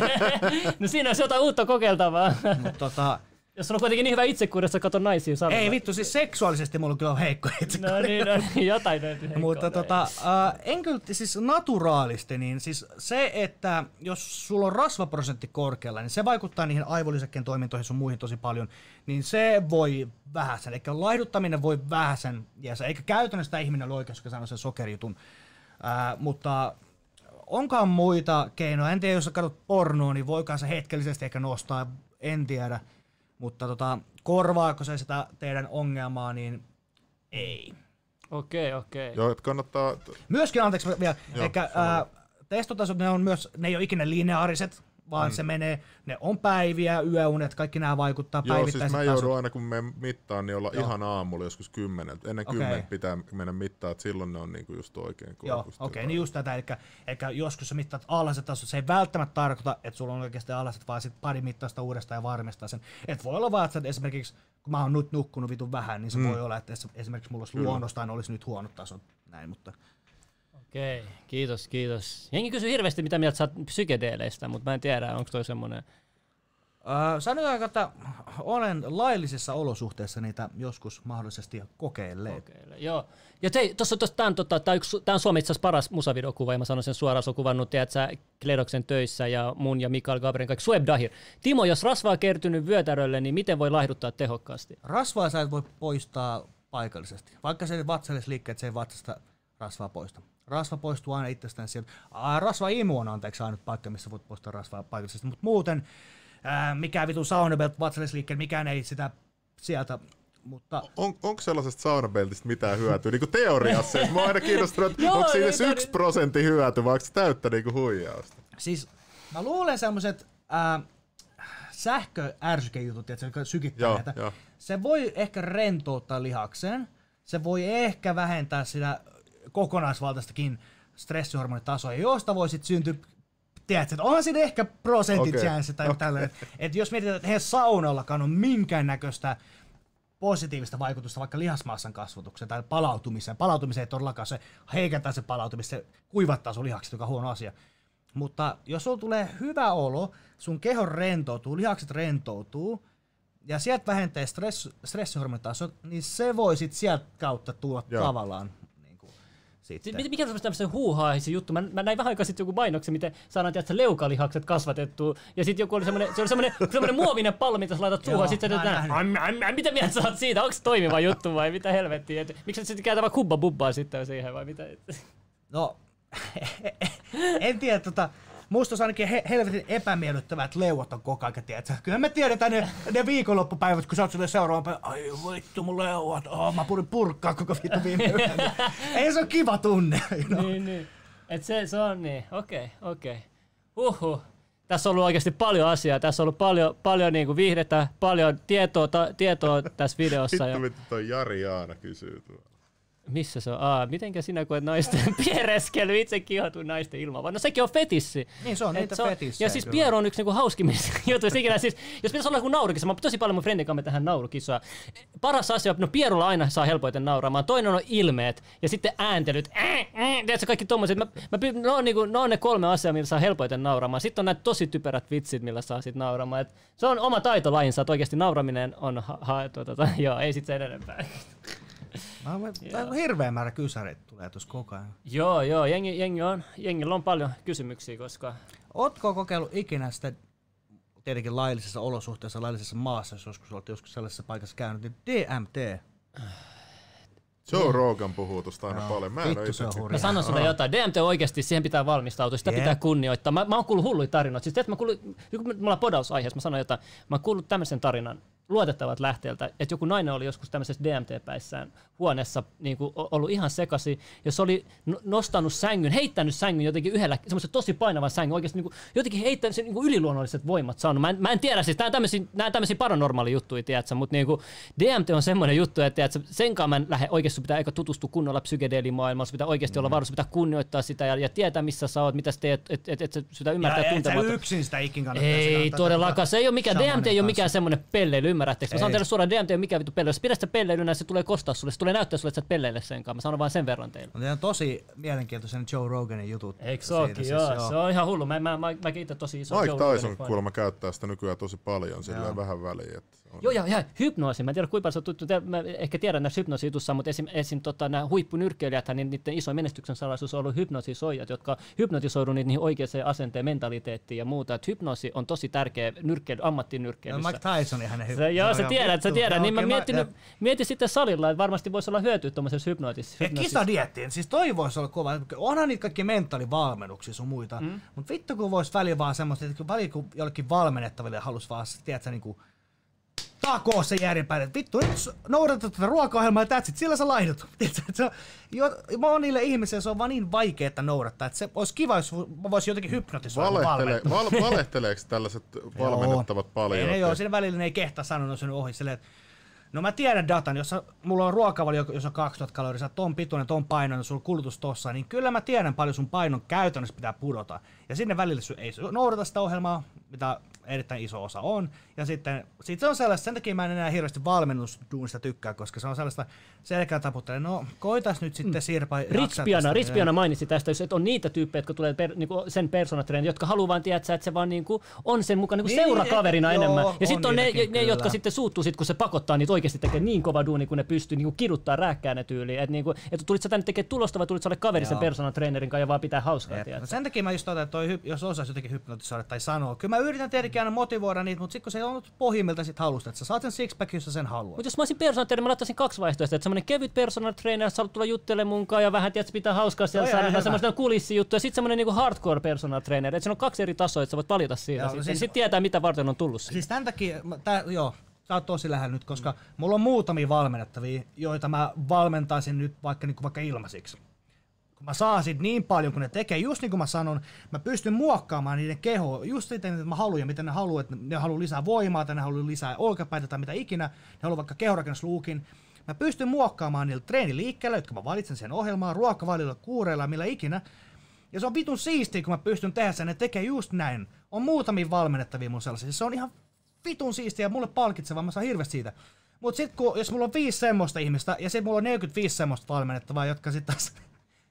no siinä olisi jotain uutta kokeiltavaa. Mut tota, Jos on kuitenkin niin hyvä itsekuuri, että sä katon naisia salilla. ei vittu, siis seksuaalisesti mulla kyllä on heikko itse. No niin, no niin, jotain löytyy. Mutta tota, äh, en kyllä, siis naturaalisti, niin siis se, että jos sulla on rasvaprosentti korkealla, niin se vaikuttaa niihin aivolisäkkeen toimintoihin sun muihin tosi paljon, niin se voi vähäsen. Eli laihduttaminen voi vähäsen, ja se, eikä käytännössä tämä ihminen ole oikeassa, joka sanoo sen sokerijutun. Äh, mutta onkaan muita keinoja. En tiedä, jos sä katsot pornoa, niin voikaan se hetkellisesti ehkä nostaa, en tiedä. Mutta tota, korvaako se sitä teidän ongelmaa, niin ei. Okei, okei. joo, että kannattaa, Myöskin, anteeksi vielä, Joo, ehkä ää, testotasot, ne on myös, ne ei ole ikinä lineaariset, vaan se menee, ne on päiviä, yöunet, kaikki nämä vaikuttaa Joo, siis mä joudun aina kun me mittaan, niin olla Joo. ihan aamulla joskus kymmenen. Ennen Okei. kymmentä pitää mennä mittaa, että silloin ne on niinku just oikein Joo, okei, okay, niin just tätä, eli, eli joskus sä mittaat alhaiset tasot, se ei välttämättä tarkoita, että sulla on oikeasti alhaiset, vaan sit pari mittausta uudestaan ja varmistaa sen. Et voi olla vaan, että esimerkiksi, kun mä oon nyt nukkunut vitun vähän, niin se mm. voi olla, että es- esimerkiksi mulla olisi luonnostaan olisi nyt huonot tasot, näin, mutta Okei, kiitos, kiitos. Jengi kysyy hirveästi, mitä mieltä sä oot psykedeeleistä, mutta mä en tiedä, onko toi semmonen... Öö, sanotaanko, että olen laillisissa olosuhteissa niitä joskus mahdollisesti kokeilleet. Kokeile. Joo. Ja tei, tossa, tossa, tää, on, tota, tää, on yksi, tää on Suomen itse asiassa paras musavideokuva, ja mä sanon sen suoraan, se on kuvannut, tiedät sä, Kledoksen töissä ja mun ja Mikael Gabriel kaikki. Sueb Dahir. Timo, jos rasvaa kertynyt vyötärölle, niin miten voi laihduttaa tehokkaasti? Rasvaa sä et voi poistaa paikallisesti. Vaikka se vatsallis liikkeet, se ei vatsasta rasvaa poista. Rasva poistuu aina itsestään sieltä. Rasva imu on anteeksi ainut paikka, missä voit poistaa rasvaa paikallisesti. Mutta muuten, ää, mikään vitun saunabelt vatsallisliikkeet, mikään ei sitä sieltä. Mutta On, onko sellaisesta saunabeltistä mitään hyötyä? Niin kuin teoriassa. Mä oon aina kiinnostunut, että onko siinä niin, edes yksi prosentti hyöty, vai onko se täyttä niinku huijausta? siis mä luulen semmoiset sähköärsykejutut, että se sykittää Joo, näitä. Se voi ehkä rentouttaa lihaksen. Se voi ehkä vähentää sitä kokonaisvaltaistakin stressihormonitasoa, josta voi sitten syntyä Tiedätkö, että onhan siinä ehkä prosentit Okei. okay. tai tällainen. Että jos mietitään, että eihän saunallakaan ole minkäännäköistä positiivista vaikutusta vaikka lihasmassan kasvutukseen tai palautumiseen. Palautumiseen ei todellakaan se heikentää se palautumista, se kuivattaa sun lihakset, joka on huono asia. Mutta jos sulla tulee hyvä olo, sun keho rentoutuu, lihakset rentoutuu, ja sieltä vähentää stress, stressihormonitaso, niin se voi sit sieltä kautta tulla Joo. tavallaan sitten. Sitten. Mikä on tämmöisen huuhaahisi juttu? Mä, mä näin vähän aikaa sitten joku mainoksen, miten saadaan tiedätkö, leukalihakset kasvatettua. Ja sitten joku oli semmoinen, se oli semmoinen, semmoinen muovinen pallo, mitä sä laitat suuhun. Sitten sä teet nähnyt. näin, "Am, am, am, mitä mieltä sä oot siitä? Onko se toimiva juttu vai mitä helvettiä? Et, miksi et sitten käytä vaan kubba bubbaa sitten siihen vai mitä? No, en tiedä, tota, musta olisi ainakin he, helvetin epämiellyttävää, että leuat on koko ajan, tiedätkö? Kyllä me tiedetään ne, ne viikonloppupäivät, kun sä oot sille seuraavan päivän, ai vittu mun leuat, oh, mä purin purkkaa koko vittu viime yönä. Ei se ole kiva tunne. You know? niin, niin. Et se, se on niin. Okei, okei. Uhu. Tässä on ollut oikeasti paljon asiaa. Tässä on ollut paljon, paljon niin kuin viihdettä, paljon tietoa, ta, tietoa tässä videossa. Ja... Vittu, mitä toi Jari Jaana kysyy tuolla. Missä se on? Aa, mitenkä sinä koet naisten piereskely, itse kihotun naisten ilman? No sekin on fetissi. Niin, se on Et niitä se on- fetissejä Ja siis. Piero on yksi niinku hauskimmista jutuista ikinä. Siis, jos pitäisi olla joku naurukissa, mä oon tosi paljon mun friendin kanssa tähän naurukisoa. Paras asia, no Pierulla aina saa helpoiten nauraamaan. Toinen on ilmeet ja sitten ääntelyt. Äh, äh, tiedätkö, kaikki tommoset. Mä, mä, ne, on niinku, ne on ne kolme asiaa, millä saa helpoiten nauraamaan. Sitten on näitä tosi typerät vitsit, millä saa sit nauraamaan. Et se on oma taitolajinsa, että oikeasti nauraminen on ha, ha, tuota, joo, ei sit sen enempää. Mä voin- on hirveä määrä kysäreitä tulee tuossa koko ajan. Joo, joo, jengi, jengi on, jengillä on paljon kysymyksiä, koska Ootko kokeillut ikinä sitä tietenkin laillisissa olosuhteissa, laillisessa maassa, jos joskus olet joskus sellaisessa paikassa käynyt, niin DMT. Joe Rogan puhuu tosta aina Joo, paljon. Mä en se on. Mä sanon sulle jotain. DMT oikeasti, siihen pitää valmistautua. Sitä Jep. pitää kunnioittaa. Mä, mä oon kuullut hulluja tarinoita. Siis tiedätkö, mä kuullut, kun me ollaan podausaiheessa, mä sanoin jotain. Mä oon kuullut tämmöisen tarinan luotettavat lähteeltä, että joku nainen oli joskus tämmöisessä DMT-päissään huoneessa niin kuin, ollut ihan sekasi, ja se oli no- nostanut sängyn, heittänyt sängyn jotenkin yhdellä, semmoisen tosi painavan sängyn, oikeasti niin kuin, jotenkin heittänyt sen niin kuin yliluonnolliset voimat saanut. Mä en, mä en tiedä, siis tää on tämmöisiä, on tämmöisiä paranormaali juttuja, tiedätkö, mutta niin kuin, DMT on semmoinen juttu, että tiedätkö, senkaan mä en lähde oikeasti, pitää eikä tutustua kunnolla psykedeelimaailmaan, pitää oikeasti olla varussa, sun pitää kunnioittaa sitä ja, ja tietää, missä sä oot, mitä sä teet, että et, et, et, sitä ymmärtää Ja et sä tuntematta. yksin sitä ikin kannattaa. Ei todellakaan, se ei ole mikään, DMT ei ole mikään semmoinen pelleily, ymmärrättekö? Mä sanon Ei. teille suoraan, DMT ole mikään vittu pelleily. Jos pidät sitä pelleilynä, se tulee kostaa sulle, se tulee näyttää sulle, että sä et pelleile senkaan. Mä sanon vaan sen verran teille. Mutta on tosi mielenkiintoisen Joe Roganin jutut. Eikö se siis, Joo, se on ihan hullu. Mä, mä, mä, mäkin itse tosi iso Mike Joe Roganin Tyson kuulemma käyttää sitä nykyään tosi paljon, sillä Joo. vähän väliä. Että on. Joo, ja, ja hypnoosi. Mä en tiedä, kuinka paljon se on tuttu. Mä ehkä tiedän näissä hypnoosijutussa, mutta esim, esim tota, nämä huippunyrkkeilijät, niin niiden iso menestyksen salaisuus on ollut hypnoosisoijat, jotka hypnotisoidu niihin oikeaan asenteen, mentaliteettiin ja muuta. Et hypnoosi on tosi tärkeä nyrkkeily, No, ammattinyrkkeilyssä. Mike Tyson ihan Se, joo, sä tiedät, sä tiedät. Niin mä mietin, Ja, mietin sitten salilla, että varmasti voisi olla hyötyä tuommoisessa hypnootisessa. ja kisadiettiin, siis toi voisi olla kova. Onhan niitä kaikki mentaalivalmennuksia sun muita. Mm. Mutta vittu kun voisi välillä vaan semmoista, että kun välillä kun jollekin valmennettaville halus vaan, tiedätkö, niinku takoo se järjenpäin, että vittu, nyt s- noudata tätä ruokaohjelmaa ja that's it, sillä sä laihdut. Monille ihmisille se on vaan niin vaikea, että noudattaa, että se olisi kiva, jos mä voisin jotenkin hypnotisoida Valehtele, val, valehteleeko tällaiset valmennettavat paljon? Ei ne joo, siinä välillä ne ei kehtaa sanoa, ne on ohi. Silleen, että No mä tiedän datan, jos mulla on ruokavalio, jos on 2000 kaloria, sä ton pituinen, ton painoinen, sulla on kulutus tossa, niin kyllä mä tiedän paljon sun painon käytännössä pitää pudota. Ja sinne välillä sy- ei noudata sitä ohjelmaa, mitä erittäin iso osa on. Ja sitten sit se on sellaista, sen takia mä en enää hirveästi valmennusduunista tykkää, koska se on sellaista selkää taputtelee. No koitas nyt sitten Sirpa. jaksaa Ritspiana. Ritspiana mainitsi tästä, jos- että on niitä tyyppejä, jotka tulee per, niinku sen persoonatreenin, jotka haluaa vaan tietää, että se vaan niinku on sen mukaan niinku Niin, seurakaverina joo, enemmän. on Ja sitten on ne, niitäkin, ne jotka sitten suuttuu sit, kun se pakottaa niitä oikeasti tekemään niin kova duuni, kun ne pystyy niinku kiduttaa rääkkää ne tyyliin. Että niinku, et tulit sä tänne tekemään tulosta vai tulit sä ole kaveri sen Joo. persoonatreenerin kanssa ja vaan pitää hauskaa, tiedät No sen takia mä just otan, että toi, jos osaisi jotenkin hypnotisoida tai sanoa. Kyllä mä yritän tietenkin aina motivoida niitä, mutta sitten kun se on pohjimmilta sit halusta, että sä saat sen sixpack, jos sä sen haluat. Mutta jos mä olisin personal trainer, mä laittaisin kaksi vaihtoehtoa. Että semmoinen kevyt personal trainer, sä haluat tulla juttelemaan munkaan ja vähän tiedät, pitää hauskaa siellä salilla, hyvä. semmoista kulissijuttuja. Ja sitten semmoinen niinku hardcore personal trainer, että siinä on kaksi eri tasoa, että sä voit valita siitä. Joo, sitten siis- sit tietää, mitä varten on tullut siitä. Siis tämän takia, tää, joo, sä oot tosi lähellä nyt, koska mulla on muutamia valmennettavia, joita mä valmentaisin nyt vaikka, niin kuin vaikka ilmaisiksi. Kun mä saan sit niin paljon, kun ne tekee, just niin kuin mä sanon, mä pystyn muokkaamaan niiden kehoa just siten, että mä haluan ja miten ne haluaa, että ne haluaa lisää voimaa tai ne haluaa lisää olkapäitä tai mitä ikinä, ne haluaa vaikka kehorakennusluukin. Mä pystyn muokkaamaan niillä treeniliikkeellä, jotka mä valitsen sen ohjelmaan, ruokavalilla, kuureilla, millä ikinä. Ja se on vitun siistiä, kun mä pystyn tehdä sen, ne tekee just näin. On muutamia valmennettavia mun sellaisia. Se on ihan vitun siistiä ja mulle palkitsevaa, mä saan hirveästi siitä. Mut sit kun, jos mulla on viisi semmoista ihmistä, ja sit mulla on 45 semmoista valmennettavaa, jotka sit taas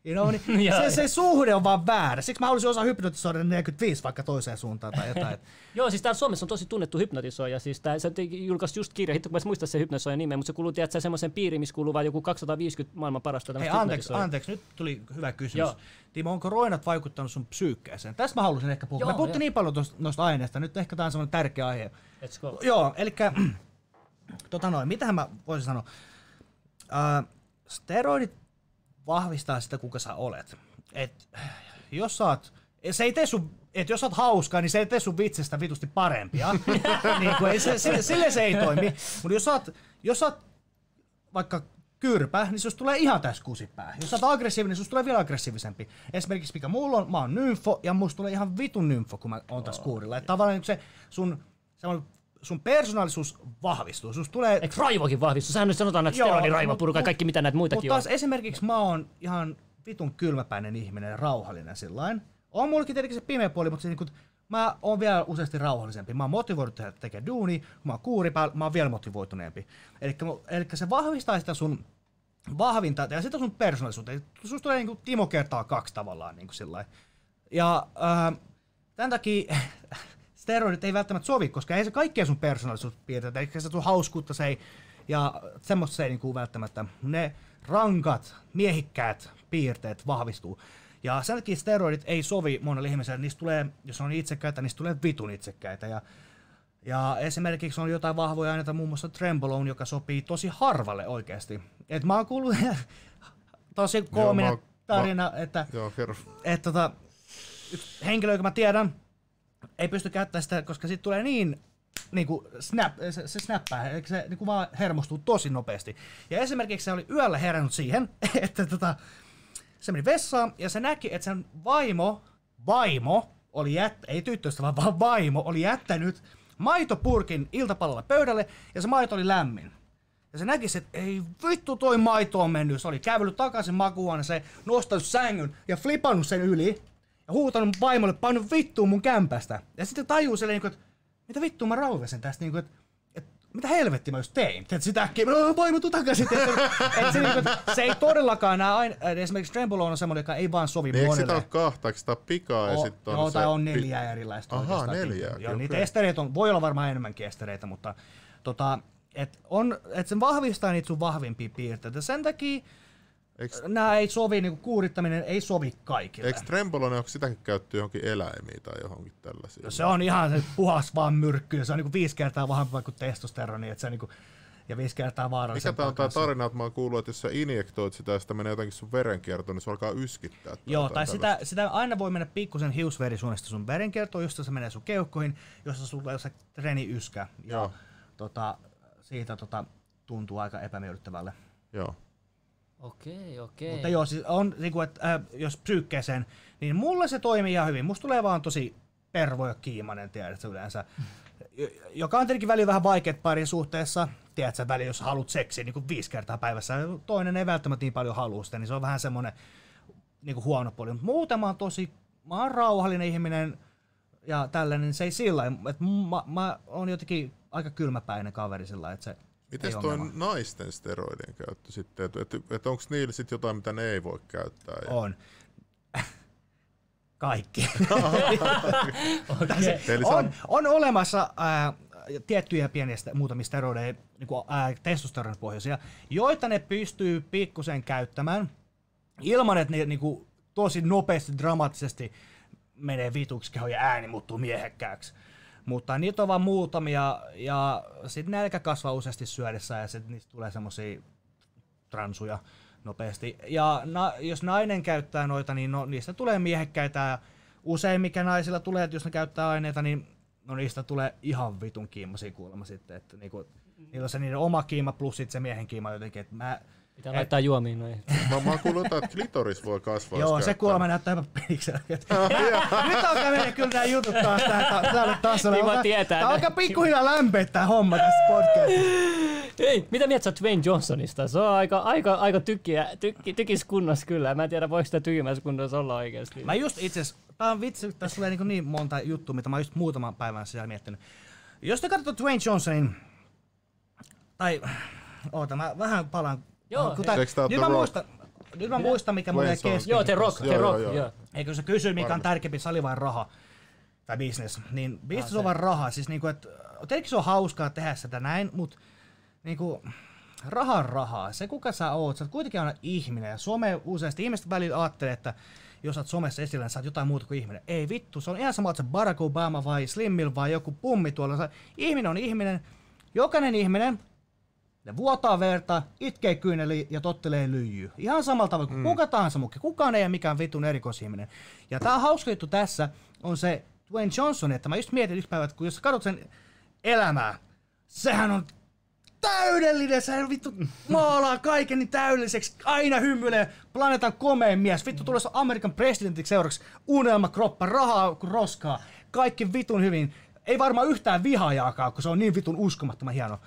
You know, niin se, se suhde on vaan väärä. Siksi mä haluaisin osaa hypnotisoida ne 45 vaikka toiseen suuntaan tai jotain. Joo, siis täällä Suomessa on tosi tunnettu hypnotisoija. Siis tää, se julkaisi just kirja, hitto kun mä en muista sen hypnotisoijan nimeä, mutta se kuuluu tiedätkö, semmoisen piiriin, missä kuuluu vain joku 250 maailman parasta Hei, anteeksi, anteeksi, nyt tuli hyvä kysymys. Joo. Timo, onko roinat vaikuttanut sun psyykkeeseen? Tästä mä haluaisin ehkä puhua. Joo, me puhuttiin niin paljon tosta, noista aineista, nyt ehkä tää on semmoinen tärkeä aihe. Let's go. Joo, eli tota noin, mitähän mä voisin sanoa? Ää, steroidit vahvistaa sitä, kuka sä olet. Et, jos sä oot, se ei tee sun, et jos sä oot hauskaa, niin se ei tee sun vitsestä vitusti parempia. niin kuin, ei se, sille, sille se ei toimi. Mutta jos sä oot, jos sä oot vaikka kyrpä, niin susta tulee ihan täys kusipää. Jos sä oot aggressiivinen, niin susta tulee vielä aggressiivisempi. Esimerkiksi mikä mulla on, mä oon nymfo, ja musta tulee ihan vitun nymfo, kun mä oon tässä kuurilla. Et tavallaan se sun, semmoinen, sun persoonallisuus vahvistuu. Susta tulee Eikö raivokin vahvistu? Sehän nyt sanotaan, että Joo, steroidi, mut- raivo, purka, mut- kaikki mitä näitä muitakin Mutta on. taas esimerkiksi mä oon ihan vitun kylmäpäinen ihminen ja rauhallinen sillain. On mullakin tietenkin se pimeä puoli, mutta se niinku, mä oon vielä useasti rauhallisempi. Mä oon motivoitunut tehdä tekemään duuni, kun mä oon kuuri päällä, mä oon vielä motivoituneempi. Eli se vahvistaa sitä sun vahvinta ja sitä sun persoonallisuutta. Susta tulee niinku Timo kertaa kaksi tavallaan niinku sillain. Ja äh, tämän takia steroidit ei välttämättä sovi, koska ei se kaikkea sun persoonallisuuspiirteitä, eikä se sun hauskuutta se ei, ja semmoista se ei niinku välttämättä, ne rankat, miehikkäät piirteet vahvistuu. Ja sen takia steroidit ei sovi monelle ihmiselle, niistä tulee, jos on itsekkäitä, niistä tulee vitun itsekkäitä. Ja, ja esimerkiksi on jotain vahvoja aineita, muun muassa Trembolone, joka sopii tosi harvalle oikeasti. Et mä oon kuullut tosi koominen mä- tarina, että Joo, kerro. että tota, yksi henkilö, joka mä tiedän, ei pysty käyttämään sitä, koska siitä tulee niin niin kuin snap, se, se snappää, eli se niin kuin vaan hermostuu tosi nopeasti. Ja esimerkiksi se oli yöllä herännyt siihen, että tota, se meni vessaan ja se näki, että sen vaimo, vaimo, oli jät, ei tyttöystävä, vaan vaimo, oli jättänyt maitopurkin iltapallolla pöydälle ja se maito oli lämmin. Ja se näki, että ei vittu toi maito on mennyt. Se oli kävellyt takaisin makuuhuoneeseen, nostanut sängyn ja flipannut sen yli. Ja huutanut vaimolle, painut vittuun mun kämpästä. Ja sitten tajuu silleen, niin että mitä vittua mä raukasin tästä, niin kuin, että, että mitä helvetti mä just tein. Että sitä äkkiä, "Oh, vaimo tuu takaisin. Että, että se, niin kuin, että se ei todellakaan nämä aina, esimerkiksi Trembolone on semmoinen, joka ei vaan sovi Niin eikö sitä monelle. ole kahta, eikö sitä ole pikaa ja sitten on joo, se... tai on pi- neljä erilaista. Ahaa, oikeastaan. neljää, Joo, okei, niitä estereitä on, voi olla varmaan enemmänkin estereitä, mutta tota, et on, et se vahvistaa niitä sun vahvimpia piirteitä. Sen takia Eikö, nämä ei sovi, niinku kuurittaminen ei sovi kaikille. eikö Trembolone, onko sitäkin käytty johonkin eläimiin tai johonkin tällaisiin? No se on ihan se puhas vaan myrkky, se on niinku viisi kertaa vahvempaa kuin testosteroni, että se on niinku, ja viisi kertaa Mikä vaarallisempaa. tää on tää kanssa. tarina, että mä oon kuullut, että jos sä injektoit sitä ja sitä menee jotenkin sun verenkiertoon, niin se alkaa yskittää. Joo, tai sitä, sitä aina voi mennä pikkusen hiusverisuonista sun verenkiertoon, josta se menee sun keuhkoihin, jossa sulla on se treeni yskä. Ja, Joo. tota, siitä tota, tuntuu aika epämiellyttävälle. Joo. Okei, okei. Mutta joo, siis on, niin kuin, että, äh, jos psyykkeeseen, niin mulle se toimii ihan hyvin. Musta tulee vaan tosi pervo ja kiimainen, tiedätkö yleensä. Jo- Joka on tietenkin välillä vähän vaikeat parin suhteessa. Tiedätkö, välillä jos haluat seksiä niin kuin viisi kertaa päivässä, toinen ei välttämättä niin paljon halua sitä, niin se on vähän semmoinen niin kuin huono puoli. Mutta muuten mä oon tosi, mä oon rauhallinen ihminen ja tällainen, niin se ei sillä että mä, mä oon jotenkin aika kylmäpäinen kaveri sillä että se Miten ongelma. naisten steroidien käyttö sitten? Että et, et onko niillä sitten jotain, mitä ne ei voi käyttää? Ja... On. Kaikki. Eli on, on olemassa ää, tiettyjä pieniä muutamia steroideja, niin kuin, ää, testosteronipohjaisia, joita ne pystyy pikkusen käyttämään ilman, että ne niin kuin, tosi nopeasti, dramaattisesti menee vituksi keho ja ääni muuttuu miehekkääksi. Mutta niitä on vaan muutamia ja sitten nälkä kasvaa useasti syödessä ja sitten niistä tulee semmoisia transuja nopeasti. Ja na, jos nainen käyttää noita, niin no, niistä tulee miehekkäitä. Ja usein mikä naisilla tulee, että jos ne käyttää aineita, niin no niistä tulee ihan vitun kiimasia kuulemma sitten. Että niinku, niillä on se niiden oma kiima plus sit se miehen kiima jotenkin. Että mä, Pitää laittaa juomiin noin. Mä, mä kuullut jotain, että klitoris voi kasvaa. joo, se kuulemma näyttää aivan penikseltä. Nyt alkaa mennä kyllä nämä jutut taas tälle tasolle. Kiva Alkaa- tietää Tää alkaa pikkuhiljaa lämpeä tää homma tässä podcastissa. Ei, mitä mieltä sä Dwayne Johnsonista? Se on aika, aika, aika tykiä, tykki, tykis kunnossa kyllä. Mä en tiedä, voiko sitä tykimässä kunnossa olla oikeasti. Mä just itse asiassa, tää on vitsi, tässä tulee niin, niin monta juttua, mitä mä oon just muutaman päivän sisällä miettinyt. Jos te katsotte Dwayne Johnsonin, tai oota, mä vähän palaan. Joo, tää nyt, mä Rock? muistan, nyt mä muistan, mikä mulle kesken. Joo, The Rock, The Rock, joo, joo. joo. Eikö se kysyi, mikä on tärkeämpi, sali vai raha? Tai business. Niin business Ah, on vaan raha. Siis niinku, että tietenkin se on hauskaa tehdä sitä näin, mutta niinku, raha on rahaa. Se kuka sä oot, sä oot kuitenkin aina ihminen. Ja some useasti ihmiset välillä ajattelee, että jos sä oot somessa esillä, niin sä oot jotain muuta kuin ihminen. Ei vittu, se on ihan sama, että se Barack Obama vai Slimmil vai joku pummi tuolla. Se- Ihminen on ihminen. Jokainen ihminen, ne vuotaa verta, itkee kyyneli ja tottelee lyijy. Ihan samalla tavalla kuin mm. kuka tahansa mukki. Kukaan ei ole mikään vitun erikoisihminen. Ja tää hauska juttu tässä on se Dwayne Johnson, että mä just mietin yksi päivä, että kun jos sä katsot sen elämää, sehän on täydellinen, se vittu maalaa kaiken niin täydelliseksi, aina hymyilee, planeetan komein mies, vittu tulee Amerikan presidentiksi seuraavaksi, unelma, kroppa, rahaa kuin roskaa, kaikki vitun hyvin, ei varmaan yhtään vihaajaakaan, kun se on niin vitun uskomattoman hieno.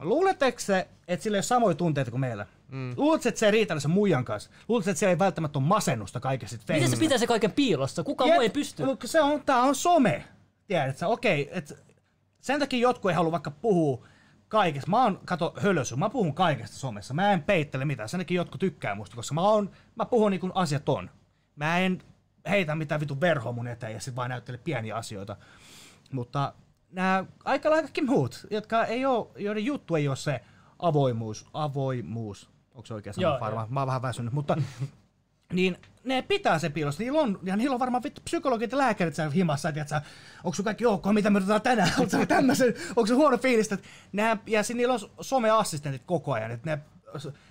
Luuletteko se, että sillä ei ole samoja tunteita kuin meillä? Mm. Luuletko, että se ei riitä sen muijan kanssa? Luuletko, että siellä ei välttämättä ole masennusta kaikessa Miten se pitää se kaiken piilossa? Kuka muu ei pysty? Se on, tää on some. Tiedätkö, okei, et sen takia jotkut ei halua vaikka puhua kaikesta. Mä oon, kato, hölösy, mä puhun kaikesta somessa. Mä en peittele mitään. Sen takia jotkut tykkää musta, koska mä, oon, mä puhun niin kuin asiat on. Mä en heitä mitään vitun verhoa mun eteen ja sit vaan näyttele pieniä asioita. Mutta nämä aika laikakin muut, jotka ei oo, joiden juttu ei ole se avoimuus. Avoimuus. Onko se oikein sana varmaan? Mä oon vähän väsynyt, mutta niin ne pitää se piilossa. Niillä on, ja niillä on varmaan vittu psykologit ja lääkärit siellä himassa, että onko sun kaikki ok, mitä me otetaan tänään, onko se tämmöisen, onko se huono fiilistä. Nää, ja sitten niillä on someassistentit koko ajan, että ne,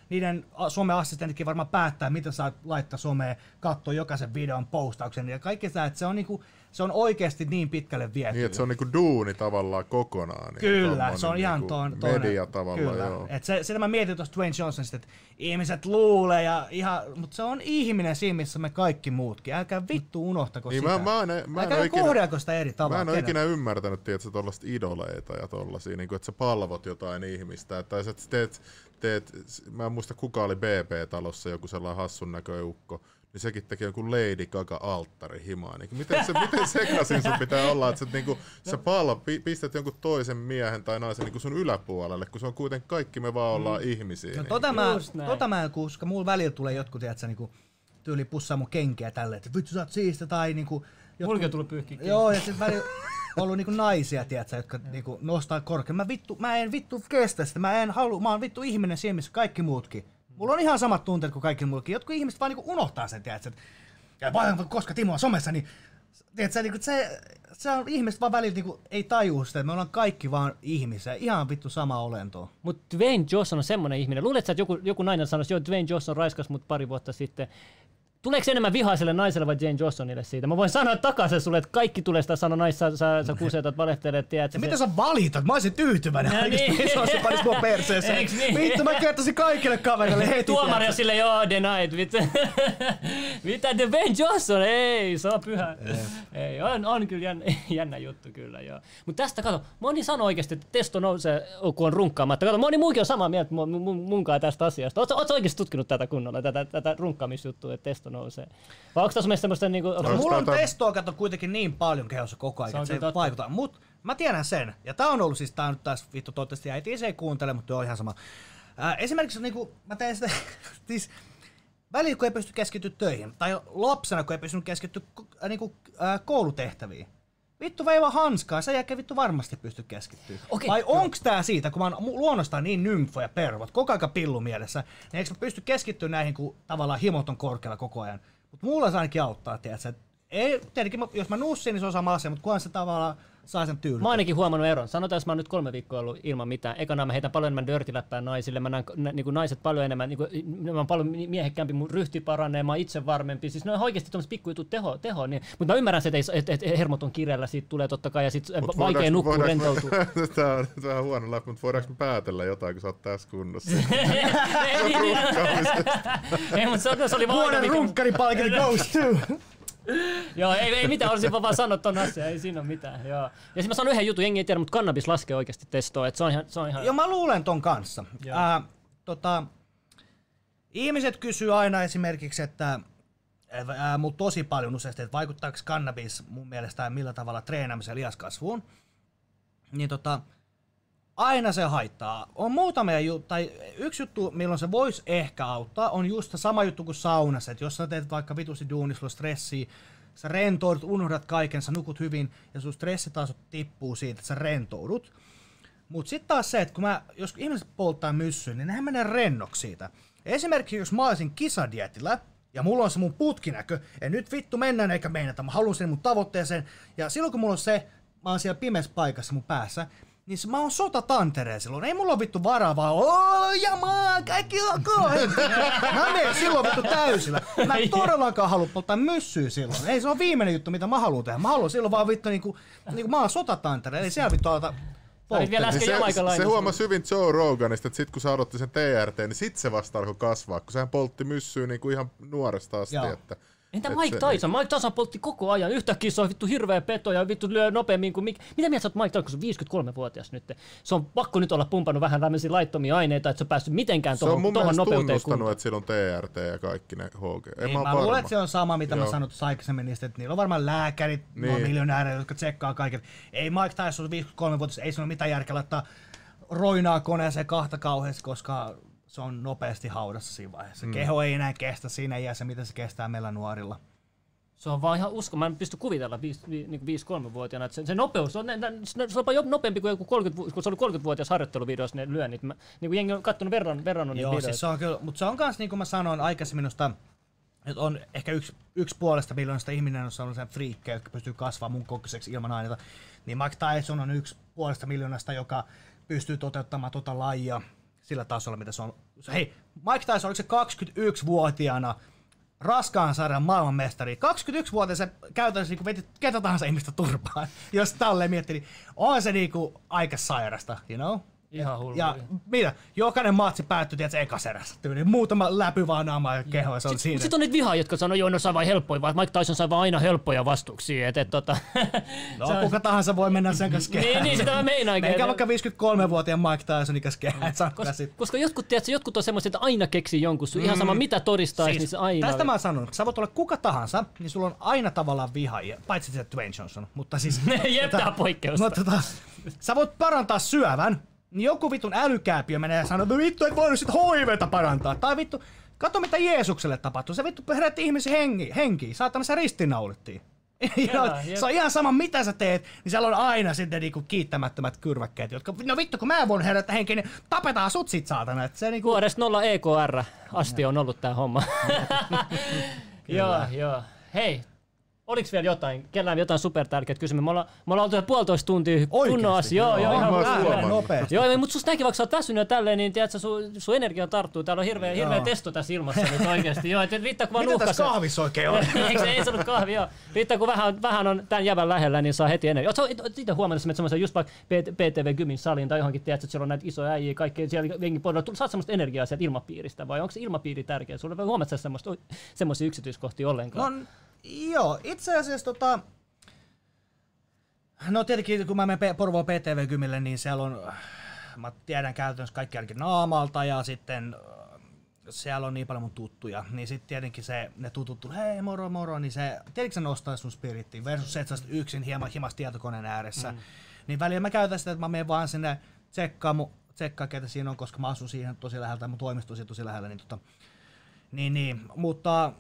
niiden someassistentitkin varmaan päättää, mitä saa laittaa someen, katsoa jokaisen videon postauksen ja kaikki sitä, että se on, niinku, se on oikeasti niin pitkälle viety. Niin, että se on niinku duuni tavallaan kokonaan. Niin Kyllä, se on ihan niinku toinen. Media tavallaan, kyllä. joo. Et se, sitä mä mietin tuosta Dwayne Johnsonista, että ihmiset luulee, ja ihan, mutta se on ihminen siinä, missä me kaikki muutkin. Älkää vittu unohtako Niin sitä. mä, mä, en, mä en Älkää ikinä, kohdelko sitä eri tavalla. Mä en ole ikinä ymmärtänyt, tiedätkö, tuollaista idoleita ja tollasia, niin kuin, että sä palvot jotain ihmistä. Tai sä teet, teet, mä en muista kuka oli BP-talossa, joku sellainen hassun näköinen ukko, niin sekin teki jonkun Lady Gaga alttari himaan. Niin miten, se, miten sekaisin sun pitää olla, että sä, niinku, sä pallo, pi- pistät jonkun toisen miehen tai naisen niinku sun yläpuolelle, kun se on kuitenkin kaikki me vaan ollaan ihmisiä. No niin. tota mä, tota mä en, koska mulla välillä tulee jotkut, tiedätkö, niinku, tyyli pussaa mun kenkiä tälleen, että vittu sä oot siistä, tai niinku... jotkut- Mulki on tullut pyyhkiä. Joo, ja sitten välillä ollut niinku naisia, tiedätkö, jotka niinku nostaa korkean. Mä, vittu, mä en vittu kestä sitä, mä en halua, mä oon vittu ihminen siinä, missä kaikki muutkin. Mulla on ihan samat tunteet kuin kaikki muutkin. Jotkut ihmiset vaan niinku unohtaa sen, tiedätkö, ja paljon, koska Timo on somessa, niin tiedätkö, niinku, se, se on ihmiset vaan välillä niinku, ei tajua sitä, että me ollaan kaikki vaan ihmisiä, ihan vittu sama olento. Mutta Dwayne Johnson on semmoinen ihminen. Luuletko, että joku, joku nainen sanoisi, että Dwayne Johnson raiskas mut pari vuotta sitten. Tuleeko enemmän vihaiselle naiselle vai Jane Johnsonille siitä? Mä voin sanoa takaisin sulle, että kaikki tulee sitä sanoa naissa, sä, sä, sä kusetat, valehtelet, tiedät. Ja mitä sä valitat? Mä olisin tyytyväinen. No niin. Se olisi panis mua perseeseen. Eiks niin? Vittu, mä kertoisin kaikille kavereille heti. Tuomari on tiedätkö? sille, joo, denied. Mitä, mitä The Ben Johnson? Ei, se on pyhä. Ei, on, on kyllä jännä, jännä juttu kyllä, joo. Mutta tästä kato, moni sanoo oikeasti, että testo nousee, kun on runkkaamatta. Kato, moni muukin on samaa mieltä mun, mun, munkaan tästä asiasta. Oletko oikeasti tutkinut tätä kunnolla, tätä, tätä runkkaamisjuttua, että testo nousee? Vai onko tässä semmoista niinku... No, Mulla on testoa kato kuitenkin niin paljon kehossa koko ajan, Se että se kyllä totta. vaikuttaa. Mut mä tiedän sen. Ja tää on ollut siis, tää on nyt taas vittu toivottavasti äiti se ei kuuntele, mutta on ihan sama. Ää, esimerkiksi niinku, mä teen sitä, siis välillä kun ei pysty keskittyä töihin, tai lapsena kun ei pystynyt keskittyä äh, niinku, äh, koulutehtäviin. Vittu veiva hanskaa, sen jälkeen vittu varmasti pysty keskittyä. Okei, Vai onks tää siitä, kun mä oon luonnostaan niin nymfo ja pervot, koko ajan pillu mielessä, niin eikö mä pysty keskittyä näihin, kun tavallaan himot on korkealla koko ajan. Mutta mulla se ainakin auttaa, tiedätkö, ei, tietenkin jos mä nussin, niin se on sama asia, mutta kunhan se tavallaan saa sen tyylin. Mä ainakin huomannut eron. Sanotaan, että mä oon nyt kolme viikkoa ollut ilman mitään. Ekana mä heitän paljon enemmän dörtiläppää naisille. Mä näen nä, niin naiset paljon enemmän, niin kuin, mä oon paljon miehekkäämpi, mun ryhti paranee, mä oon itse varmempi. Siis ne on oikeasti tommoset pikkujutut teho, teho niin. Mutta mä ymmärrän, että, et, et, et hermot on kireellä, siitä tulee totta kai, ja sit Mut vaikea nukkua, me- rentoutua. Tää on vähän huono läpi, mutta voidaanko me päätellä jotain, kun sä oot tässä kunnossa? ei, mutta se, se oli vaan Vuoden mikä- runkkaripalkinto goes to! Joo, ei, ei mitään, olisin vaan sanoa ton asian, ei siinä ole mitään. Joo. Ja sitten mä sanon yhden jutun, jengi ei tiedä, mutta kannabis laskee oikeasti testoa, että se on ihan, se on ihan Joo, mä luulen ton kanssa. Joo. Ää, tota, ihmiset kysyy aina esimerkiksi, että ää, mut tosi paljon useasti, että vaikuttaako kannabis mun mielestä millä tavalla treenaamiseen lihaskasvuun. Niin tota, aina se haittaa. On muutamia ju- tai yksi juttu, milloin se voisi ehkä auttaa, on just sama juttu kuin saunassa. Että jos sä teet vaikka vitusti duunissa, sulla stressiä, sä rentoudut, unohdat kaiken, sä nukut hyvin ja sun stressitasot tippuu siitä, että sä rentoudut. Mutta sitten taas se, että kun mä, jos ihmiset polttaa myssyä, niin nehän menee rennoksi siitä. Esimerkiksi jos mä olisin kisadietillä, ja mulla on se mun putkinäkö, ja nyt vittu mennään eikä meinata, mä haluan sen mun tavoitteeseen, ja silloin kun mulla on se, mä oon siellä pimeässä paikassa mun päässä, niin se, mä oon sotatantereen silloin. Ei mulla ole vittu varaa vaan, oo, ja maa, kaikki ok. mä menen silloin vittu täysillä. Mä en todellakaan halua polttaa myssyä silloin. Ei se on viimeinen juttu, mitä mä haluan tehdä. Mä haluan silloin vaan vittu niinku, niinku mä oon sotatantereen, eli siellä vittu vielä äsken Niin se, se huomasi hyvin Joe Roganista, että sit kun sä odotti sen TRT, niin sit se vasta alkoi kasvaa, kun sehän poltti myssyä niin kuin ihan nuoresta asti. Joo. Että, Entä Mike se- Tyson? Mike Tyson poltti koko ajan. Yhtäkkiä se on vittu hirveä peto ja vittu lyö nopeammin kuin Mik... Mitä mieltä sä oot Mike Tyson, kun se on 53-vuotias nyt? Se on pakko nyt olla pumpannut vähän tämmöisiä laittomia aineita, että se on päässyt mitenkään Se on tuohon, mun tuohon mielestä nopeuteen tunnustanut, kuntoon. että sillä on TRT ja kaikki ne HG. En Niin, mä, mä luulen, että se on sama, mitä mä Joo. sanoin tuossa aikaisemmin niistä, että niillä on varmaan lääkärit, niin. Niin. miljonäärejä, jotka tsekkaa kaiken. Ei Mike Tyson 53-vuotias, ei se ole mitään järkeä laittaa roinaa koneeseen kahta kauheasti, koska se on nopeasti haudassa siinä vaiheessa. Mm. Keho ei enää kestä siinä iässä, mitä se kestää meillä nuorilla. Se on vaan ihan usko. Mä en pysty kuvitella 5-3-vuotiaana, että se, se nopeus on, ne, ne, se on jopa nopeampi kuin joku 30, vu- kun se oli 30-vuotias harjoitteluvideossa ne lyönnit. Mä, niin kuin jengi on kattonut verran, verran niitä Joo, videoita. siis se on kyllä, mutta se on myös, niin kuin mä sanoin aikaisemmin, minusta, että on ehkä yksi, yksi puolesta miljoonasta ihminen on sellaisia friikkejä, jotka pystyy kasvamaan mun kokoiseksi ilman aineita. Niin Mike Tyson on yksi puolesta miljoonasta, joka pystyy toteuttamaan tota lajia sillä tasolla, mitä se on. Hei, Mike Tyson, oliko se 21-vuotiaana raskaan sarjan maailmanmestari. 21-vuotias se käytännössä niin veti ketä tahansa ihmistä turpaan. Jos tälleen miettii, niin on se niinku aika sairasta, you know? Ihan hullu. Ja mitä? Jokainen matsi päättyi, tiedätkö, ekaserässä tyyliin. Muutama läpy vaan naamaa ja keho, ja se on siinä. Sitten on niitä vihaa, jotka sanoo, joo, no sai vain helppoja, vaan Mike Tyson sai vaan aina helppoja vastuuksia. Et, et, tota, No, on- kuka tahansa voi mennä sen kanssa kehään. Niin, niin, sitä mä meinaankin. Meikä vaikka 53-vuotiaan Mike Tysonin kanssa kehään. Koska, koska, koska jotkut, tiedätkö, jotkut on semmoiset, että aina keksii jonkun, mm. ihan sama mitä todistaisi, siis, niin se aina... Tästä mä oon sanonut, että sä voit olla kuka tahansa, niin sulla on aina tavallaan vihaajia, paitsi se Dwayne Johnson. Mutta siis... Jep, on poikkeusta. No, tota, sä voit parantaa syövän, niin joku vitun älykääpiö menee ja sanoo, että vittu et voinut sit HIVtä parantaa. Tai vittu, kato mitä Jeesukselle tapahtui. Se vittu herätti ihmisen hengi, henkiin. Saatana se ristinnaulittiin. Jep. se on ihan sama mitä sä teet, niin siellä on aina sitten niinku kiittämättömät kyrväkkeet, jotka, no vittu kun mä voin herättää henkiin, niin tapetaan sut sit saatana. Et se niinku, Vuodesta 0 EKR asti on ollut tää homma. joo, joo. Hei, Oliko vielä jotain? Kellään jotain supertärkeät kysymyksiä? Me ollaan, me ollaan oltu siellä puolitoista tuntia kunnossa. Joo, joo, Joo, ihan huomannut. nopeasti. Joo, mutta susta näkin, vaikka sä oot väsynyt ja tälleen, niin tiedätkö, sun, sun energia tarttuu. Täällä on hirveä, hirveä testo tässä ilmassa nyt oikeesti. Joo, et riittää kun vaan Mitä tässä kahvissa oikein on? Eikö se ei saanut kahvia? Joo. Riittää kun vähän, vähän on tämän jävän lähellä, niin saa heti energiaa. Oletko itse huomannut, että semmoisen just vaikka PTV Gymin salin tai johonkin, tiedätkö, että siellä on näitä isoja äijiä, kaikkea siellä jengi podilla, saat semmoista energiaa sieltä ilmapiiristä vai onko se ilmapiiri tärkeä? Sulle huomaat sä semmoista, semmoisia yksityiskohtia ollenkaan? No, joo, itse asiassa tota... No tietenkin, kun mä menen Porvoon PTV-kymille, niin siellä on, mä tiedän käytännössä kaikki ainakin naamalta ja sitten äh, siellä on niin paljon mun tuttuja, niin sitten tietenkin se, ne tutut tulee, hei moro moro, niin se, tietenkin se nostaa sun spirittiin versus se, että sä yksin hieman himas tietokoneen ääressä. Mm. Niin välillä mä käytän sitä, että mä menen vaan sinne tsekkaa, mu, tsekkaa ketä siinä on, koska mä asun siihen tosi lähellä, tai mun toimisto tosi lähellä, niin tota, niin, niin, mutta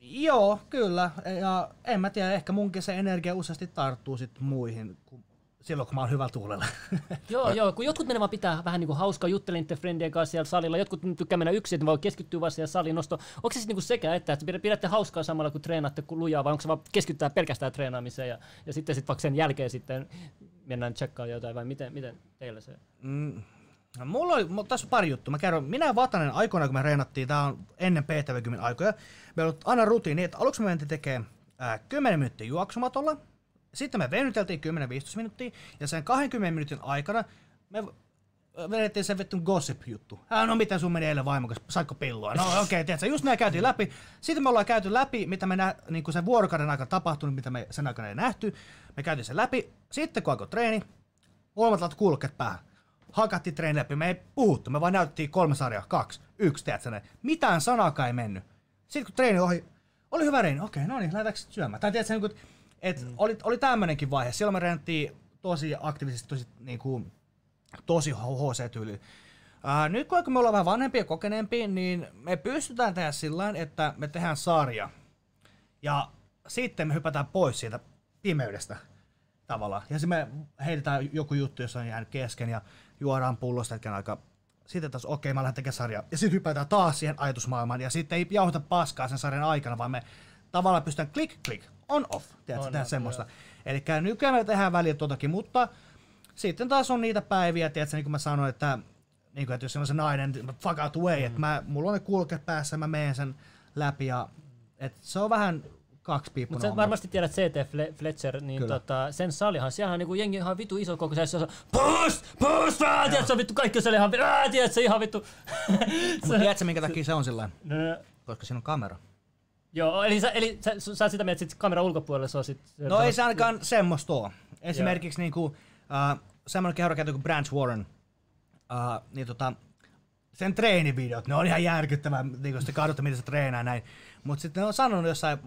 Joo, kyllä. Ja en mä tiedä, ehkä munkin se energia useasti tarttuu sit muihin, kun, silloin kun mä oon hyvällä tuulella. Joo, joo, kun jotkut menee vaan pitää vähän niinku hauskaa juttelin niiden friendien kanssa siellä salilla, jotkut tykkää mennä yksin, että voi keskittyä vaan siihen salin nostoon. Onko se sitten niinku sekä että, että pidä- pidätte hauskaa samalla kun treenaatte kun lujaa, vai onko se vaan keskittää pelkästään treenaamiseen ja, ja sitten sit vaikka sen jälkeen sitten mennään tsekkaamaan jotain, vai miten, miten teillä se? Mm. No, mulla oli, mulla, tässä on pari juttua. Mä kerron, minä ja Vatanen aikoina, kun me reenattiin, tää on ennen PTV10 aikoja, meillä oli aina rutiini, että aluksi me mentiin tekemään ää, 10 minuuttia juoksumatolla, sitten me venyteltiin 10-15 minuuttia, ja sen 20 minuutin aikana me vedettiin se vittu gossip-juttu. Ää, no miten sun meni eilen vaimo, kanssa, saitko pilloa? No okei, okay, tiedätkö, just näin käytiin läpi. Sitten me ollaan käyty läpi, mitä me nä, niin kuin sen vuorokauden aikana tapahtunut, mitä me sen aikana ei nähty. Me käytiin sen läpi. Sitten kun alkoi treeni, molemmat laitat kuulokkeet päähän. Hakattiin treeni läpi, me ei puhuttu, me vaan näytettiin kolme sarjaa, kaksi, yksi, tiedätkö näin. Mitään sanaakaan ei mennyt. Sitten kun treeni ohi, oli hyvä reeni, okei, no niin, lähdetäänkö syömään. Tai tiedätkö, niin kuin, että mm. oli, oli tämmöinenkin vaihe. Silloin me reenattiin tosi aktiivisesti, tosi, niin kuin, tosi HC-tyyli. Nyt kun me ollaan vähän vanhempia ja kokeneempia, niin me pystytään tehdä sillä tavalla, että me tehdään sarja. Ja sitten me hypätään pois siitä pimeydestä tavallaan. Ja sitten me heitetään joku juttu, jossa on jäänyt kesken ja juodaan pullosta hetken aikaa. Sitten taas, okei, mä lähden tekemään sarjaa. Ja sitten hypätään taas siihen ajatusmaailmaan. Ja sitten ei jauhata paskaa sen sarjan aikana, vaan me tavallaan pystytään klik, klik, on, off. Tiedätkö, tehdä semmoista. Eli nykyään me tehdään välillä totakin, mutta sitten taas on niitä päiviä, tiedätkö, niin kuin mä sanoin, että, niin kuin, että jos on se nainen, fuck out away, mm. että mä, mulla on ne kulkeet päässä, mä menen sen läpi ja että se on vähän kaksi piippuna. Mutta sä varmasti tiedät CT Fle- Fletcher, niin Kyllä. tota, sen salihan, siellä on niinku jengi ihan vitu iso koko se, on push, push, ää, tiedätkö, se on vittu kaikki siellä ihan, ää, tiedätkö, se ihan vittu. Mutta tiedätkö, minkä takia se on sillä No, Koska siinä on kamera. Joo, eli sä, eli sä, sä oot sitä mieltä, että sit kameran ulkopuolella se on sit... No ei se ainakaan semmoista ole. Esimerkiksi niinku, uh, semmoinen kehrokäytö kuin Branch Warren, uh, niin tota, sen treenivideot, ne on ihan järkyttävää, niin kun te katsotte, miten se treenaa näin. Mutta sitten ne on sanonut jossain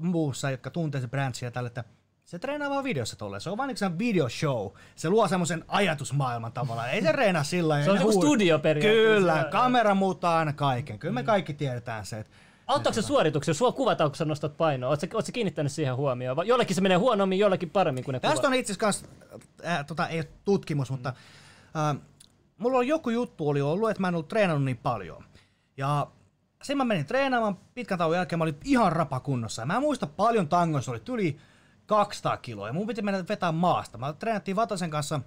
muussa, jotka tuntee se Branchia tälle, että se treenaa vaan videossa tolleen. Se on vaan niinku videoshow. Se luo semmoisen ajatusmaailman tavallaan. Ei se treenaa sillä. Se on joku studio periaatteessa. Kyllä, kamera muuttaa aina kaiken. Kyllä me kaikki tiedetään se. että Auttaako se suorituksia? Sua kuvataan, kun sä nostat painoa. Oletko sä kiinnittänyt siihen huomioon? Vai Jollekin se menee huonommin, jollekin paremmin kuin ne Tästä kuvat. on itse asiassa äh, tota, ei ole tutkimus, mutta äh, mulla on joku juttu oli ollut, että mä en ollut treenannut niin paljon. Ja sen mä menin treenaamaan pitkän tauon jälkeen, mä olin ihan rapakunnossa. Ja mä en muista paljon tangoissa, oli yli 200 kiloa. Ja mun piti mennä vetää maasta. Mä treenattiin Vatasen kanssa,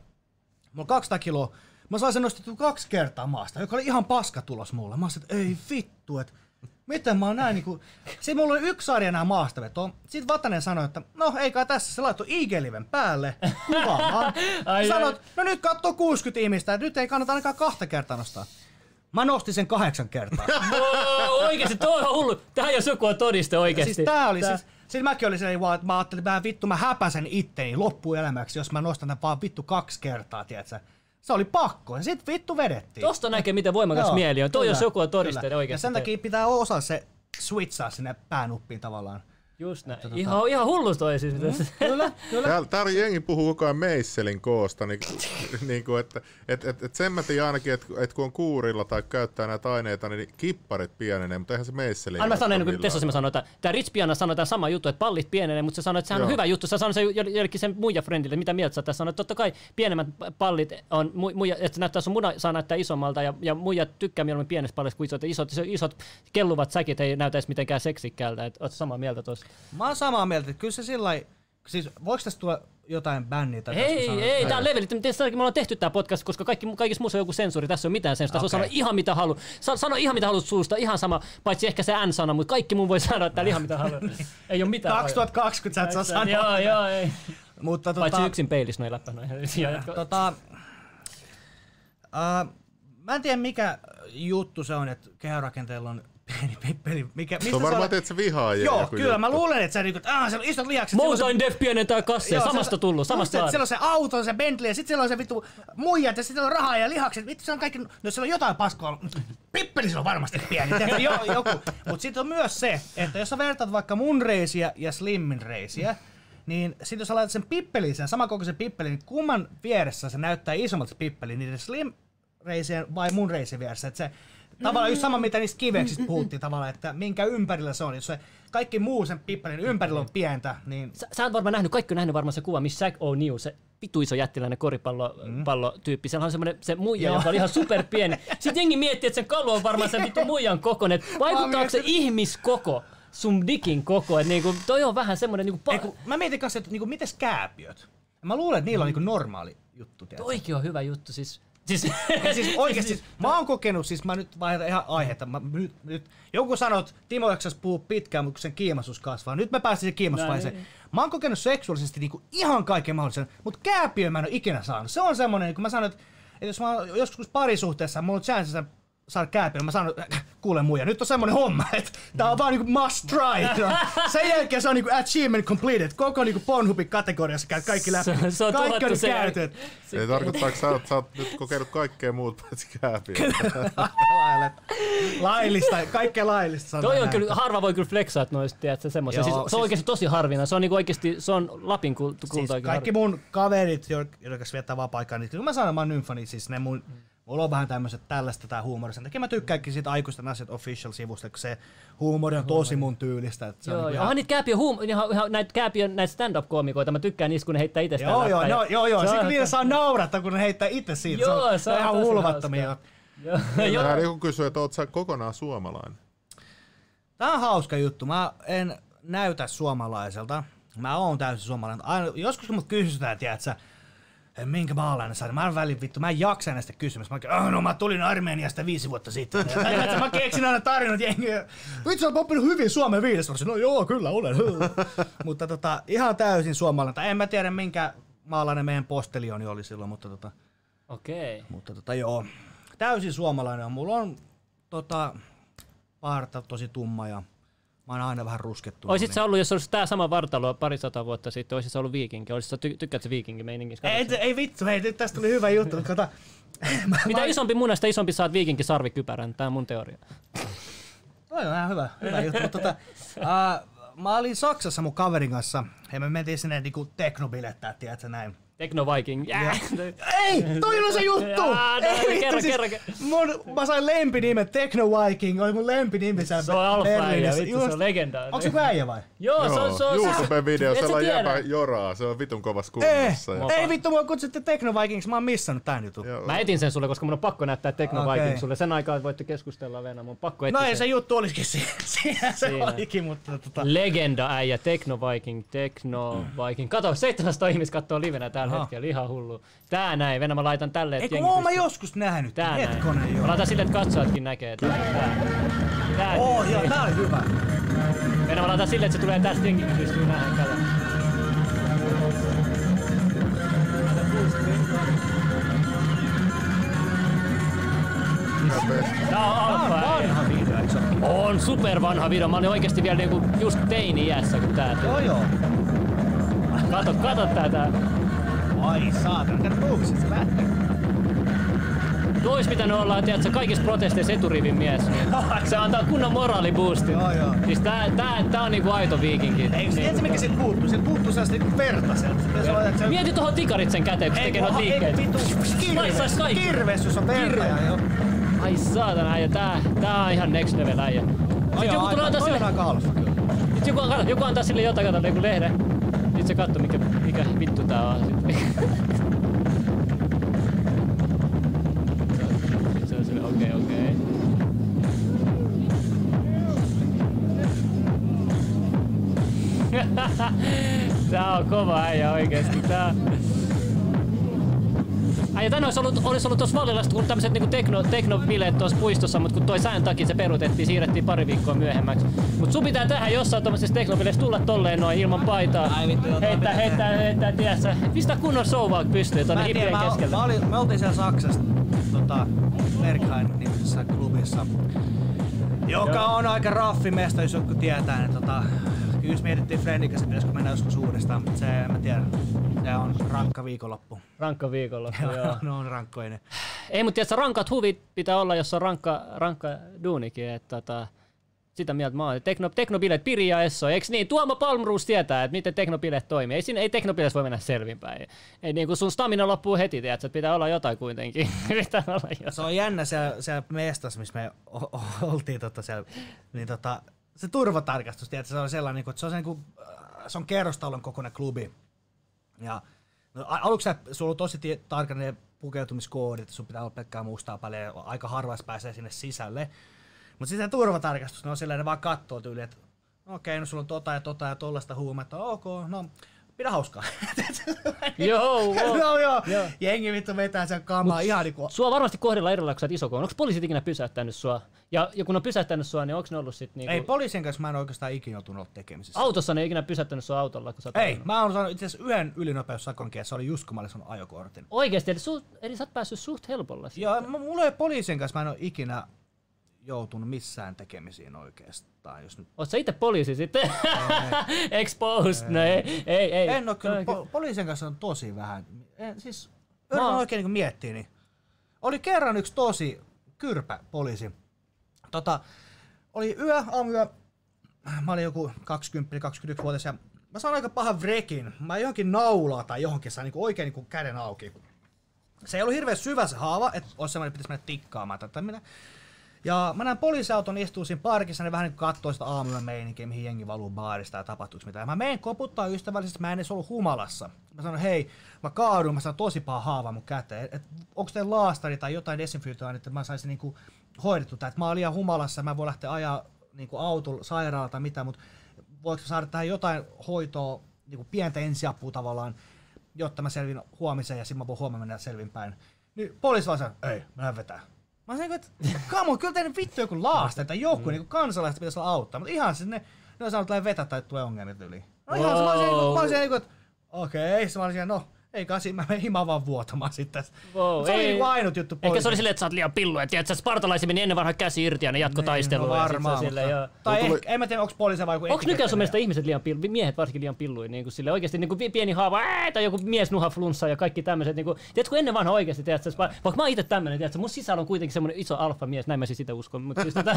mulla on 200 kiloa. Mä sain sen nostettua kaksi kertaa maasta, joka oli ihan paska tulos mulle. Mä sanoin, että ei vittu, että miten mä oon näin niinku... Sitten mulla oli yksi sarja enää maastavetoa. Sitten Vatanen sanoi, että no ei kai tässä, se laittoi IG-liven päälle kuvaamaan. Sanoit, no nyt katsoo 60 ihmistä, että nyt ei kannata ainakaan kahta kertaa nostaa. Mä nostin sen kahdeksan kertaa. Oikeesti, toi on hullu. Tähän jos joku on todiste oikeesti. siis tää oli Tää- siis, siis mäkin olin silleen että mä ajattelin, että mä vittu mä häpäsen itteni loppuelämäksi, jos mä nostan tämän vaan vittu kaksi kertaa, tiedätkö? Se oli pakko, ja sit vittu vedettiin. Tosta näkee, miten voimakas Joo, mieli on. Toi kyllä, jos joku on kyllä. todisteinen oikeesti. Ja sen takia pitää osaa se switchaa sinne päänuppiin tavallaan. Just näin. Ihan, ihan hullu toi siis. Mm. Kyllä, kyllä. Täällä, täällä jengi puhuu koko ajan meisselin koosta, niin, niin kuin, että et, et, et sen mä tiedän ainakin, että et kun on kuurilla tai käyttää näitä aineita, niin kipparit pienenee, mutta eihän se meisseli. Aina mä sanoin, näytä ennen kuin Tessa millään. sanoi, että tämä Rich Piana sanoi tämä sama juttu, että pallit pienenee, mutta se sanoi, että sehän on hyvä juttu. Sä sanoi se jo- jollekin sen muija friendille, mitä mieltä sä tässä sanoit, että totta kai pienemmät pallit on, mu- muija, että se näyttää sun muna saa näyttää isommalta ja, ja muija tykkää mieluummin pienestä pallista kuin isot. Isot, isot kelluvat säkit ei näytä edes mitenkään seksikkäältä. Sä samaa mieltä tuossa? Mä oon samaa mieltä, että kyllä se sillä lailla- siis voiko tästä tulla jotain bänniä? Tai Ei, tästä ei, sanoa- tää on levelit. Me ollaan tehty tää podcast, koska kaikki, kaikissa muussa on joku sensuuri. Tässä ei ole mitään sensuuria. Tässä okay. sano ihan mitä haluat. Sa- Sano ihan mitä haluat suusta, ihan sama, paitsi ehkä se N-sana, mutta kaikki mun voi sanoa täällä ihan mitä haluat. ei ole mitään. 2020 sä et saa sanoa. Joo, joo, ei. Mutta Paitsi tota, yksin peilissä noin läppä. Noin. Tota, uh, mä en tiedä mikä juttu se on, että kehärakenteella on pieni pippeli. Mikä, mistä Se on varmaan, että se vihaajia Joo, joku kyllä. Mä juttu. luulen, että sä niinku, aah, siellä on isot lihakset. Mountain Def pienentää kasseja, Joo, samasta tullut, samasta just, Siellä on se auto, se Bentley, ja sitten siellä on se vittu muijat, ja sitten on rahaa ja lihakset. Vittu, se on kaikki, no siellä on jotain paskoa. Pippeli se on varmasti pieni, jo, joku. Mutta sitten on myös se, että jos sä vertaat vaikka mun reisiä ja Slimmin reisiä, niin sitten jos sä laitat sen pippelin, sen samankokoisen pippelin, niin kumman vieressä se näyttää isommalta pippeli, niin Slim reisien vai mun reisien vieressä, että se Tavallaan just sama, mitä niistä kiveksistä puhuttiin tavallaan, että minkä ympärillä se on. Jos se kaikki muu sen pippelin ympärillä on pientä, niin Sä, sä oot varmaan nähnyt, kaikki on nähnyt varmaan se kuva, missä Shaq O'Neal, se vitu iso jättiläinen koripallotyyppi, mm. on semmoinen se muija, Joo. joka oli ihan super pieni. Sitten jengi miettii, että sen kalvo on varmaan sen vittu muijan kokoinen. Vaikuttaako se ihmiskoko sun dikin koko? Että niinku, toi on vähän semmoinen niinku, pa- mä mietin kanssa, että niinku, mites kääpiöt? Mä luulen, että niillä on niinku normaali juttu. toikin on hyvä juttu. Siis, siis, siis oikeesti, siis, mä oon kokenut, siis mä nyt vaihdan ihan aihetta. Mä, nyt, nyt, joku sanoo, että Timo jaksas puhua pitkään, mutta kun sen kiimaisuus kasvaa. Nyt mä pääsin siihen kiimaisuusvaiheeseen. Näin. Mä oon kokenut seksuaalisesti niinku ihan kaiken mahdollisen, mutta kääpiö mä en ole ikinä saanut. Se on semmonen, kun mä sanon, että, että jos mä oon joskus parisuhteessa, mulla on chance saada kääpiö, mä sanon, kuule muija, nyt on semmonen homma, että tää on vaan niinku must try. Sen jälkeen se on niinku achievement completed. Koko niinku Pornhubin kategoriassa käy kaikki läpi. Se- se on kaikki on sen käyty. jälkeen. Ei tarkoittaa, että sä oot, sä oot nyt kokenut kaikkea muut paitsi kääpiä. laillista, kaikkea laillista. toi on näin. kyllä, harva voi kyllä flexaa noista, tiedätkö, semmoisia. Joo, Siis, se on siis- oikeasti tosi harvinainen. Se on niinku oikeasti, se on Lapin kulta Siis kulta kaikki mun kaverit, kanssa viettää vapaa-aikaa, niin kyllä mä sanon, mä oon nymfa, niin siis ne mun, mulla on vähän tämmöiset tällaista tää huumori. Sen takia mä tykkäänkin siitä aikuisten asiat official-sivusta, kun se huumori on tosi mun tyylistä. Että se Joo, on joo. niinku Onhan ihan- niitä kääpiö, huum, ihan, ihan, näitä kääpiö, näitä stand-up-koomikoita, mä tykkään niistä, kun ne heittää itsestään Joo, joo, no, joo, joo. Sitten niitä saa naurattaa, kun ne heittää itse siitä. Joo, se on, se on ihan hulvattomia. Joo, joo. Vähän joku kysyy, että oot sä kokonaan suomalainen. Tää on hauska juttu. Mä en näytä suomalaiselta. Mä oon täysin suomalainen. Aina, joskus kun mut kysytään, tiedät sä, "Ei, minkä maalainen sä oot?" Mä en välin vittu, mä en jaksa näistä kysymystä. Mä, oon, "Ah, no mä tulin Armeniasta viisi vuotta sitten. Ja mä keksin aina tarinat jengi. Vittu sä oot oppinut hyvin Suomen viides vuosi. No joo, kyllä olen. mutta tota, ihan täysin suomalainen. Tai en mä tiedä minkä maalainen meidän postelioni oli silloin, mutta tota, Okei. mutta tota joo, täysin suomalainen on. Mulla on tota, parta tosi tumma ja mä oon aina vähän ruskettu. Oisit sä ollut, jos olisi tää sama vartalo pari sata vuotta sitten, oisit sä ollut viikinki? Oisit sä ty- tykkäät sä viikinki meiningistä? ei, ei vittu, hei, nyt tästä tuli hyvä juttu. Kato, mä, Mitä mä, isompi muna, sitä isompi saat viikinki sarvikypärän. Tää on mun teoria. Toi on ihan hyvä, hyvä juttu. Mutta, tota, uh, mä olin Saksassa mun kaverin kanssa ja me mentiin sinne niinku teknobilettää, tiedätkö näin. Techno Viking. Yeah. Ei, toi on se juttu! Jaa, no, Ei, siis. Mun, mä sain lempinimen Techno Viking, oli mun lempinimi siellä Se on alfa vittu, se on legenda. Onko se äijä vai? Joo, se on, se on. YouTube-video, siellä tiedä? jäbä joraa, se on vitun kovassa Ei, kunnossa. Ja... ei vittu, mua kutsutte Techno Vikings, mä oon missannut tän jutun. Mä etin sen sulle, koska mun on pakko näyttää Techno. Viking sulle. Sen aikaa voitte keskustella vielä, mun on pakko etsiä No ei se juttu olisikin siinä, siinä se Siinä. olikin, mutta tota... Legenda äijä, Techno Viking, Techno Viking. Kato, 700 ihmistä kattoo livenä tällä Aha. hetkellä, ihan hullu. Tää näin, Venä mä laitan tälle, Ei että kun jengi oon mä pystyy- joskus nähnyt, Tää näin. Mä laitan sille, että katsojatkin näkee. Tää, tää. tää Oh joo, tää oli hyvä. Venä mä laitan sille, että se tulee tästä, jengikin pystyy nähdä. Kato. Tää on alfa. Vanha video, eikö? On super vanha video. Mä olin oikeesti vielä niinku just teini-iässä, kun tää tuli. Joo joo. Kato, kato tätä. Ai saatana, kato kuuvisit se lähtee. Tuo pitänyt olla, tiedätkö, kaikissa protesteissa eturivin mies. Niin se antaa kunnon moraaliboostin. Joo, joo. Siis tää, tää, tää on niinku aito viikinki. Ei, kun tiedätkö mikä siitä puuttuu? Siitä puuttuu sellaista niinku verta sieltä. Se Mieti tuohon tikarit sen käteen, kun se Ei, tekee noita ei, liikkeitä. vittu, Sais, sais kirves, kirves, jos on verta. ja joo. Ai saatana äijä, tää, tää on ihan next level äijä. Sitten joku tulee antaa sille, aika alfa kyllä. sit joku, joku antaa sille jotain, joku lehden. Sitten se katsoo, mikä, mikä vittu tää on. Sitten on okei, okei. Tää on kova äijä oikeesti. Tää... Ai, tänne olisi ollut, olisi ollut tuossa Vallilasta kun tämmöiset niinku tekno, teknobileet tuossa puistossa, mutta kun toi sään takia se peruutettiin, siirrettiin pari viikkoa myöhemmäksi. Mut sun pitää tähän jossain tuommoisessa teknobileessä tulla tolleen noin ilman paitaa. Ai vittu, heittää, pitää heittää, heittää, tiedätkö, pistä kunnon showaa pystyy tonne tiedä, hippien mä, keskellä. mä olin, me oltiin siellä Saksassa tota, Berghain nimisessä klubissa, joka Joo. on aika raffi mesta, jos joku tietää. Niin, tota, kyllä mietittiin Friendin kanssa, pitäisikö mennä joskus uudestaan, mutta se en mä tiedä. Se on rankka viikonloppu. Rankka viikonloppu, joo. ne on rankkoinen. Ei, mutta tiedätkö, rankat huvit pitää olla, jos on rankka, rankka duunikin. Että, tota, sitä mieltä mä oon. Tekno, teknobilet, Piri ja Esso. Eikö niin? Tuomo Palmruus tietää, että miten teknobilet toimii. Ei, siinä, ei teknobileessä voi mennä selvinpäin. Ei niin kuin sun stamina loppuu heti, tiedätkö, että pitää olla jotain kuitenkin. pitää olla jotain. Se on jännä siellä, siellä mestassa, missä me o- o- oltiin tota siellä, niin tota, se turvatarkastus, tiedätkö, se on sellainen, niin että se on, se, niin kuin, äh, se on kerrostalon kokoinen klubi. Ja no, aluksi sä- sulla on tosi tarkka ne pukeutumiskoodit, sun pitää olla pelkkää mustaa paljon, aika harva edes pääsee sinne sisälle. Mutta sitten turvatarkastus, ne on sellainen, ne vaan kattoo tyyli, että okei, no sulla on tota ja tota ja tollasta huumetta, ok, no pidä hauskaa. Joo, wow. joo, joo. Joo. Jengi vittu vetää sen kamaa ihan niinku Sua varmasti kohdella eri lailla, kun sä oot iso koon. Onko poliisit ikinä pysäyttänyt sua? Ja, ja kun on pysäyttänyt sua, niin onko ne ollut sit niinku... Ei, poliisin kanssa mä en oikeastaan ikinä joutunut tekemisissä. Autossa ne ei ikinä pysäyttänyt sua autolla, kun sä Ei, ajanut. mä oon saanut itse asiassa yhden ylinopeussakon kielessä, se oli just kun mä olin saanut ajokortin. Oikeesti, eli, su, eli sä oot päässyt suht helpolla. Ja m- mulla ei poliisin kanssa, mä en ole ikinä joutunut missään tekemisiin oikeastaan, jos nyt... Oot sä itse poliisi sitten? Exposed, no ei, ei, ei. En oo kyllä, on po- poliisin kanssa on tosi vähän. En, siis, yritän oikein niin miettiä, niin oli kerran yksi tosi kyrpä poliisi. Tota, oli yö, aamuyö, mä olin joku 20-21-vuotias ja mä sain aika pahan vrekin. Mä johonkin naulaa tai johonkin sain niin oikein niin käden auki. Se ei ollut hirveän syvä se haava, että olisi semmoinen, että pitäisi mennä tikkaamaan tai tämmöinen. Ja mä näen poliisiauton istuu siinä parkissa, ne vähän niin kattoo sitä aamuyön meininkiä, mihin jengi valuu baarista ja tapahtuuko mitään. Ja mä menen koputtaa ystävällisesti, mä en edes ollut humalassa. Mä sanon, hei, mä kaadun, mä saan tosi paha haava mun käteen. Et, onko teillä laastari tai jotain desinfioitua, että mä saisin niinku hoidettu tää. Et mä oon liian humalassa, mä voin lähteä ajaa niinku autolla sairaalaa tai mitä, mutta voiko saada tähän jotain hoitoa, niinku pientä ensiapua tavallaan, jotta mä selvin huomiseen ja sitten mä voin huomenna mennä selvinpäin. Niin poliisi vaan sanoo, ei, mä vetää. Mä sanoin, että on, kyllä teidän vittu joku laastari tai joku mm. niin kansalaista pitäisi olla auttaa, mutta ihan sinne, ne on saanut vetää tai tulee ongelmia yli. No ihan se, mä olisin, Wow. mä olisin niin kuin, että okei, okay. mä olisin, no ei kasi, mä menen himaan vaan vuotamaan sitten. Wow, se oli ei. niin kuin ainut juttu Ehkä se oli silleen, että sä oot liian pillu, että tiedät, sä spartalaisin meni ennen vanha käsi irti ja ne jatko taistelua. no ja sit varmaan, se silleen, joo. mutta, tai tuli- ehkä, en mä tiedä, onko poliisi vai joku Onko nykyään sun mielestä ihmiset liian pillu, miehet varsinkin liian pilluja, niin kuin sille oikeasti niin kuin pieni haava, ää, tai joku mies nuha flunssa ja kaikki tämmöiset, niin kuin, tiedätkö, kun ennen vanha oikeasti, tiedätkö, spa- vaikka mä oon itse tämmöinen, tiedätkö, mun sisällä on kuitenkin semmoinen iso alfa mies, näin mä siis sitä uskon, mutta siis, tota,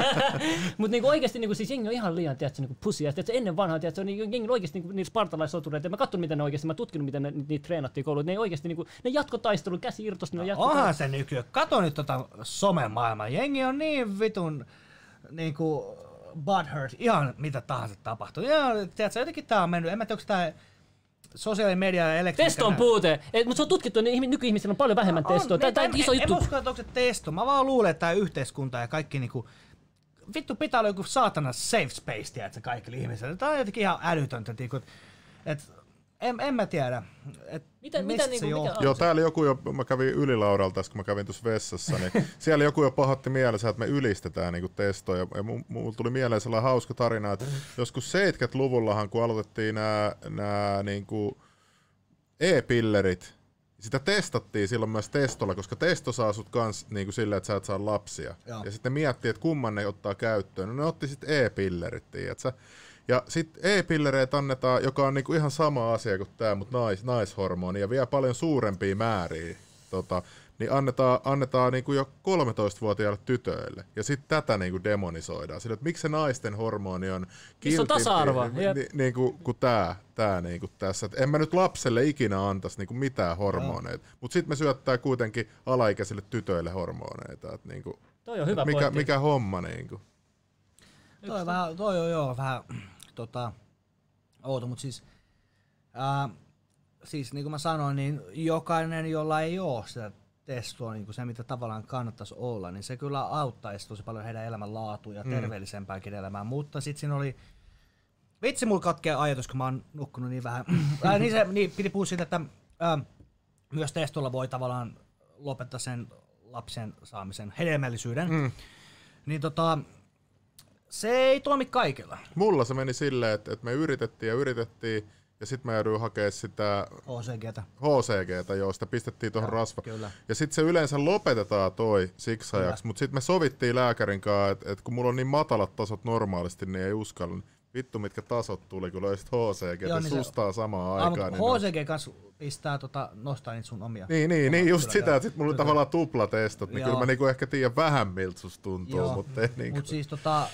mut niin kuin oikeasti niin kuin, siis jengi on ihan liian, tiedätkö, niin kuin pusia, tiedätkö, ennen vanhaa, tiedätkö, niin jengi on oikeasti niin spartalaisotureita, ja mä katson miten ne oikeasti, mä tutkinut miten ne, niitä treenattiin kouluun, ne ei oikeasti niin kuin, ne jatkotaistelun käsi irtos, ne jatko Onhan se nykyään. Kato nyt tota somemaailmaa. Jengi on niin vitun niinku butthurt, ihan mitä tahansa tapahtuu. Ja tiedätkö, jotenkin tää on mennyt, en mä tiedä, onko tää sosiaalinen media ja elektroniikka. Teston puute. Et, mutta se on tutkittu, että ihmi- nykyihmisillä on paljon vähemmän testoa. Tämä, on iso en, juttu. En usko, että onko se testo. Mä vaan luulen, että tämä yhteiskunta ja kaikki niinku... Vittu pitää olla joku saatana safe space, tiedätkö, kaikille ihmisille. Tämä on jotenkin ihan älytöntä. Niinku, et, en, en mä tiedä. Et Mitä- mitä se niinku- mikä on? Joo, täällä joku jo, mä kävin ylilaudalta, tässä kun mä kävin tuossa vessassa, niin siellä joku jo pahotti mielessä, että me ylistetään niin testoja. Ja mu- mulla tuli mieleen sellainen hauska tarina, että joskus 70-luvullahan, kun aloitettiin nämä, nämä niin e-pillerit, sitä testattiin silloin myös testolla, koska testo saa sut kans niin kuin silleen, että sä et saa lapsia. Joo. Ja sitten miettii, että kumman ne ottaa käyttöön. No ne otti sitten e-pillerit, tiedätkö? Ja sitten e-pillereitä annetaan, joka on niinku ihan sama asia kuin tämä, mutta nais, naishormoni ja vielä paljon suurempia määriä. Tota, niin annetaan, annetaan niinku jo 13-vuotiaille tytöille. Ja sitten tätä niinku demonisoidaan. Sillä, että miksi se naisten hormoni on Missä on kiltimpi tasa-arvoa? Ni, ni, niinku, kuin tää, tää niinku tässä. Et en mä nyt lapselle ikinä antaisi niinku mitään hormoneita. Mutta sitten me syöttää kuitenkin alaikäisille tytöille hormoneita. Et niinku, Toi on hyvä mikä, pointti. mikä homma niinku. Toi, on vähän, toi on joo vähän tota, outo, mutta siis, ää, siis niin kuin mä sanoin, niin jokainen, jolla ei ole sitä testoa, niin kuin se mitä tavallaan kannattaisi olla, niin se kyllä auttaisi tosi paljon heidän elämänlaatua ja terveellisempääkin elämää. Mutta sitten siinä oli Vitsi, mulla katkee ajatus, kun mä oon nukkunut niin vähän. äh, niin, se, niin piti puhua siitä, että äh, myös testolla voi tavallaan lopettaa sen lapsen saamisen hedelmällisyyden. Mm. Niin tota, se ei toimi kaikilla. Mulla se meni silleen, että, että me yritettiin ja yritettiin, ja sitten mä jouduin hakemaan sitä OCGtä. HCGtä, josta pistettiin tuohon rasva. kyllä. Ja sitten se yleensä lopetetaan toi siksi ajaksi, mutta sitten me sovittiin lääkärin kanssa, että, että kun mulla on niin matalat tasot normaalisti, niin ei uskalla. Vittu, mitkä tasot tuli, kun löysit HCG, Joo, Joo, niin se- sustaa samaan Ah, aikaan. Niin, HCG kanssa pistää tota, nostaa niitä sun omia. niin, niin, niin just Kyllä, sitä, joo. että sit mulla oli tavallaan tuplatestot, niin Joo. kyllä mä niinku ehkä tiedän vähän miltä susta tuntuu, Joo, mutta ei niinku. Mut siis tota,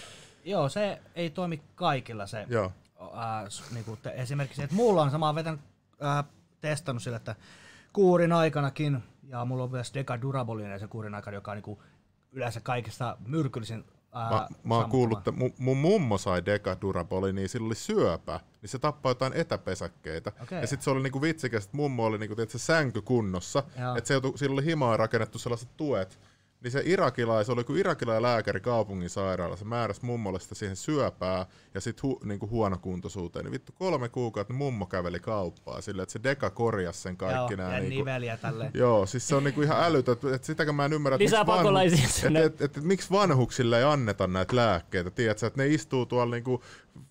joo, se ei toimi kaikilla se. Joo. Ää, niinku te, esimerkiksi, että mulla on sama vetänyt, ää, testannut sille, että kuurin aikanakin, ja mulla on myös Decadurabolinen se kuurin aikana, joka on niinku yleensä kaikista myrkyllisin ää, Mä, mä oon kuullut, että mun, mun mummo sai Decaduraboli, niin sillä oli syöpä, niin se tappoi jotain etäpesäkkeitä. Okei. Ja sitten se oli niinku vitsikäs, että mummo oli niinku, tiedätkö, sänky kunnossa, että se joutui, sillä oli himaa rakennettu sellaiset tuet, niin se irakilais, oli kuin irakilainen lääkäri kaupungin sairaala, se määräsi mummolle sitä siihen syöpää ja sitten hu, niinku huonokuntoisuuteen. Niin vittu kolme kuukautta niin mummo käveli kauppaa silleen, että se deka korjasi sen kaikki Joo, nämä. Niinku, niveliä tälleen. Joo, siis se on niinku ihan älytön, että et sitäkään mä en ymmärrä, että miksi, pakolaisia et, sinne. et, et, et, miksi vanhuksille ei anneta näitä lääkkeitä, tiedätkö, että ne istuu tuolla niinku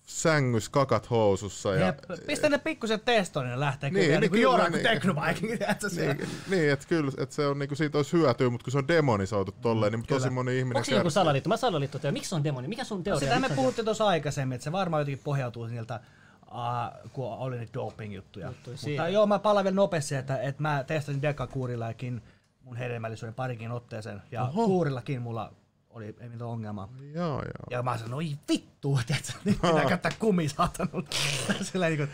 sängys kakat housussa. Ja, Jep, pistä ne pikkusen testoon, niin ne lähtee Niin, kyllä niin niin kuin kuin niin. teknobiking, tiedätkö se? niin, niin että kyllä, että se on niinku, siitä olisi hyötyä, mutta kun se on demonisoitu tolleen, niin tosi Kyllä. moni ihminen Onko siinä joku kärsii. salaliitto? Mä salaliitto teoria. Miksi se on demoni? Mikä sun teoria? Sitä me se puhuttiin tuossa aikaisemmin, että se varmaan jotenkin pohjautuu niiltä, uh, kun oli niitä doping-juttuja. Juttuja Mutta siihen. joo, mä palaan vielä nopeasti, että, että mä testasin dekakuurillakin mun hedelmällisyyden parikin otteeseen. Ja Oho. kuurillakin mulla oli ei mitään ongelmaa. Joo, joo. Ja mä sanoin, oi vittu, tiedätkö, nyt pitää käyttää kumisaatanut. Silleen niin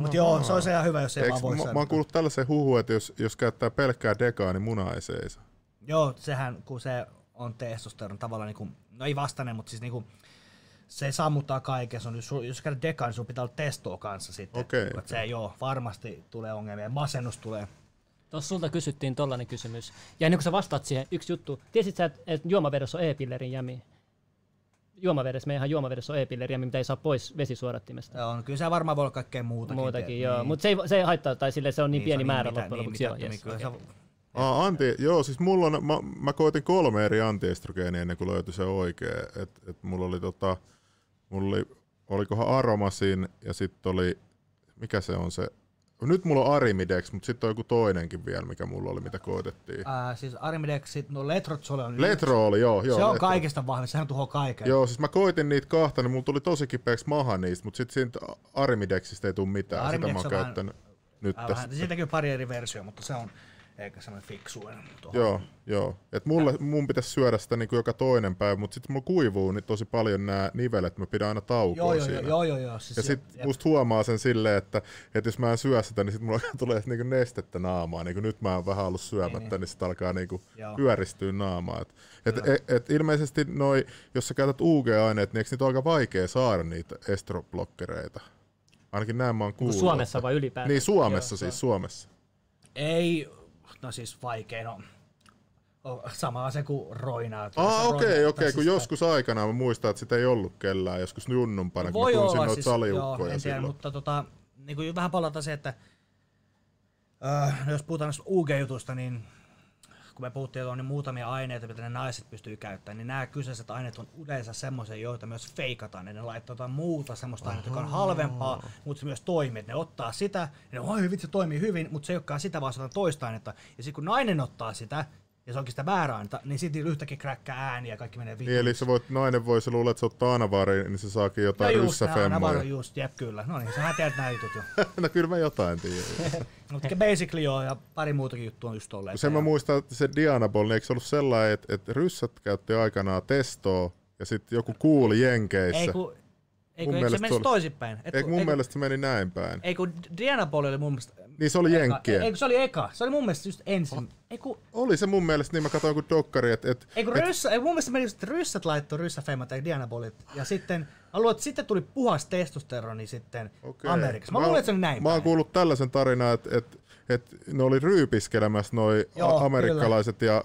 mutta joo, se olisi ihan hyvä, jos ei vaan voi mä, mä oon kuullut tällaisen huhun, että jos, jos käyttää pelkkää dekaa, niin muna ei seiso. Joo, sehän kun se on testosteron tavallaan niinku, no ei vastainen, mutta siis niinku, se sammuttaa kaiken. Se on, jos, jos käytät dekaan, niin sun pitää olla testoa kanssa sitten. Että okei. Se joo, varmasti tulee ongelmia. Masennus tulee. Tuossa sulta kysyttiin tollanen kysymys. Ja ennen kuin sä vastaat siihen, yksi juttu. Tiesit sä, että et juomavedessä on e-pillerin jämi? Juomavedessä, meidän juomavedessä on e-pillerin jämi, mitä ei saa pois vesisuodattimesta. Joo, no kyllä se varmaan voi olla kaikkea muutakin. Muutakin, tiedät, joo. Mutta se ei, se ei haittaa, tai sille se on niin, se pieni on määrä mitä- loppujen niin lopuksi. Joo, yes, se- Aa, anti, joo, siis mulla on, mä, mä koitin kolme eri antiestrogeenia ennen kuin löytyi se oikea. Et, et mulla oli tota, mulla oli, olikohan Aromasin ja sitten oli, mikä se on se, nyt mulla on Arimidex, mutta sitten on joku toinenkin vielä, mikä mulla oli, mitä koitettiin. Ää, siis Arimidexit, no Letrotsole on Letro oli, joo. joo se on Letro. kaikista vahvin, sehän tuhoaa kaiken. Joo, siis mä koitin niitä kahta, niin mulla tuli tosi kipeäksi maha niistä, mutta sitten siitä Arimidexistä ei tule mitään. Sitä Arimidex mä oon on vähän- käyttänyt nyt Ää, tässä. vähän, siitäkin on pari eri versiota, mutta se on eikä semmoinen fiksuinen. tuohon. Joo, joo. Et mulle, mun pitäisi syödä sitä niin kuin joka toinen päivä, mutta sitten mulla kuivuu niin tosi paljon nämä nivelet, mä pidän aina taukoa Joo, joo, siinä. joo, joo, joo. Siis Ja sit jep, musta huomaa sen silleen, että, että jos mä en syö sitä, niin sit mulla tulee niinku nestettä naamaan. Niin nyt mä oon vähän ollut syömättä, niin, niin. niin sit alkaa niinku Joo. pyöristyä naamaa. Et, et, et, et ilmeisesti noi, jos sä käytät UG-aineet, niin eikö niitä ole aika vaikea saada niitä estroblokkereita? Ainakin näin mä oon kuullut. Suomessa vai ylipäätään? Niin, Suomessa Joo, siis, Suomessa. Ei, no siis vaikein on. Sama se kuin roinaa. Ah, okei, roina- okei, tai kun joskus aikanaan mä muistan, että sitä ei ollut kellään, joskus junnumpana, kun Voi mä tunsin noita siis, saliukkoja joo, en tiedä, silloin. mutta tota, niin kuin vähän palata se, että äh, no jos puhutaan näistä UG-jutusta, niin kun me puhuttiin, että on niin muutamia aineita, mitä ne naiset pystyy käyttämään, niin nämä kyseiset aineet on yleensä semmoisia, joita myös feikataan. Ne laittaa muuta semmoista ainetta, joka on halvempaa, mutta se myös toimii. Ne ottaa sitä, ja ne oi vitsi, se toimii hyvin, mutta se ei olekaan sitä, vaan se on toista ainetta. Ja sitten kun nainen ottaa sitä, ja se onkin sitä väärää ainetta, niin sitten yhtäkkiä kräkkää ääniä ja kaikki menee Niin, eli se voit, nainen voi se luulla, että se ottaa anavaari, niin se saakin jotain no just, varo just, jep, kyllä. No niin, sähän tiedät nämä jutut jo. no kyllä mä jotain tiedän. Mutta basically joo, ja pari muutakin juttua on just tolleen. Sen mä muistan, että se Dianabol, niin eikö se ollut sellainen, että, että ryssät käytti aikanaan testoa, ja sitten joku kuuli Jenkeissä. Ei kun, ei Mun kun eikö se mielestä menisi toisinpäin? Et Eikö kun- mun ei kun- mielestä se meni näin päin? Ei kun Dianabol oli mun mielestä... Niin se oli eka. Jenkkien. Ei kun se oli eka. Se oli mun mielestä just ensin. Ei kun, Oli se mun mielestä, niin mä katsoin kuin dokkari, että, että ei kun ryssä, ei mun mielestä meni just, että ryssät laittoi ryssäfemmat ja Dianabolit. Ja sitten Mä luulen, että sitten tuli puhas testosteroni sitten Okei. Amerikassa. Mä, luulen, että se oli näin Mä oon kuullut tällaisen tarinan, että et, et ne oli ryypiskelemässä noi Joo, amerikkalaiset ja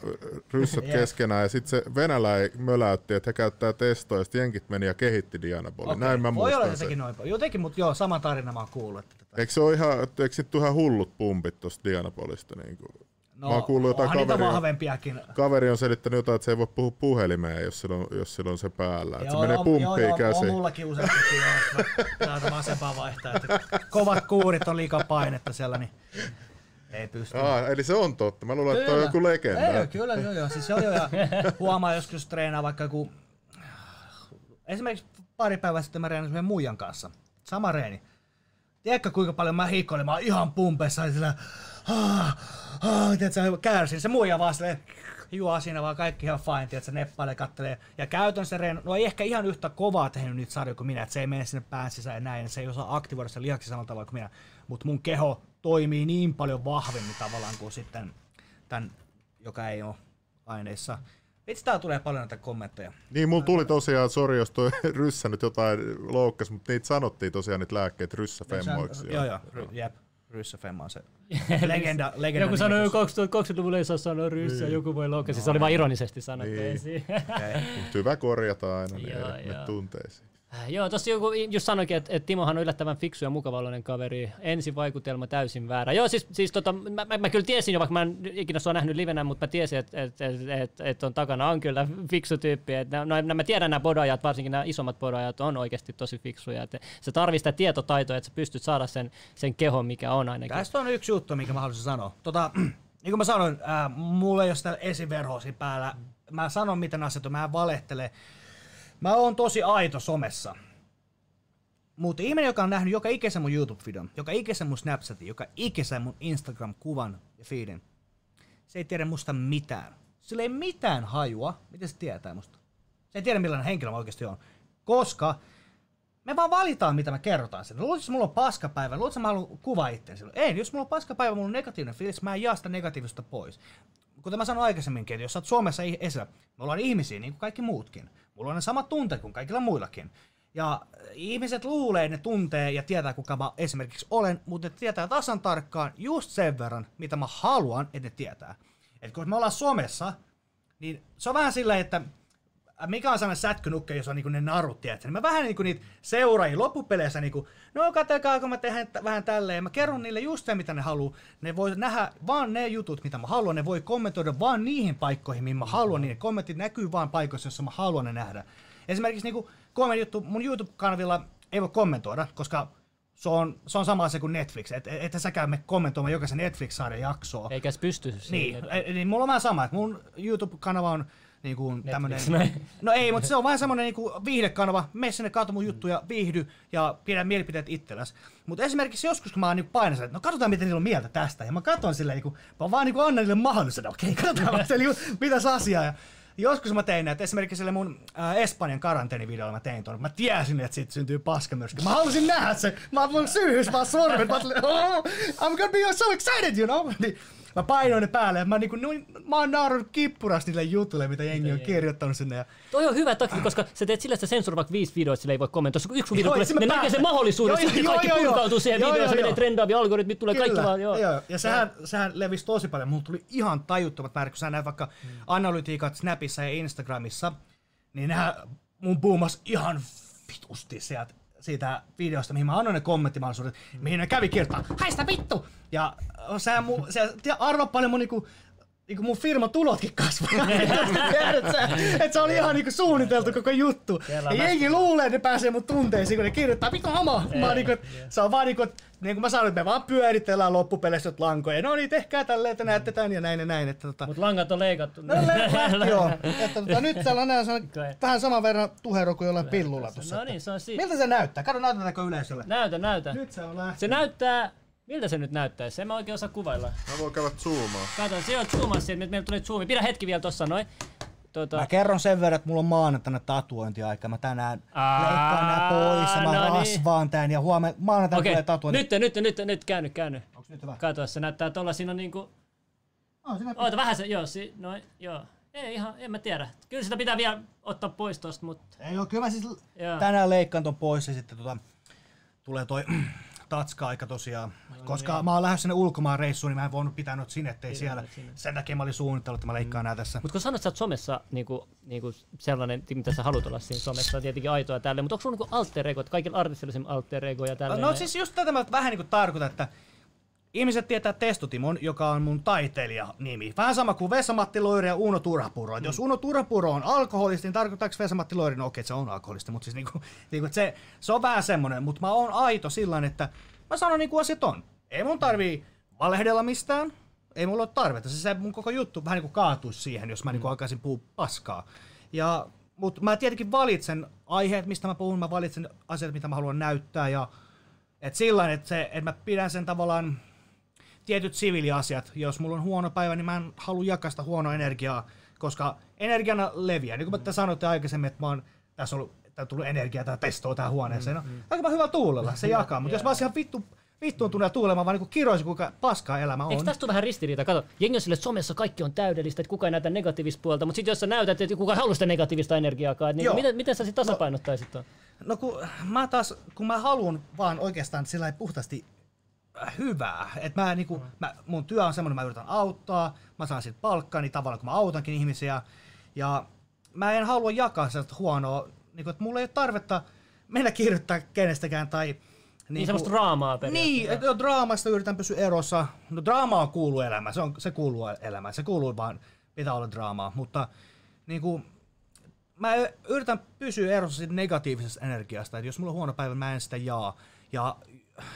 ryssät Jep. keskenään, ja sitten se venäläinen möläytti, että he käyttää testoa, ja jenkit meni ja kehitti Dianabolin. Okei, Näin mä Voi olla, että sekin noin. Jotenkin, mutta joo, sama tarina mä oon kuullut. Että. Eikö se ole ihan, eikö sit ihan hullut pumpit tosta Dianabolista? Niin kuin? No, mä oon kuullut jotain kaveria. vahvempiakin. Kaveri on selittänyt jotain, että se ei voi puhua puhelimeen, jos sillä on, jos sillä on se päällä. Että se menee pumppiin joo, joo, käsiin. On mullakin useastikin joo, että täältä vasempaa vaihtaa. Että kovat kuurit on liikaa painetta siellä, niin ei pysty. Aa, eli se on totta. Mä luulen, että toi on joku legenda. Ei, kyllä, joo, joo. Siis joo, joo, ja huomaa joskus jos treenaa vaikka joku... Esimerkiksi pari päivää sitten mä reenasin meidän muijan kanssa. Sama reeni. Tiedätkö kuinka paljon mä hiikkoilin? Mä oon ihan pumpeissa ja sillä... Ah, ah, tiedätkö, kärsin. Se muija vaan silleen, juo siinä vaan kaikki ihan fine, tiedätkö, neppailee, kattelee. Ja käytännössä reen, no ei ehkä ihan yhtä kovaa tehnyt niitä sarjoja kuin minä, että se ei mene sinne pään sisään ja näin, se ei osaa aktivoida sitä lihaksi samalla tavalla kuin minä. Mutta mun keho toimii niin paljon vahvemmin tavallaan kuin sitten tämän, joka ei ole aineissa. Vitsi, täällä tulee paljon näitä kommentteja. Niin, mulla tuli tosiaan, sori jos toi ryssä nyt jotain loukkas, mutta niitä sanottiin tosiaan niitä lääkkeitä ryssäfemmoiksi. Joo, joo, ry, jep. Ryssä Femma on se legenda, legenda Joku sanoi nimitys. 2020-luvulla ei saa sanoa ryssä, joku voi loukata. Siis se oli vain ironisesti sanottu Niin. esiin. Mut hyvä korjata aina niin Joo, joo. tunteisiin. Joo, tossa joku just sanoikin, että, että Timohan on yllättävän fiksu ja mukavallinen kaveri. Ensi vaikutelma täysin väärä. Joo, siis, siis tota, mä, mä, mä, kyllä tiesin jo, vaikka mä en ikinä sua nähnyt livenä, mutta mä tiesin, että et, et, et, et on takana on kyllä fiksu tyyppi. Et, no, no, mä tiedän nämä bodajat, varsinkin nämä isommat bodajat on oikeasti tosi fiksuja. Et se tarvii sitä tietotaitoa, että sä pystyt saada sen, sen kehon, mikä on ainakin. Tästä on yksi juttu, mikä mä haluaisin sanoa. Tota, niin kuin mä sanoin, ää, mulla ei ole sitä esiverhoa päällä. Mä sanon, miten on, mä en valehtele. Mä oon tosi aito somessa. Mutta ihminen, joka on nähnyt joka ikisen mun YouTube-videon, joka ikisen mun Snapchatin, joka ikisen mun Instagram-kuvan ja feedin, se ei tiedä musta mitään. Sillä ei mitään hajua, miten se tietää musta. Se ei tiedä millainen henkilö mä oikeasti on. Koska me vaan valitaan, mitä me kerrotaan sen. Että mulla on paskapäivä? Että mä haluan kuvaa itseäni silloin? Ei, jos mulla on paskapäivä, mulla on negatiivinen fiilis, mä en jaa sitä negatiivista pois. Kuten mä sanoin aikaisemminkin, että jos sä oot Suomessa esillä, me ollaan ihmisiä niin kuin kaikki muutkin. Mulla on ne samat tunteet kuin kaikilla muillakin. Ja ihmiset luulee, ne tuntee ja tietää, kuka mä esimerkiksi olen, mutta ne tietää tasan tarkkaan just sen verran, mitä mä haluan, että ne tietää. Et kun me ollaan somessa, niin se on vähän silleen, että mikä on sellainen sätkynukke, jos on niinku ne narut, tiedätkö? Niin mä vähän niinku niitä seuraajia loppupeleissä niinku, no katsokaa, kun mä tehdään t- vähän tälleen. Mä kerron niille just se, mitä ne haluaa. Ne voi nähdä vaan ne jutut, mitä mä haluan. Ne voi kommentoida vaan niihin paikkoihin, mihin mä haluan. Niin ne kommentit näkyy vaan paikoissa, joissa mä haluan ne nähdä. Esimerkiksi niinku kolme juttu, mun YouTube-kanavilla ei voi kommentoida, koska se on, se on sama asia kuin Netflix. Et, et, et sä käy me kommentoimaan jokaisen Netflix-sarjan jaksoa. Eikä se pysty Niin, siihen. e- niin mulla on vähän sama, että mun YouTube-kanava on niin kuin tämmönen, no ei, mutta se on vähän semmoinen niin kuin viihdekanava, mene sinne, katso mun juttuja, viihdy ja pidä mielipiteet itselläs. Mutta esimerkiksi joskus, kun mä oon niin että no katsotaan, miten niillä on mieltä tästä, ja mä katson silleen, niin kuin, mä vaan niin kuin annan niille mahdollisuuden, okei, katsotaan vaan se, niin kuin, mitäs asiaa. Ja joskus mä tein näitä, esimerkiksi sille mun äh, Espanjan karanteenivideolla mä tein tuon, mä tiesin, että siitä syntyy paskamyrsky. Mä halusin nähdä se, mä oon mun syyhys vaan sormet, mä oon, oh, I'm gonna be so excited, you know? Niin, Mä painoin ne päälle ja mä, niinku, noin, mä oon naurannut kippurasti niille jutuille, mitä jengi on kirjoittanut sinne. Ja Toi on hyvä taktiikka, koska sä teet sillä, että sä vaikka viisi videoa, että sillä ei voi kommentoida. Jos yksi video Joo, tulee, ne näkee sen mahdollisuuden, Joo, sitten joo, kaikki joo, joo. purkautuu siihen Joo, videoon, se joo, menee joo. trendaavia, algoritmit tulee kaikki Kyllä, vaan, joo. joo. Ja sehän, sehän levisi tosi paljon. Mulla tuli ihan tajuttomat määrät, kun sä näet vaikka Mm. analytiikat Snapissa ja Instagramissa, niin nehän mun boomas ihan vitusti sieltä siitä videosta, mihin mä annoin ne kommenttimahdollisuudet, mihin ne kävi kirjoittaa, haista vittu! Ja mun, se, tiedä, arvo paljon mun niinku, niinku mun firman tulotkin kasvoi. Tiedät sä, että se oli ihan niinku suunniteltu koko juttu. Ja mä- jengi luulee, että ne pääsee mun tunteisiin, kun ne kirjoittaa, vittu homo! Mä oon niinku, että se on vaan niinku, että niin kuin mä sanoin, että me vaan pyöritellään loppupeleissä lankoja. No niin, tehkää tälleen, että näette tän ja näin ja näin. Että tota, Mut langat on leikattu. No lähti joo. Että tota, nyt sellainen on Okei. vähän saman verran tuhero kuin jollain pillulla tuossa. No niin, se on siinä. Miltä se näyttää? Kato, näytetäänkö yleisölle? Näytä, näytä. Nyt se on lähtenyt. Se näyttää, miltä se nyt näyttäisi? En mä oikein osaa kuvailla. Mä voin käydä zoomaan. Kato, se on zoomassa siitä, meillä tuli zoomi. Pidä hetki vielä tossa noin. Tota, Mä kerron sen verran, että mulla on maanantaina tatuointiaika. Mä tänään Aa, leikkaan nää pois ja mä no niin. rasvaan tän ja huomenna maanantaina Okei, tulee tatuointi. nyt, nyt, nyt, nyt, käänny, käänny. Onks nyt hyvä? Kato, se näyttää tolla, siinä on niinku... Oh, siinä Oota vähän se, joo, si, noin, joo. Ei ihan, en mä tiedä. Kyllä sitä pitää vielä ottaa pois tosta, mutta... Ei oo, kyllä mä siis Joo. tänään leikkaan ton pois ja sitten tota, tulee toi tatska-aika tosiaan. Koska mä oon lähdössä sinne ulkomaan reissuun, niin mä en voinut pitää noita sinettejä siellä. noita sinne. Sen takia mä olin suunnitellut, että mä leikkaan nää tässä. Mutta kun sanoit, että sä oot somessa niinku, niinku sellainen, mitä sä haluat olla siinä somessa, on tietenkin aitoa tälle, mutta onko sulla niinku alter ego, että kaikilla artisteilla on alter ego ja tälleen? No siis just tätä mä vähän niinku tarkoitan, että ihmiset tietää Testotimon, joka on mun taiteilijanimi. Vähän sama kuin Vesa-Matti Loiri ja Uno Turhapuro. Mm. Jos Uno Turhapuro on alkoholisti, niin tarkoittaako Vesa-Matti Loiri? No okei, okay, se on alkoholisti, mutta siis niinku, niinku, se, se on vähän semmonen. Mutta mä oon aito sillä että mä sanon niinku asiat on. Ei mun tarvii valehdella mistään. Ei mulla ole tarvetta. Se, se mun koko juttu vähän niinku kaatuisi siihen, jos mä niinku alkaisin puhua paskaa. Ja, mutta mä tietenkin valitsen aiheet, mistä mä puhun. Mä valitsen asiat, mitä mä haluan näyttää. Ja et sillä että, se, että mä pidän sen tavallaan tietyt siviiliasiat. Jos mulla on huono päivä, niin mä en halua jakaa sitä huonoa energiaa, koska energiana leviää. Niin kuin te sanoitte aikaisemmin, että mä oon, tässä on ollut, tää tullut energiaa tai testoa tähän huoneeseen. No, aika hyvä tuulella, se jakaa. Mutta jos mä olisin ihan vittu, vittuuntunut ja tuulemaan, vaan niin kiroisin, kuinka paskaa elämä on. Eikö tästä ole vähän ristiriita? Kato, jengi on sille, että somessa kaikki on täydellistä, että kukaan ei näytä negatiivista puolta, mutta sitten jos sä näytät, että kukaan haluaa sitä negatiivista energiaakaan, että niin Joo. miten, miten sä sitten tasapainottaisit tuon? No kun mä taas, kun mä haluan vaan oikeastaan sillä puhtaasti hyvää. Että mä, niinku, mä, mun työ on semmoinen, mä yritän auttaa, mä saan siitä palkkaa, niin tavallaan kun mä autankin ihmisiä. Ja mä en halua jakaa sellaista huonoa, niinku, että mulla ei ole tarvetta mennä kirjoittaa kenestäkään tai... Niin semmoista draamaa periaatteessa. Niin, että jo draamasta yritän pysyä erossa. No draamaa kuuluu elämään, se, on, se kuuluu elämään, se kuuluu vaan, pitää olla draamaa, mutta niinku, mä yritän pysyä erossa siitä negatiivisesta energiasta, että jos mulla on huono päivä, mä en sitä jaa. Ja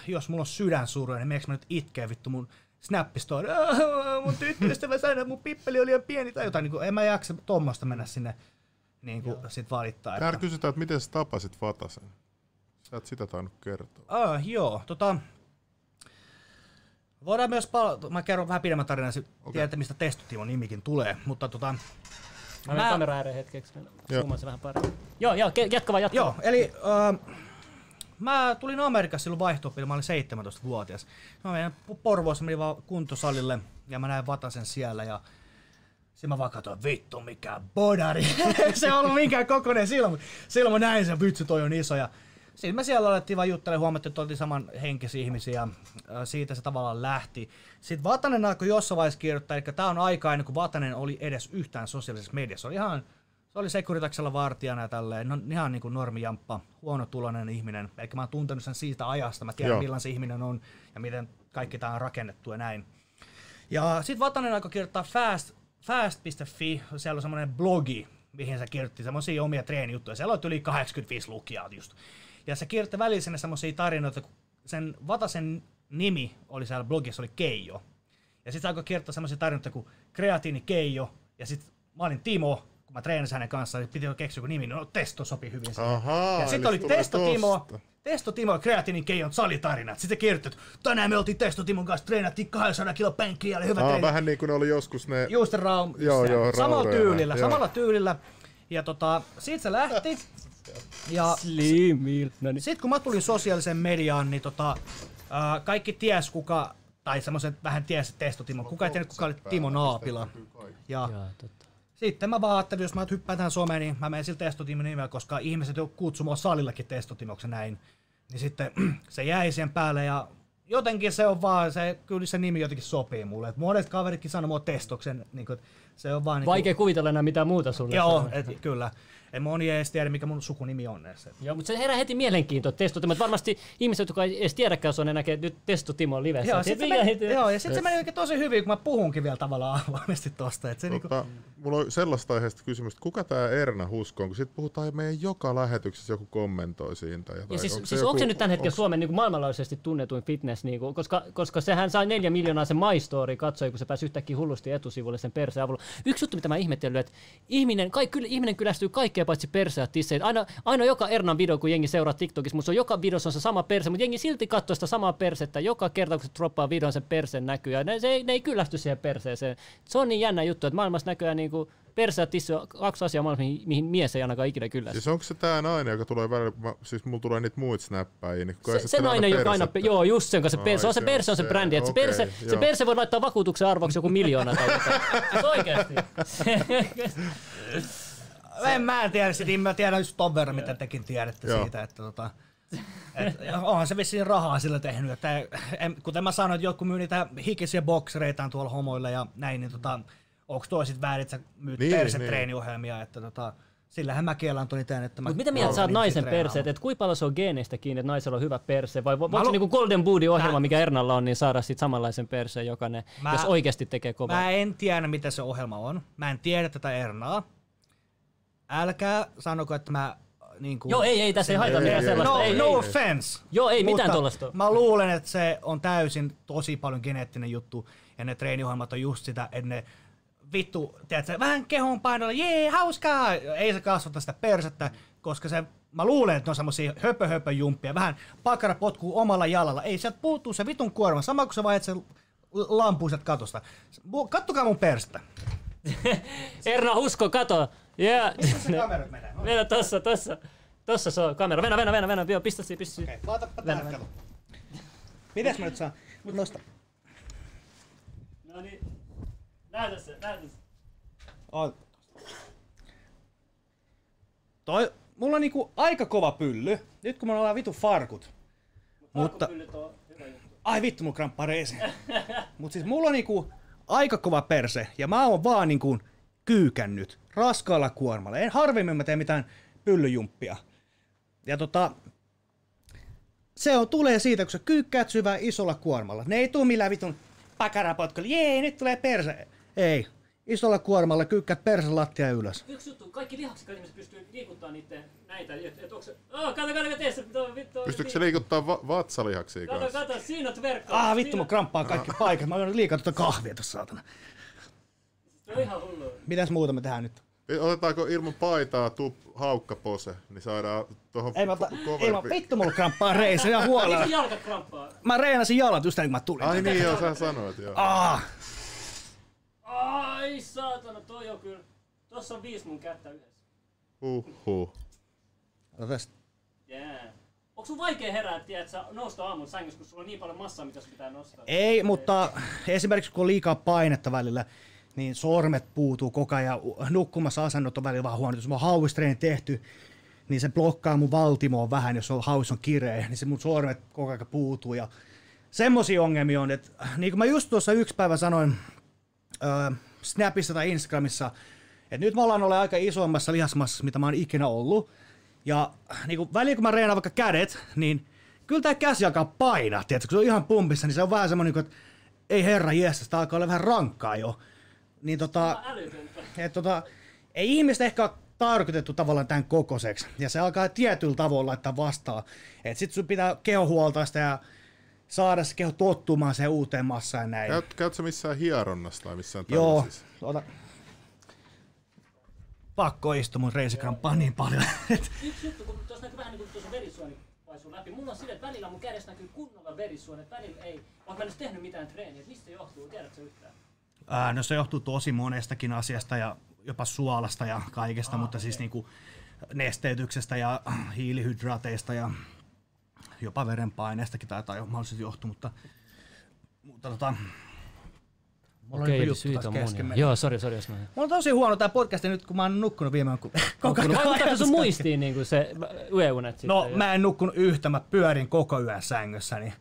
jos mulla on sydän surua, niin meneekö mä nyt itkee vittu mun snappistoon, mun tyttöystävä sanoi, että mun pippeli oli liian pieni tai jotain, niin kuin, en mä jaksa tuommoista mennä sinne niin kuin, sit valittaa. Täällä kysytään, että miten sä tapasit Vatasen. Sä et sitä tainnut kertoa. Ah, joo, tota... Voidaan myös pal- mä kerron vähän pidemmän tarinan, okay. tiedätte mistä Testotimon nimikin tulee, mutta tota... Mä menen Mä- kamera ääreen hetkeksi, mä vähän paremmin. Joo, joo, jatka vaan, jatka Joo, eli äh, mä tulin Amerikassa silloin vaihto mä olin 17-vuotias. Mä menin Porvoossa, menin vaan kuntosalille ja mä näin Vatasen siellä ja sitten mä vaan katsoin, vittu mikä bodari. se ei ollut minkään kokoinen silloin, silloin mä näin sen, vitsi toi on iso. Ja sitten me siellä alettiin vaan juttelemaan, huomattiin, että oltiin saman henkisiä ihmisiä ja äh, siitä se tavallaan lähti. Sitten Vatanen alkoi jossain vaiheessa kirjoittaa, eli tämä on aika ennen kuin Vatanen oli edes yhtään sosiaalisessa mediassa. Se oli ihan se oli Securitaxella vartijana ja tälleen, no, ihan niin kuin normijamppa, huonotuloinen ihminen. Eikä mä oon tuntenut sen siitä ajasta, mä tiedän Joo. millainen se ihminen on ja miten kaikki tämä on rakennettu ja näin. Ja sitten Vatanen alkoi kirjoittaa fast, fast.fi, siellä on semmoinen blogi, mihin se kirjoitti semmoisia omia treenijuttuja. Siellä on yli 85 lukijaa just. Ja se kirjoitti välillä sinne semmoisia tarinoita, kun sen Vatasen nimi oli siellä blogissa, oli Keijo. Ja sitten alkoi kirjoittaa semmoisia tarinoita kuin Kreatiini Keijo, ja sitten mä olin Timo, kun mä treenasin hänen kanssaan, niin piti jo keksiä joku nimi, no Testo sopi hyvin siihen. Ahaa, Ja sitten oli Testo Timo. Testo Timo Kreatiinin Keijon salitarinat. Sitten kirjoitti, että tänään me oltiin Testo Timon kanssa, treenattiin 200 kilo penkkiä ja oli hyvä Aa, treeni. vähän niin kuin ne oli joskus ne... Juusten raum, Joo, joo, samalla tyylillä, joo. samalla tyylillä. Ja tota, siitä se lähti. Ja. No niin. sitten kun mä tulin sosiaaliseen mediaan, niin tota, ää, kaikki ties kuka, tai semmoiset vähän ties Testo Timo, kuka ei tiennyt kuka oli Timo Naapila. Ja totta. Sitten mä vaan ajattelin, jos mä hyppään tähän someen, niin mä menen sillä Testotimon nimellä, koska ihmiset jo kutsuu mua salillakin Testotimoksi näin. Niin sitten se jäi siihen päälle ja jotenkin se on vaan, se, kyllä se nimi jotenkin sopii mulle. Et monet kaveritkin sanoo mua Testoksen, niin kuin, se on vaan... Niin Vaikea kuvitella enää mitään muuta sulle. Joo, et, kyllä. Et moni ei edes tiedä, mikä mun sukunimi on edes. Joo, mutta se herää heti mielenkiintoa testotimo. että Varmasti ihmiset, jotka ei edes tiedäkään sua, ne näkee että nyt testo Timo livessä. Joo, Et sit se meni, heti- joo, ja sitten se meni oikein tosi hyvin, kun mä puhunkin vielä tavallaan avoimesti tosta. Et se niinku, Tota, mulla on sellaista aiheesta kysymys, että kuka tämä Erna Husko on, kun sit puhutaan meidän joka lähetyksessä joku kommentoi siinä tai jotain. Ja siis, Onko se siis joku- onko se nyt tämän hetken onks- Suomen niin kuin maailmanlaajuisesti tunnetuin fitness, niin kuin, koska, koska sehän sai neljä miljoonaa sen My Story katsoi, kun se pääsi yhtäkkiä hullusti etusivulle sen perseen avulla. Yksi juttu, mitä mä ihmettellyt, että ihminen, kaik, kyllä, ihminen kyllästyy kaikkeen kaikkea paitsi perse ja tisseet. Aina, aina joka Ernan video, kun jengi seuraa TikTokissa, mutta se on joka videossa on se sama perse, mutta jengi silti katsoo sitä samaa persettä. Joka kerta, kun se droppaa videon, sen persen näkyy. Ja ne, se ei, ne ei kyllästy siihen perseeseen. Se on niin jännä juttu, että maailmassa näköjään niin kuin perse ja tissi on kaksi asiaa maailmassa, mihin, mihin mies ei ainakaan ikinä kyllästy. Siis onko se tää nainen, joka tulee välillä, mä, siis mulla tulee niitä muita snappäjiä, niin Se, se sitten nainen, joka aina, joo, just sen kanssa, se, perse, se on se se perse, on se se. brändi, että se, perse, se perse voi laittaa vakuutuksen arvoksi joku miljoona tai jotain. Siis oikeesti. En, mä en tiedä, sit, mä tiedän just ton verran, mitä tekin tiedätte Joo. siitä, että tota, et, onhan se vissiin rahaa sillä tehnyt, että en, kuten mä sanoin, että joku myy niitä hikisiä boksereitaan tuolla homoille ja näin, niin tota, onko toi sit väärin, että sä myyt Niin, niin, niin. persetreeniohjelmia, että tota, sillähän mäkin elan toni tän, että mä... Mutta mitä mieltä sä oot naisen perseet, että kuinka paljon se on geeneistä kiinni, että naisella on hyvä perse, vai vo- voiko lu- se niinku Golden Booty ohjelma, Mä- mikä Ernalla on, niin saada sit samanlaisen perseen jokainen, Mä- jos oikeasti tekee kovaa? Mä en tiedä, mitä se ohjelma on. Mä en tiedä tätä Ernaa. Älkää sanoko, että mä niin kuin, Joo, ei, ei, tässä ei Ei, mitään sellaista. No, ei, no ei. offense. Joo, ei mitään Mutta tollasta. Mä luulen, että se on täysin tosi paljon geneettinen juttu. Ja ne treeniohjelmat on just sitä, että ne vittu, tiedätkö, vähän kehon painolla, jee, hauskaa! Ei se kasvata sitä persettä, koska se, mä luulen, että ne on semmosia höpö höpö jumppia. Vähän pakara potkuu omalla jalalla. Ei, sieltä puuttuu se vitun kuorma. Sama kuin sä vaihat sen lampuu sieltä katosta. Kattokaa mun persettä. Erna, usko, kato. Yeah. Missä se kamerat menee? Okei, Venä tossa, tossa. Tossa se on kamera. Venä, venä, venä, venä. Joo, pistä siihen, pistä siihen. laitapa Venä, tähän, kato. Mites mä nyt saan? Nosta. No niin. Näytä se, näytä se. On. Toi, mulla on niinku aika kova pylly. Nyt kun mulla ollaan vitu farkut. Mutta, on hyvä juttu. ai vittu mun kramppaa reisi. Mut siis mulla on niinku aika kova perse ja mä oon vaan niinku kyykännyt raskaalla kuormalla. En harvemmin mä teen mitään pyllyjumppia. Ja tota, se on, tulee siitä, kun sä kyykkäät syvää isolla kuormalla. Ne ei tuu millään vitun pakarapotkolla. Jee, nyt tulee perse. Ei. Isolla kuormalla kyykkäät perse lattia ylös. Yksi juttu, kaikki lihakset ihmiset pystyy liikuttaa niiden näitä, et onko se... Oh, kato, kato, kato, tee se, tuo, vittu, Pystyykö se liikuttaa va- vatsalihaksia Kato, kanssa? kato, siinä on verkko. Ah, vittu, Siinä- mun kramppaa kaikki paikat. Mä oon liikaa tuota kahvia tossa saatana. Se on ihan hullu. Mitäs muuta me tehdään nyt? Otetaanko ilman paitaa tuu haukkapose, niin saadaan tuohon Ei mä ota, cover- ilman, vittu mulla kramppaa reisi ja huolella. Vittu jalka kramppaa. Mä reenasin jalat just ennen kuin mä tulin. Ai niin joo, sä sanoit joo. Ah, Ai saatana, toi on kyllä. Tossa on viisi mun kättä yhdessä. Huhhuh. Ota tästä. Yeah. Onko sun vaikea herää, että sä nousta aamun sängyssä, kun sulla on niin paljon massaa, mitä sun pitää nostaa? Ei, mutta esimerkiksi kun on liikaa painetta välillä, niin sormet puutuu koko ajan. Nukkumassa asennot on välillä vähän huono. Jos mä oon tehty, niin se blokkaa mun valtimoa vähän, jos on hauis on kireä, niin se mun sormet koko ajan puutuu. Ja semmosia ongelmia on, että niin kuin mä just tuossa yksi päivä sanoin ö, Snapissa tai Instagramissa, että nyt mä ollaan olleet aika isommassa lihasmassassa, mitä mä oon ikinä ollut. Ja niin kuin väliin kun mä reenaan vaikka kädet, niin kyllä tää käsi alkaa painaa, tiedätkö? kun se on ihan pumpissa, niin se on vähän semmonen, niin että ei herra jes, tää alkaa olla vähän rankkaa jo. Niin tota, et tota, ei ihmistä ehkä ole tarkoitettu tavallaan tämän kokoiseksi. Ja se alkaa tietyllä tavoin laittaa vastaan. Et sit sun pitää keho huoltaa sitä ja saada se keho tottumaan siihen uuteen massaan ja näin. Käyt, käyt sä missään hieronnassa tai missään Joo, tällaisissa? ota. Pakko istua mun reisikrampaa niin paljon. et- Yksi juttu, kun tuossa näkyy vähän niin kuin tuossa verisuoni paisuu läpi. Mulla on sille, että välillä mun kädessä näkyy kunnolla verisuonet, välillä ei. Oot mä edes tehnyt mitään treeniä, että mistä se johtuu, tiedätkö yhtään? Ää, no se johtuu tosi monestakin asiasta ja jopa suolasta ja kaikesta, ah, mutta okay. siis niinku nesteytyksestä ja hiilihydraateista ja jopa verenpaineestakin taitaa jo mahdollisesti johtua, mutta, mutta tota, mulla juttu taas kesken mennyt. Joo, sori, sori, jos mä... Mulla on tosi huono tää podcast nyt, kun mä oon nukkunut viime kun koko ajan Vaikuttaako sun muistiin niin kuin se yöunet sitten? No ja- mä en nukkunut yhtä, mä pyörin koko yön sängyssä, niin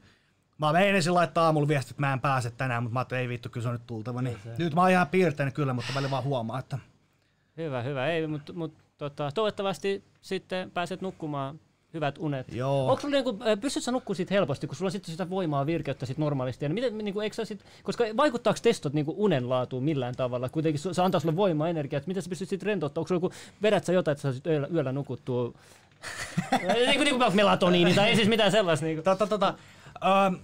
Mä meinasin laittaa aamulla viestit, että mä en pääse tänään, mutta mä ajattelin, ei vittu, kyllä se on nyt tultava. Niin. Nyt mä oon ihan piirteinen kyllä, mutta välillä vaan huomaa, että Hyvä, hyvä. Ei, mutta mut, tota, toivottavasti sitten pääset nukkumaan hyvät unet. Joo. Onko sulla niinku, äh, pystyt sä nukkumaan siitä helposti, kun sulla on sitten sitä voimaa virkeyttä sit normaalisti. Ja miten, niinku, eikö sit, koska vaikuttaako testot niinku unen laatuun millään tavalla? Kuitenkin se antaa sulle voimaa, energiaa. että Miten sä pystyt sitten rentouttamaan? Onko sulla joku, vedät sä jotain, että sä sit yöllä, yöllä nukuttua? niin kuin niinku melatoniini tai ei siis mitään sellaista. Niinku. Tota, tota, ähm,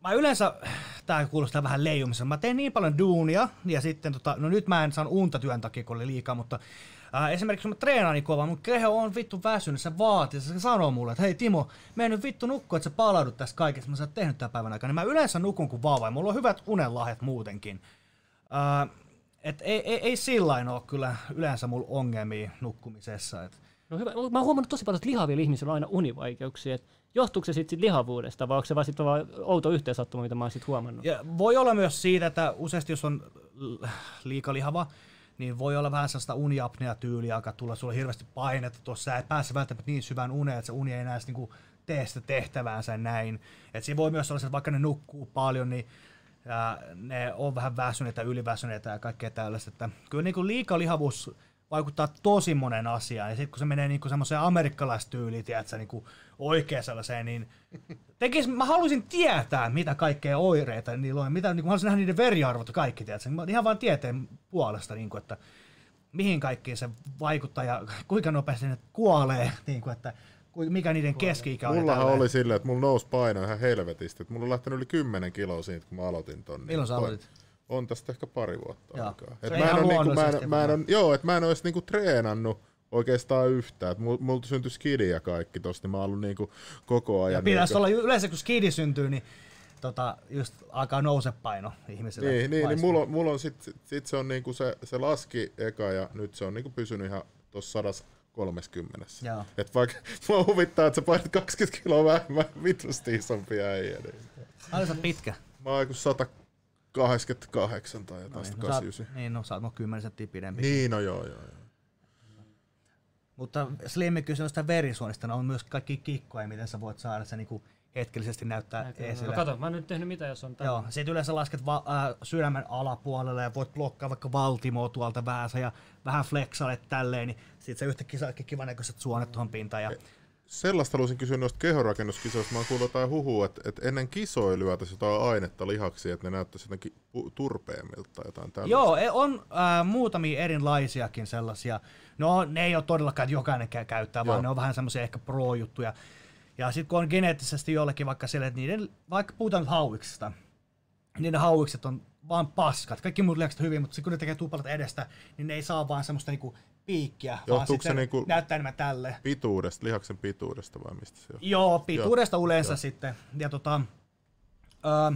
mä yleensä, tää kuulostaa vähän leijumisen, mä teen niin paljon duunia, ja sitten tota, no nyt mä en saan unta työn takia, kun oli liikaa, mutta Ää, esimerkiksi kun mä treenaan niin kovaa, mun keho on vittu väsynyt, se vaatii, se sanoo mulle, että hei Timo, mene nyt vittu nukkua, että sä palaudut tästä kaikesta, mä sä oot tehnyt tämän päivän aikana. Niin mä yleensä nukun kuin vauva ja mulla on hyvät unenlahjat muutenkin. Ää, et ei, ei, ei sillain ole kyllä yleensä mulla ongelmia nukkumisessa. Et No hyvä. Mä oon huomannut tosi paljon, että lihavilla ihmisillä on aina univaikeuksia. Et johtuuko se sitten sit lihavuudesta vai onko se vaan, sit vaan outo yhteensattuma, mitä mä oon sit huomannut? Ja voi olla myös siitä, että useasti jos on liikalihava, niin voi olla vähän sellaista uniapnea tyyliä, alkaa tulla sulle hirveästi painetta tuossa, sä et pääse välttämättä niin syvään uneen, että se uni ei enää niinku tee sitä tehtäväänsä näin. Et siinä voi myös olla se, että vaikka ne nukkuu paljon, niin ja ne on vähän väsyneitä, yliväsyneitä ja kaikkea tällaista. Että kyllä niin liikalihavuus vaikuttaa tosi monen asiaan. Ja sitten kun se menee niin semmoiseen amerikkalaistyyliin, tiedätkö, niin oikein sellaiseen, niin tekis, mä haluaisin tietää, mitä kaikkea oireita niillä on, mitä, niin kuin, mä haluaisin nähdä niiden veriarvot ja kaikki, tiedätkö, ihan vain tieteen puolesta, niin kuin, että mihin kaikkiin se vaikuttaa ja kuinka nopeasti ne kuolee, niin kuin, että mikä niiden keski-ikä on. Mullahan tälleen. oli silleen, että mulla nousi paino ihan helvetisti. Että mulla on lähtenyt yli 10 kiloa siitä, kun mä aloitin ton. Milloin sä Toi- aloitit? On tästä ehkä pari vuotta Joo. aikaa. Et mä en oo niinku, mä en, mä en, joo, että mä en edes niinku treenannut oikeastaan yhtään. Et mul, multa syntyi skidi ja kaikki tosta, niin mä oon ollut niinku koko Ja ajan. pitäisi niinku, olla yleensä, kun skidi syntyy, niin tota, just alkaa nouse paino ihmisille. Niin, niin, niin mulla, on- mulla on sit, sit, sit se on niinku se, se laski eka ja nyt se on niinku pysynyt ihan tuossa 130. Joo. Et vaikka mua huvittaa, että sä painat 20 kiloa vähemmän vitusti isompi äijä, niin Ai sä pitkä. mä oon joku 188 tai jotain, Niin, no, no, sä, oot- 89. niin, no sä oot mun 10 senttiä pidempi. Niin, no joo, joo. joo. Mutta Slimmi kysyi noista verisuonista, ne on myös kaikki kikkoja, miten sä voit saada se niinku hetkellisesti näyttää No esille. kato, mä oon nyt tehnyt mitä, jos on tämä. Joo, sit yleensä lasket va- äh, sydämen alapuolelle ja voit blokkaa vaikka valtimoa tuolta vähän ja vähän flexalet tälleen, niin sit sä yhtäkkiä saatkin kivan näköiset suonet tuohon pintaan. Ja, Sellaista haluaisin kysyä noista kehorakennuskisoista. Mä oon kuullut jotain huhua, että, että ennen kisoja lyötäisiin jotain ainetta lihaksi, että ne näyttäisi jotenkin turpeemmilta tai jotain tällaista. Joo, e- on äh, muutamia erilaisiakin sellaisia. No, ne ei ole todellakaan, että jokainen kä- käyttää, vaan Joo. ne on vähän semmoisia ehkä pro-juttuja. Ja sitten kun on geneettisesti jollekin vaikka sille, että niiden, vaikka puhutaan nyt hauiksista, niin ne hauikset on vaan paskat. Kaikki muut lihakset hyvin, mutta sitten kun ne tekee tupalat edestä, niin ne ei saa vaan semmoista niinku piikkiä, vaan Johtuuko sitten se niinku- näyttää enemmän tälle. Pituudesta, lihaksen pituudesta vai mistä se on? Joo, pituudesta Joo, yleensä joo. sitten. Ja tota, ähm,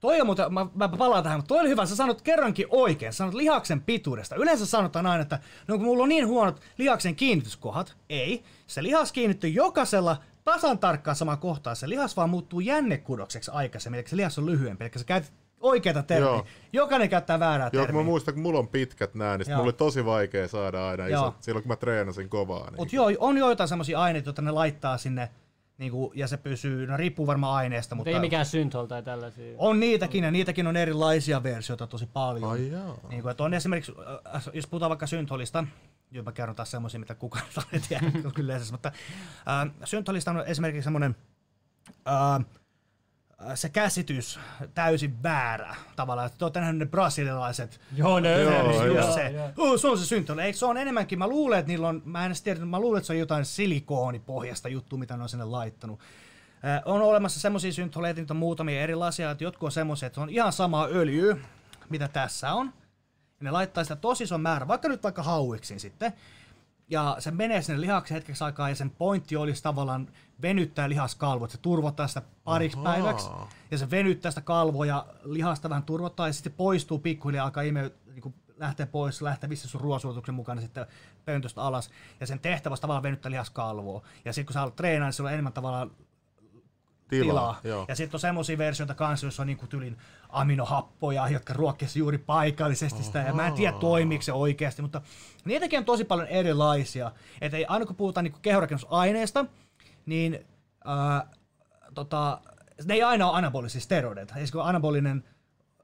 toi on muuten, mä, mä palaan tähän, mutta toi oli hyvä, sä sanot kerrankin oikein, sä sanot lihaksen pituudesta. Yleensä sanotaan aina, että no kun mulla on niin huonot lihaksen kiinnityskohdat, ei. Se lihas kiinnittyy jokaisella tasan tarkkaan samaan kohtaan. Se lihas vaan muuttuu jännekudokseksi aikaisemmin, eli se lihas on lyhyempi, eli sä käytät oikeata termiä. Joo. Jokainen käyttää väärää Joo, kun termiä. mä muistan, kun mulla on pitkät nää, niin Joo. mulla oli tosi vaikea saada aina Joo. isot, silloin kun mä treenasin kovaa. Niin Mutta joo, on joitain semmoisia aineita, joita ne laittaa sinne, niinku, ja se pysyy, no riippuu varmaan aineesta, Mutta mutta ei mikään synthol tai tällaisia. On niitäkin, ja niitäkin on erilaisia versioita tosi paljon. Ai jaa. Niin kuin, että on esimerkiksi, äh, jos puhutaan vaikka syntholista, joo mä kerron taas semmoisia, mitä kukaan ei tiedä kyllä yleensä, mutta äh, syntholista on esimerkiksi semmoinen äh, se käsitys täysin väärä tavallaan, että te olette nähneet ne brasilialaiset Joo, ne Joo, joo. se, oh, se on se synthol. Eikö se on enemmänkin, mä luulen, että niillä on, mä en edes tiedä, mä luulen, että se on jotain silikoonipohjasta juttu, mitä ne on sinne laittanut. Äh, on olemassa semmoisia syntholeita, niitä on muutamia erilaisia, että jotkut on semmoisia, että se on ihan sama öljy, mitä tässä on. Ja ne laittaa sitä tosi ison määrän, vaikka nyt vaikka hauiksin sitten. Ja se menee sinne lihaksi hetkeksi aikaa ja sen pointti olisi tavallaan venyttää lihaskalvot. Se turvottaa sitä pariksi Ahaa. päiväksi ja se venyttää sitä kalvoa ja lihasta vähän turvottaa ja sitten se poistuu pikkuhiljaa, alkaa ime, niin kuin lähtee pois, lähtee vissi sun ruoansuotuksen mukana sitten pöntöstä alas. Ja sen tehtävä olisi tavallaan venyttää lihaskalvoa. Ja sitten kun sä haluat treenaa, niin sillä on enemmän tavallaan tilaa. tilaa. Ja sitten on semmoisia versioita kanssa, joissa on niinku tylin aminohappoja, jotka ruokkisi juuri paikallisesti sitä. Ja mä en tiedä, toimiiko se oikeasti, mutta niitäkin on tosi paljon erilaisia. Että aina kun puhutaan niinku kehorakennusaineista, niin ää, tota, ne ei aina ole anabolisia steroideita. Esimerkiksi anabolinen,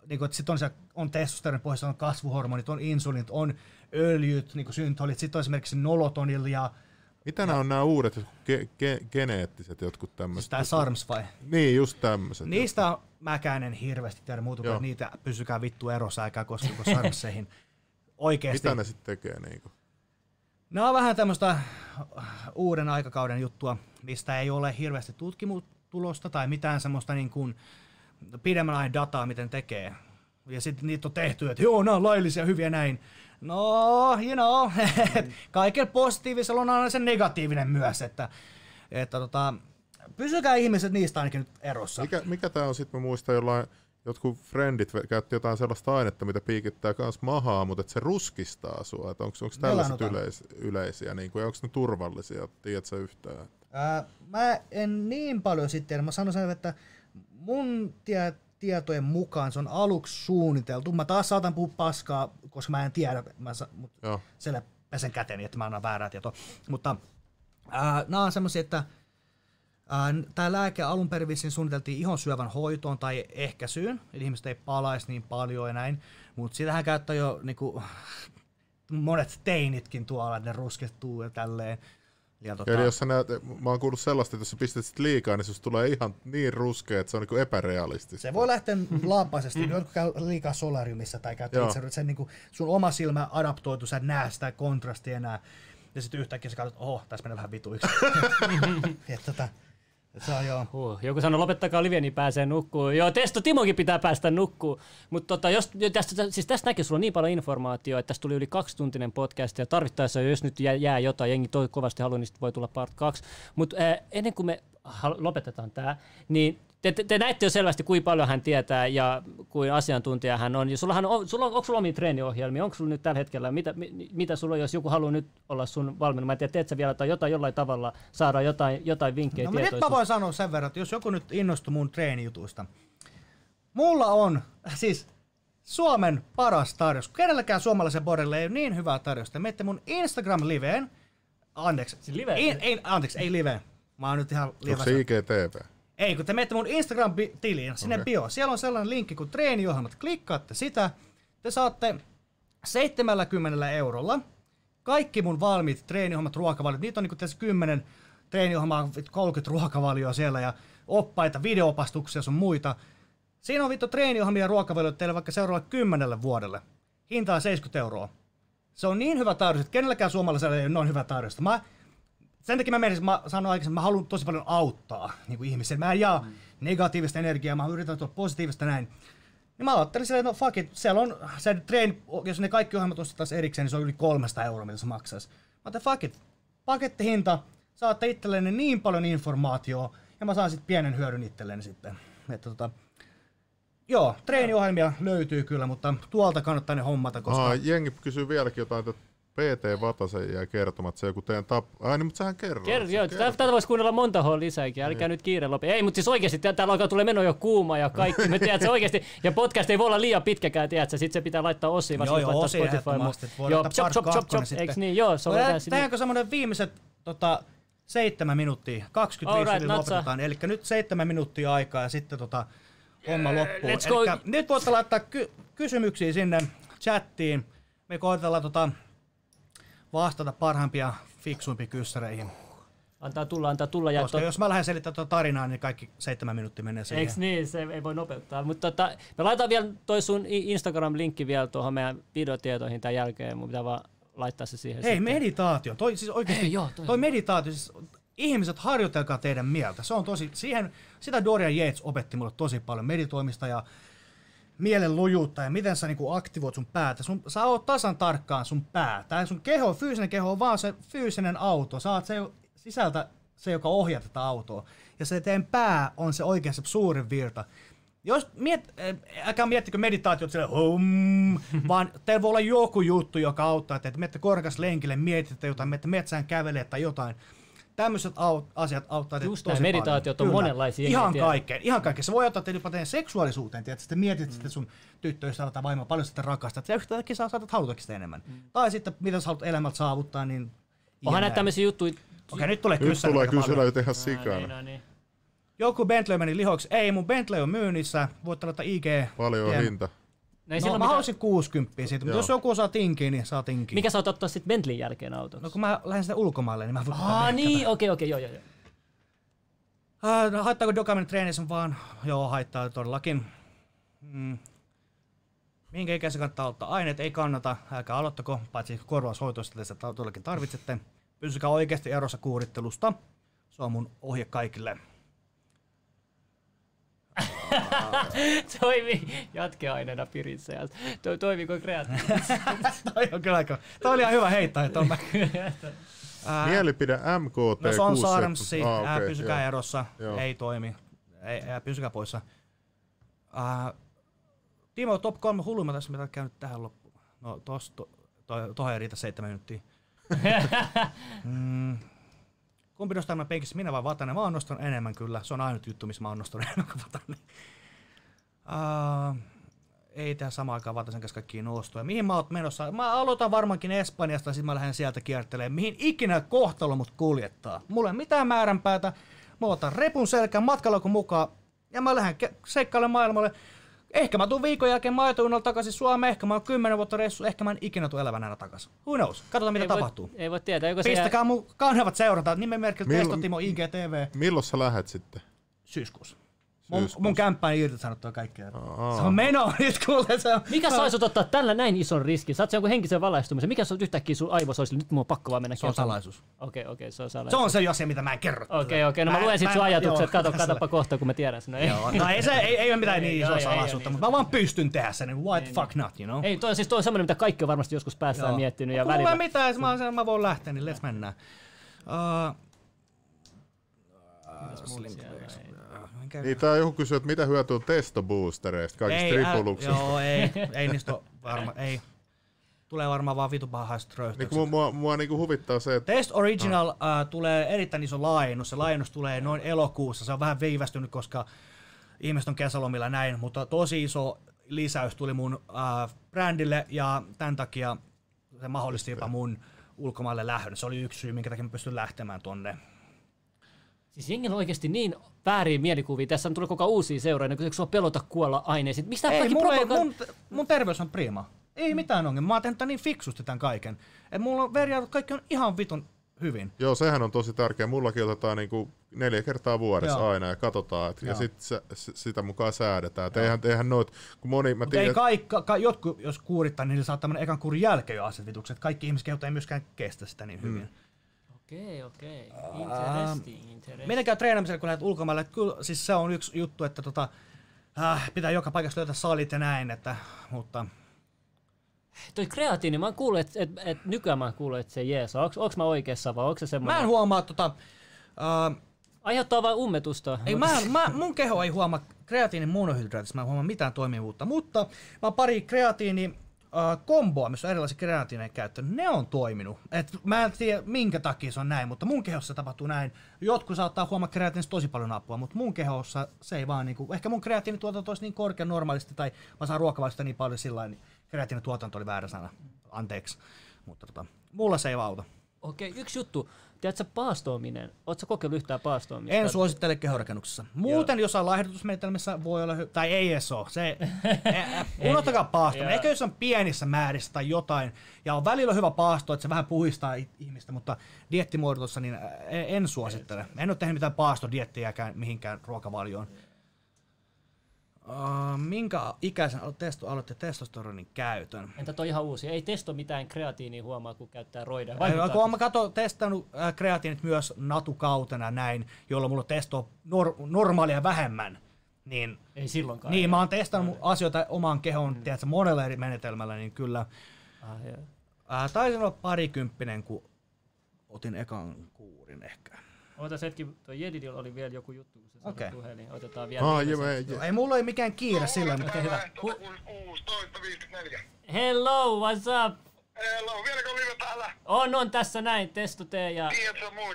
niin kuin, että sit on, se, on testosteronin pohjassa, on kasvuhormonit, on insulinit, on öljyt, niin kuin syntholit, sitten on esimerkiksi nolotonil ja Mitä nämä on nämä uudet ge- ge- geneettiset jotkut tämmöiset? tämä SARMS vai? Niin, just tämmöiset. Niistä mäkään en hirveästi tiedä muuta kuin, niitä pysykää vittu erossa, älkää koskeko sarmseihin. Oikeesti. Mitä ne sitten tekee? Niinku? Ne on vähän tämmöistä uuden aikakauden juttua, mistä ei ole hirveästi tutkimustulosta tai mitään semmoista niin kuin pidemmän ajan dataa, miten tekee. Ja sitten niitä on tehty, että joo, nämä on laillisia, hyviä näin. No, you know, kaikella positiivisella on aina se negatiivinen myös, että, että tota, pysykää ihmiset niistä ainakin nyt erossa. Mikä, mikä tää on sitten, mä muistan jollain, jotkut friendit ve- käytti jotain sellaista ainetta, mitä piikittää kans mahaa, mutta että se ruskistaa sua. Onko tällaiset yleis, yleisiä, niin kuin, onko ne turvallisia, tiedätkö yhtään? Ää, mä en niin paljon sitten, mä sanoisin, että mun tie, tietojen mukaan se on aluksi suunniteltu. Mä taas saatan puhua paskaa, koska mä en tiedä, mä sa, mut siellä pesen käteni, että mä annan väärää tietoa. Mutta ää, nämä on semmoisia, että tämä lääke alun perin vissiin suunniteltiin ihonsyövän hoitoon tai ehkäisyyn, eli ihmiset ei palaisi niin paljon ja näin, mutta sitähän käyttää jo niinku, monet teinitkin tuolla, ne ruskettuu ja tälleen. Ja, tota, Eli jos sä näet, mä oon kuullut sellaista, että jos sä pistät sit liikaa, niin susta tulee ihan niin ruskea, että se on niinku epärealistista. Se voi lähteä laapaisesti, jotkut käy liikaa solariumissa tai käyttää Joo. itse, sen, niin kuin, sun oma silmä adaptoitu, sä et näe sitä kontrastia enää. Ja sitten yhtäkkiä sä katsot, oho, tässä menee vähän vituiksi. tota, se joo. Huh, joku sanoi, lopettakaa live, niin pääsee nukkuun. Joo, Testo Timokin pitää päästä nukkuun. Mutta tota, jos, jo tästä, siis tästä näkee, sulla on niin paljon informaatiota, että tästä tuli yli kaksituntinen podcast, ja tarvittaessa, jos nyt jää, jää jotain, jengi toi kovasti haluaa, niin voi tulla part 2. Mutta ennen kuin me lopetetaan tämä, niin te, te, te, näette jo selvästi, kuinka paljon hän tietää ja kuin asiantuntija hän on. Ja sullahan on, sulla on, onko sulla omia treeniohjelmia? Onko sulla nyt tällä hetkellä, mitä, mi, mitä sulla on, jos joku haluaa nyt olla sun valmennus? Mä en tiedä, teet sä vielä tai jotain jollain tavalla saada jotain, jotain vinkkejä, No, nyt mä voin sanoa sen verran, että jos joku nyt innostui mun treenijutuista. Mulla on siis Suomen paras tarjous. Kenelläkään suomalaisen borille ei ole niin hyvää tarjousta. Menette mun Instagram-liveen. Anteeksi. Siis live? Ei, ei, anteeksi, ei live. Mä oon nyt ihan Onko lievä. se IGTV? Ei, kun te menette mun Instagram-tiliin, sinne okay. bio. Siellä on sellainen linkki kuin treeniohjelmat. Klikkaatte sitä. Te saatte 70 eurolla kaikki mun valmiit treeniohjelmat, ruokavaliot. Niitä on niinku tässä 10 treeniohjelmaa, 30 ruokavalioa siellä ja oppaita, videopastuksia sun muita. Siinä on vittu treeniohjelmia ja ruokavalioita teille vaikka seuraavalle kymmenelle vuodelle. Hinta on 70 euroa. Se on niin hyvä tarjous, että kenelläkään suomalaisella ei ole noin hyvä tarjous. Mä, sen takia mä menisin, mä sanoin aikaisemmin, mä haluan tosi paljon auttaa niin kuin ihmisiä. Mä en jaa negatiivista energiaa, mä yritän tuoda positiivista näin. Niin mä ajattelin silleen, että no fuck it, siellä on se treeni, jos ne kaikki ohjelmat ostettaisiin erikseen, niin se on yli 300 euroa, mitä se maksaisi. Mä ajattelin, fuck it, pakettihinta, saatte itsellenne niin paljon informaatiota, ja mä saan sitten pienen hyödyn itselleni sitten. Että tota, joo, treeniohjelmia löytyy kyllä, mutta tuolta kannattaa ne hommata, koska... Aa, jengi kysyy vieläkin jotain, että PT Vatasen jäi kertomatta se joku teidän tap... Ai niin, mutta sähän kerroit. Ker- joo, kerroit. tätä, voisi kuunnella monta hoa lisääkin, älkää nyt kiire lopi. Ei, mutta siis oikeasti tää- täällä alkaa tulee meno jo kuuma ja kaikki. Me tiedät, se oikeasti, ja podcast ei voi olla liian pitkäkään, tiedät, sit se pitää laittaa osiin, vasta Joo, joo, laittaa osi Spotify. että Joo, laittaa chop, chop, chop, chop, sitten. eiks niin? Joo, se on. Tehdäänkö semmoinen viimeiset tota, seitsemän minuuttia, 25 Alright, right, natsa. lopetetaan, eli nyt seitsemän minuuttia aikaa ja sitten tota, homma loppuu. let's go. Elikkä nyt voitte laittaa ky- kysymyksiä sinne chattiin. Me koitetaan tota, vastata parhaimpia fiksuimpiin kyssäreihin. Antaa tulla, antaa tulla. Ja Koska tot, jos mä lähden selittämään tuota tarinaa, niin kaikki seitsemän minuuttia menee siihen. Eiks niin, se ei voi nopeuttaa. Mutta tota, me laitetaan vielä toi sun Instagram-linkki vielä tuohon meidän videotietoihin tämän jälkeen. Mun pitää vaan laittaa se siihen. Hei, sitten. meditaatio. Toi, siis oikeasti, Hei, joo, toi- toi meditaatio, siis ihmiset harjoitelkaa teidän mieltä. Se on tosi, siihen, sitä Dorian Yates opetti mulle tosi paljon meditoimista ja mielen lujuutta ja miten sä niinku aktivoit sun päätä. Sun, sä oot tasan tarkkaan sun pää. Tää sun keho, fyysinen keho on vaan se fyysinen auto. Sä oot se sisältä se, joka ohjaa tätä autoa. Ja se teidän pää on se oikein se suurin virta. Jos miet, älkää miettikö meditaatiot sille hum, vaan teillä voi olla joku juttu, joka auttaa teitä. Menette korkeas lenkille, mietitte jotain, menette metsään kävelee tai jotain. Tämmöiset au- asiat auttaa teitä Just tosi näin, meditaatiot paljon. on Kyllä. monenlaisia, Ihan kaikkeen, ihan kaikkeen. Se voi ottaa teitä jopa teidän seksuaalisuuteen, tiedätkö? Sitten mietit mm. sitten sun tyttöystävä tai vaimoa, paljon sitten rakastat. Ja yhtäkkiä sä saatat halutakin sitä enemmän. Mm. Tai sitten mitä sä haluat elämältä saavuttaa, niin... Onhan näitä tämmöisiä juttuja. Okei, nyt tulee Nyt kysymys. tulee kyselyä ihan Ai, sikana. niin, no niin. Joku Bentley meni lihoiksi. Ei, mun Bentley on myynnissä. Voitte laittaa IG. Paljon hinta. No, No, silloin mä mitään- haluaisin 60 siitä, mutta Joo. jos joku osaa tinkiä, niin saa tinkiä. Mikä sä oot ottaa sitten Bentleyn jälkeen autoksi? No kun mä lähden sitä ulkomaille, niin mä voin Aa, niin, okei, okei, joo, joo, joo. Uh, no, haittaako Dokamin treenissä vaan? Joo, haittaa todellakin. Mm. Minkä ikäisen kannattaa ottaa aineet? Ei kannata, älkää aloittako, paitsi korvaushoitoista te sitä todellakin tarvitsette. Pysykää oikeasti erossa kuurittelusta. Se on mun ohje kaikille. Toimi jatkeaineena pirissä ja to, toimiko kreatiivisesti. toi on kyllä aika, toi oli ihan hyvä heittää, että on mä. Mielipide MKT No se on 6. Sarmsi, Ah, okei, pysykää joo. erossa, Joo. ei toimi, ei, ää, pysykää poissa. Ää, Timo, top 3 hulluimmat tässä, mitä on käynyt tähän loppuun. No to, to, tohon ei riitä seitsemän minuuttia. mm. Kumpi nostaa enemmän penkissä, minä vai Vatanen? Mä oon nostanut enemmän kyllä, se on ainut juttu, missä mä oon nostanut enemmän kuin Vatanen. Ää, ei tehdä samaan aikaan Vatasen kanssa kaikkia nostoja. Mihin mä oot menossa? Mä aloitan varmaankin Espanjasta, sitten mä lähden sieltä kiertelemään. Mihin ikinä kohtalo mut kuljettaa. Mulla ei mitään määränpäätä. Mä otan repun selkään matkalla kun mukaan. Ja mä lähden seikkailemaan maailmalle. Ehkä mä tuun viikon jälkeen maitojunnalla takaisin Suomeen. Ehkä mä oon kymmenen vuotta reissu. Ehkä mä en ikinä tuu elävänä enää takaisin. Who knows? Katsotaan mitä ei, voi, tapahtuu. ei voi tietää. Joko se Pistäkää mun kanavat seurata. Nimenmerkillä Milloin- Testotimo IGTV Milloin sä lähet sitten? syyskuussa. Mun, mun kämppä on irtisanottua kaikkea. Aa. Se on meno nyt kuule. Se on, Mikä saisi ottaa tällä näin ison riskin? Saat sä jonkun henkisen valaistumisen. Mikä se on yhtäkkiä sun aivoissa olisi? Nyt mun on pakko vaan mennä se on kertomaan. salaisuus. Okei, okei, se on Se salaisuus. on se asia, mitä mä en kerro. Okei, okei, no mä Mä- luen sit mä- sun ajatukset. Kato, katoppa kohta, kun mä tiedän sen. No, Ei, Joo, no ei se, ei, ei ole mitään niin isoa salaisuutta, ei, mutta mä vaan pystyn tehdä sen, niin why the fuck not, you know? ei toi, siis toi on semmoinen, mitä kaikki on varmasti joskus päässään miettinyt. Ja Kuule välillä... mitään, jos mä, mä voin lähteä, niin let's mennään. Uh, minkä- Niin tää joku kysyy, että mitä hyötyä on testoboostereista, kaikista ei, tripuluksista. Joo, ei, ei niistä varma, ei. Tulee varmaan vaan vitu pahaiset Niin röyhtäykset. kun mua, mua, mua niinku huvittaa se, että Test Original uh, tulee erittäin iso laajennus. Se laajennus tulee noin elokuussa. Se on vähän viivästynyt, koska ihmiset on kesälomilla näin, mutta tosi iso lisäys tuli mun uh, brändille ja tämän takia se mahdollisti jopa mun ulkomaille lähdön. Se oli yksi syy, minkä takia mä pystyn lähtemään tonne. Siis jengillä on oikeasti niin vääriä mielikuvia. Tässä on tullut koko uusia seuraajia, kun sua pelota kuolla aineisiin. Mistä Ei, kaikki mulla ei, propaganda- mun, mun terveys on prima. Ei mitään ongelmaa. Mä oon tehnyt niin fiksusti tämän kaiken. Et mulla on veriarvot, kaikki on ihan vitun hyvin. joo, sehän on tosi tärkeä. Mullakin otetaan niinku neljä kertaa vuodessa Joo. aina ja katsotaan, et, ja sit se, s- sitä mukaan säädetään. Et eihän, eihän noit, kun moni, mä Mutta ei tiedän, kaikki, ka, jotkut, jos kuurittaa, niin saattaa mennä ekan kuurin jälkeen jo asevitukset. Kaikki ihmiskehot ei myöskään kestä sitä niin hyvin. Okei, okei. Interesting, interesting. Miten käy treenaamisella, kun lähdet ulkomaille? Kyllä, siis se on yksi juttu, että tota, äh, pitää joka paikassa löytää salit ja näin, että, mutta Toi kreatiini, mä oon kuullut, että et, et, nykyään mä oon kuullut, että se jees. Onks, onks mä oikeassa vai onko se mä semmoinen? en huomaa tota, äh, Aiheuttaa vaan ummetusta. ei, mä, mä, mun keho ei huomaa kreatiinin monohydraatista, mä en huomaa mitään toimivuutta, mutta mä oon pari kreatiini äh, komboa, missä on erilaisia kreatiineja käyttänyt, ne on toiminut. Et mä en tiedä minkä takia se on näin, mutta mun kehossa tapahtuu näin. Jotkut saattaa huomaa kreatiinista tosi paljon apua, mutta mun kehossa se ei vaan niinku, ehkä mun kreatiinituotanto olisi niin korkea normaalisti tai mä saan ruokavalista niin paljon sillä niin kreatiinituotanto oli väärä sana, anteeksi. Mutta tota, mulla se ei auta. Okei, yksi juttu. Tiedätkö paastoaminen? Oletko kokeillut yhtään paastoamista? En suosittele kehorakennuksessa. Muuten jossain laihdutusmenetelmissä voi olla, hy- tai ei edes ole. Se, ä- ä- unohtakaa paastominen. Joo. Ehkä jos on pienissä määrissä tai jotain, ja on välillä hyvä paasto, että se vähän puhistaa ihmistä, mutta diettimuodotussa niin en suosittele. En ole tehnyt mitään paastodiettiäkään mihinkään ruokavalioon. Uh, minkä ikäisen testo, aloitte testosteronin käytön? Entä toi ihan uusi? Ei testo mitään kreatiinia huomaa, kun käyttää roidaa. Vai Vaikuttaa- kun mä kato, testannut äh, kreatiinit myös natukautena näin, jolloin mulla on testo nor- normaalia vähemmän, niin Ei silloinkaan. Niin, mä oon testannut asioita omaan kehoon, mm. tiedätkö, monella eri menetelmällä, niin kyllä. Ah. Ää, taisin olla parikymppinen, kun otin ekan kuurin ehkä. Ootas hetki, toi Jedidillä oli vielä joku juttu, kun se Okei. puhelin. Otetaan vielä. Ah, viimeiset. je, je, Ei mulla ei mikään kiire sillä, mutta Okei, hyvä. 16.54. Hello, what's up? Hello, vieläkö live täällä? On, on tässä näin, testo tee ja... Tiedätkö, mulla,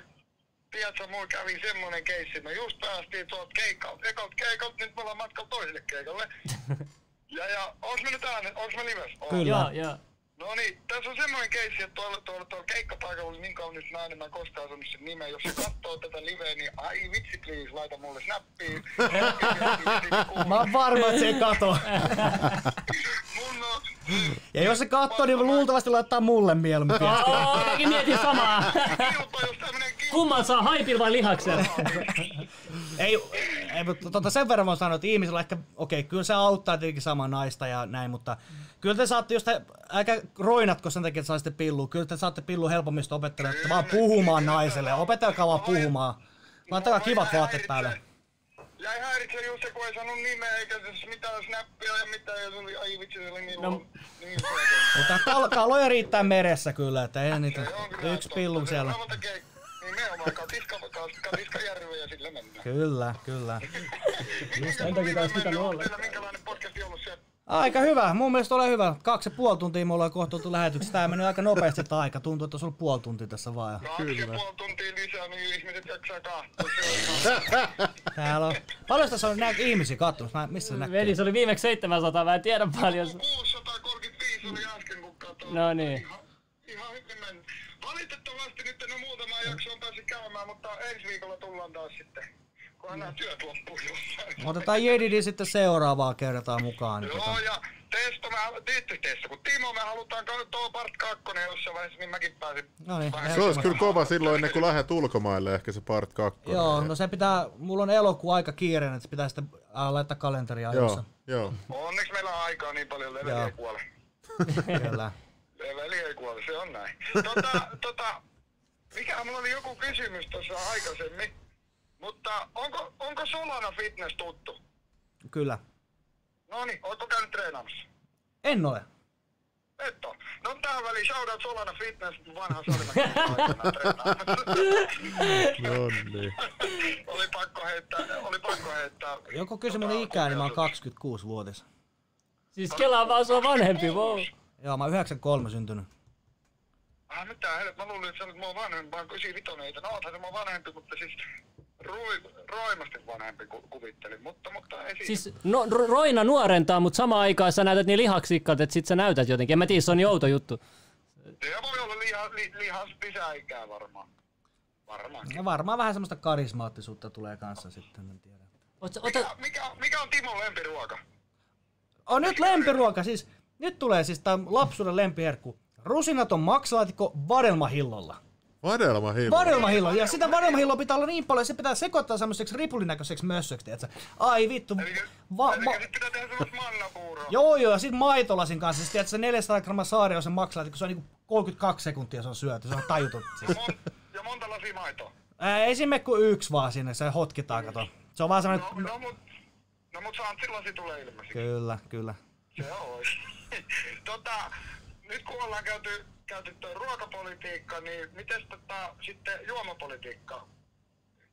tiedätkö, mulla kävi semmonen keissi, me just päästiin tuolta keikalta, ekalta keikalta, nyt me ollaan matkalla toiselle keikalle. Ja, ja, onks me nyt ääne, onks me lives? Kyllä. Joo, joo. No niin, tässä on semmoinen keissi, että tuolla, tuolla, tuolla keikkapaikalla oli niin kaunis nainen, mä en koskaan sanonut sen nimeä. Jos se katsoo tätä liveä, niin ai vitsi please, laita mulle snappia. Mä oon varma, että se ei kato. Mun on, Ja jos se katsoo, niin luultavasti laittaa mulle mieluummin viestiä. Oh, mäkin mietin samaa. Kumman saa haipil vai lihaksen? Ei, ei mutta tota sen verran voin sanoa, että ihmisellä ehkä, okei, kyllä se auttaa tietenkin samaa naista ja näin, mutta kyllä te saatte, jos te, älkää roinatko sen takia, että saisitte pillua, kyllä te saatte pillu helpommin, jos te opettelette vaan puhumaan naiselle, opetelkaa vaan puhumaan. Laittakaa kivat vaatteet päälle. Jäi häiritse se just se, kun ei saanut nimeä eikä siis mitään snappia ja mitään, ja se oli, ai vitsi, se oli niin, No. niin Mutta kal- kaloja riittää meressä kyllä, että ei niitä on kyllä yksi Se siellä. tekee Nimenomaan katiska, katiska järvi ja sillä mennään. Kyllä, kyllä. Just sen takia taas pitänyt olla. Minkälainen podcasti ollut siellä? Aika hyvä. Mun mielestä ole hyvä. Kaksi ja puoli tuntia mulla on kohta tultu lähetyksessä. Tää meni aika nopeasti tää aika. Tuntuu, että sulla on puoli tuntia tässä vaan. Kaksi ja puoli tuntia lisää, niin ihmiset jaksaa. Se ihan- Täällä on... Paljon tässä on näitä ihmisiä katsomassa? Mä- Missä se näkyy? Veli, se oli viimeksi 700, mä en tiedä paljon. 635 oli äsken, kun katsoin. No niin. Ihan, ihan hyvin mennyt. Valitettavasti nyt en ole muutamaa jaksoa päässyt käymään, mutta ensi viikolla tullaan taas sitten. Työt loppuu jossain. Otetaan Jedidi sitten seuraavaa kertaa mukaan. Niin Joo, tota. ja Testo, me, Tiitti Testo, kun Timo me halutaan tuo part 2 jossain vaiheessa, niin mäkin pääsin. No niin, Se olisi kyllä kova silloin ennen kuin lähdet ulkomaille, ehkä se part 2. Joo, no se pitää, mulla on elokuu aika kiireinen, että se pitää sitten äh, laittaa kalenteria ajoissa. Joo, joo. Onneksi meillä on aikaa niin paljon, leveli Joo. ei kuole. Kyllä. Leveli ei kuole, se on näin. Tota, tota, mikä mulla oli joku kysymys tuossa aikaisemmin, mutta onko, onko Solana Fitness tuttu? Kyllä. No niin, ootko käynyt treenaamassa? En ole. Et oo. No tähän väliin shoutout Solana Fitness, vanha Salimäki aikana treenaamassa. No niin. oli pakko heittää, oli pakko heittää. Joku kysyi mun ikää, niin mä oon 26-vuotias. Siis Kela vaan se on vanhempi, wow. Joo, mä oon 93 syntynyt. Ah, mitä helvet, mä luulin, että sä olit mua vanhempi, mä oon 95, no oothan se mua vanhempi, mutta siis rui, roimasti vanhempi ku, kuvittelin, mutta, mutta ei. Siis no, Ro- Roina nuorentaa, mutta samaan aikaan sä näytät niin lihaksikkaat, että sit sä näytät jotenkin. En mä tiedä, se on niin outo juttu. Se voi olla liha, li, lihas lisäikää varmaan. Varmaan. Ja varmaan vähän semmoista karismaattisuutta tulee kanssa sitten, en tiedä. Oot, sä- Mikä, ota, mikä, mikä on Timon lempiruoka? On nyt lempiruoka, siis nyt tulee siis tää lapsuuden lempiherkku. Rusinaton maksalaatikko vadelmahillolla. Vadelma hillo. Vadelmahillo, ja sitä vadelmahilloa pitää olla niin paljon, se pitää sekoittaa semmoiseksi ripulinäköiseksi mössöksi, tiedätkö? Ai vittu. Eli, Va, eli va, sit pitää tehdä semmoista mannapuuroa. joo joo, ja sit maitolasin kanssa, siis tiedätkö, se 400 grammaa saariosen maksalaatikko, se on niinku 32 sekuntia se on syöty, se on tajuton. Siis. Mon, ja monta lasia maitoa. Ää, ei siinä mene kuin yksi vaan sinne, se hotkitaan, kato. Se on vaan No, semmonen... no, mut, no mut Santsin lasi tulee ilmeisesti. Kyllä, kyllä. Se on. tota, nyt kun ollaan käyty, käyty tuo ruokapolitiikka, niin miten tota, sitten juomapolitiikka?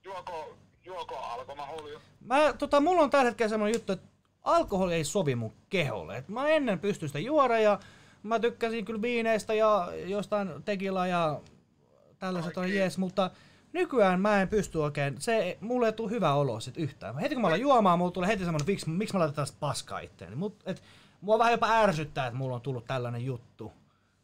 Juoko, juoko alkoholio? Mä, tota, mulla on tällä hetkellä semmoinen juttu, että alkoholi ei sovi mun keholle. Et mä ennen pystyn sitä juoda ja mä tykkäsin kyllä viineistä ja jostain tekila ja tällaiset on jees, mutta nykyään mä en pysty oikein, se, mulle ei tule hyvä olo sit yhtään. Heti kun mä alan juomaan, mulla tulee heti semmoinen, miksi, miksi mä laitan tällaista paskaa itteeni. Mut, et, mua vähän jopa ärsyttää, että mulla on tullut tällainen juttu.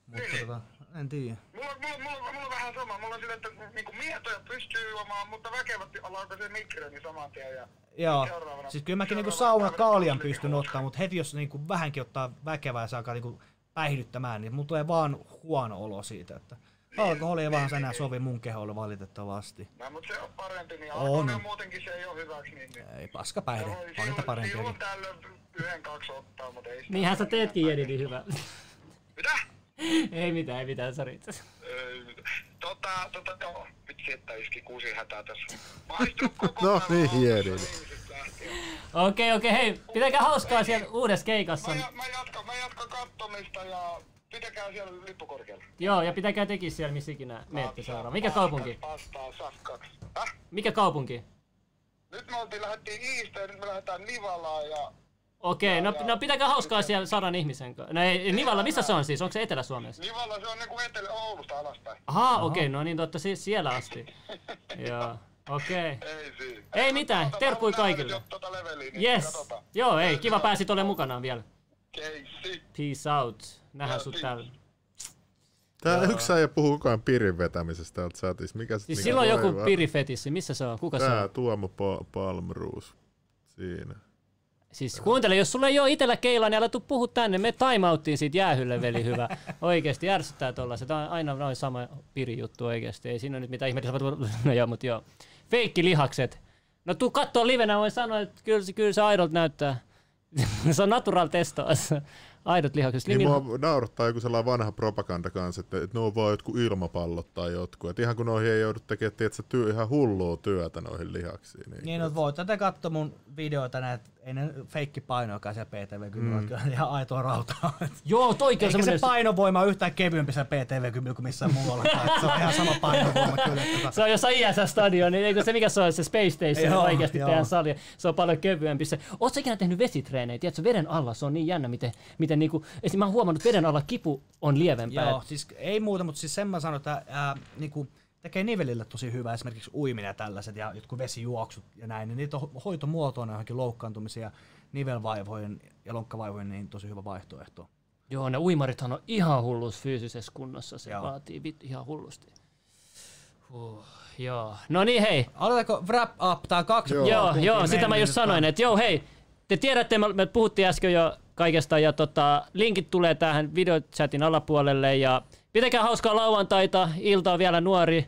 Mutta Niin. tota, en tiedä. Mulla, mulla, mulla, mulla on vähän sama. Mulla on sille, että niinku mietoja pystyy juomaan, mutta väkevästi alkaa se migreeni saman tien. Ja Joo, siis kyllä mäkin niinku sauna kaalian pystyn niinku ottaa, mutta heti jos niinku vähänkin ottaa väkevää ja se alkaa niinku päihdyttämään, niin mulla tulee vaan huono olo siitä, että alkoholi ei vaan enää sovi mun keholle valitettavasti. No, mutta se on parempi, niin alkoholi on muutenkin se ei ole hyväksi. Niin, niin. Ei paska päihde, on niitä silloin, parempia. silloin tällöin yhden kaksi ottaa, mutta ei sitä- niinhän sä teetkin Jedidi hyvä. Mitä? ei mitään, ei mitään, sori. Öö, Tota, tota, joo, vitsi, että iski kuusi hätää tässä. Istunut koko No niin, lähtien. Okei, okei, hei, pitäkää hauskaa siellä uudessa keikassa. Mä, mä, jatkan, mä jatkan kattomista ja pitäkää siellä lippukorkealla. Joo, ja pitäkää tekin siellä, missä ikinä menette seuraava. Mikä kaupunki? Häh? Mikä kaupunki? Nyt me oltiin, lähdettiin Iistä ja nyt me lähdetään Nivalaan ja Okei, no, no pitäkää hauskaa siellä sadan ihmisen kanssa. No ei, Nivalla, missä se on siis? Onko se Etelä-Suomessa? Nivala se on niinku etelä Oulusta alaspäin. Ahaa, okei, no niin totta siis siellä asti. Joo, okei. Ei siinä. Ei mitään, Katsotaan, terkkui kaikille. Tota leveliä, niin Yes. Katsotaan. Joo, ei, kiva pääsit olemaan mukanaan vielä. Keissi. Peace out. Nähdään Joo, sut peace. täällä. Tää yksi ei puhu kukaan pirin vetämisestä täältä chatissa. Mikä, Siis mikä silloin joku voi- pirifetissi, missä se on? Kuka se Tää on? Tuomo pa- Palmruus. Siinä. Siis kuuntele, jos sulla ei ole itellä keilaa, niin älä tuu puhu tänne. Me timeouttiin siitä jäähylle, veli hyvä. Oikeesti ärsyttää tollaset. Tää on aina noin sama piri juttu oikeesti. Ei siinä ole nyt mitään ihmettä. No joo, mut joo. Feikki lihakset. No tuu kattoo livenä, voin sanoa, että kyllä, se- kyllä se aidolta näyttää. se on natural testo. Aidot lihakset. Niin mua naurattaa joku sellainen vanha propaganda kanssa, että, että ne on vaan jotkut ilmapallot tai jotkut. Että ihan kun noihin ei joudu tekemään tiedätkö, työ, ihan hullua työtä noihin lihaksiin. Niin, Niin, no voitte te katsoa mun videoita, näet, ei ne feikki painoakaan siellä PTV kyllä, mm. kyllä ihan aitoa rautaa. Joo, toikin on Eikä se semmoinen... painovoima yhtään kevyempi se PTV kyllä kuin missään muualla. se on ihan sama painovoima kyllä. Että Se on jossain ISS-stadion, niin eikö se mikä se on, se Space Station Joo, oikeasti joo. teidän sali. Se on paljon kevyempi. Se, oot sä ikinä tehnyt vesitreenejä? Tiedätkö, veden alla se on niin jännä, miten, miten niinku, esim. mä oon huomannut, että veden alla kipu on lievempää. Joo, siis ei muuta, mutta siis sen mä sanon, että ää, niinku, tekee nivelille tosi hyvää esimerkiksi uiminen ja tällaiset ja jotkut vesijuoksut ja näin, niin niitä on hoitomuotoina johonkin loukkaantumisia, nivelvaivojen ja lonkkavaivojen niin tosi hyvä vaihtoehto. Joo, ne uimarithan on ihan hullus fyysisessä kunnossa. Se Joo. vaatii vit, ihan hullusti. Huh, joo. No niin, hei. Aloitetaanko wrap up? Tää kaksi Joo. ja Joo, joo, sitä mä just sanoin, että joo, hei, te tiedätte, me, me puhuttiin äsken jo kaikesta ja tota, linkit tulee tähän videochatin alapuolelle ja pitäkää hauskaa lauantaita, ilta on vielä nuori,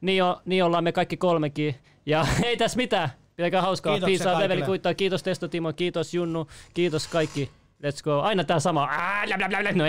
niin, jo, niin ollaan me kaikki kolmekin. Ja ei tässä mitään, pitäkää hauskaa, Kiitoksia leveli kuittaa, kiitos Testo Timo, kiitos Junnu, kiitos kaikki, let's go, aina tää sama, Ää, blä, blä, blä, blä. no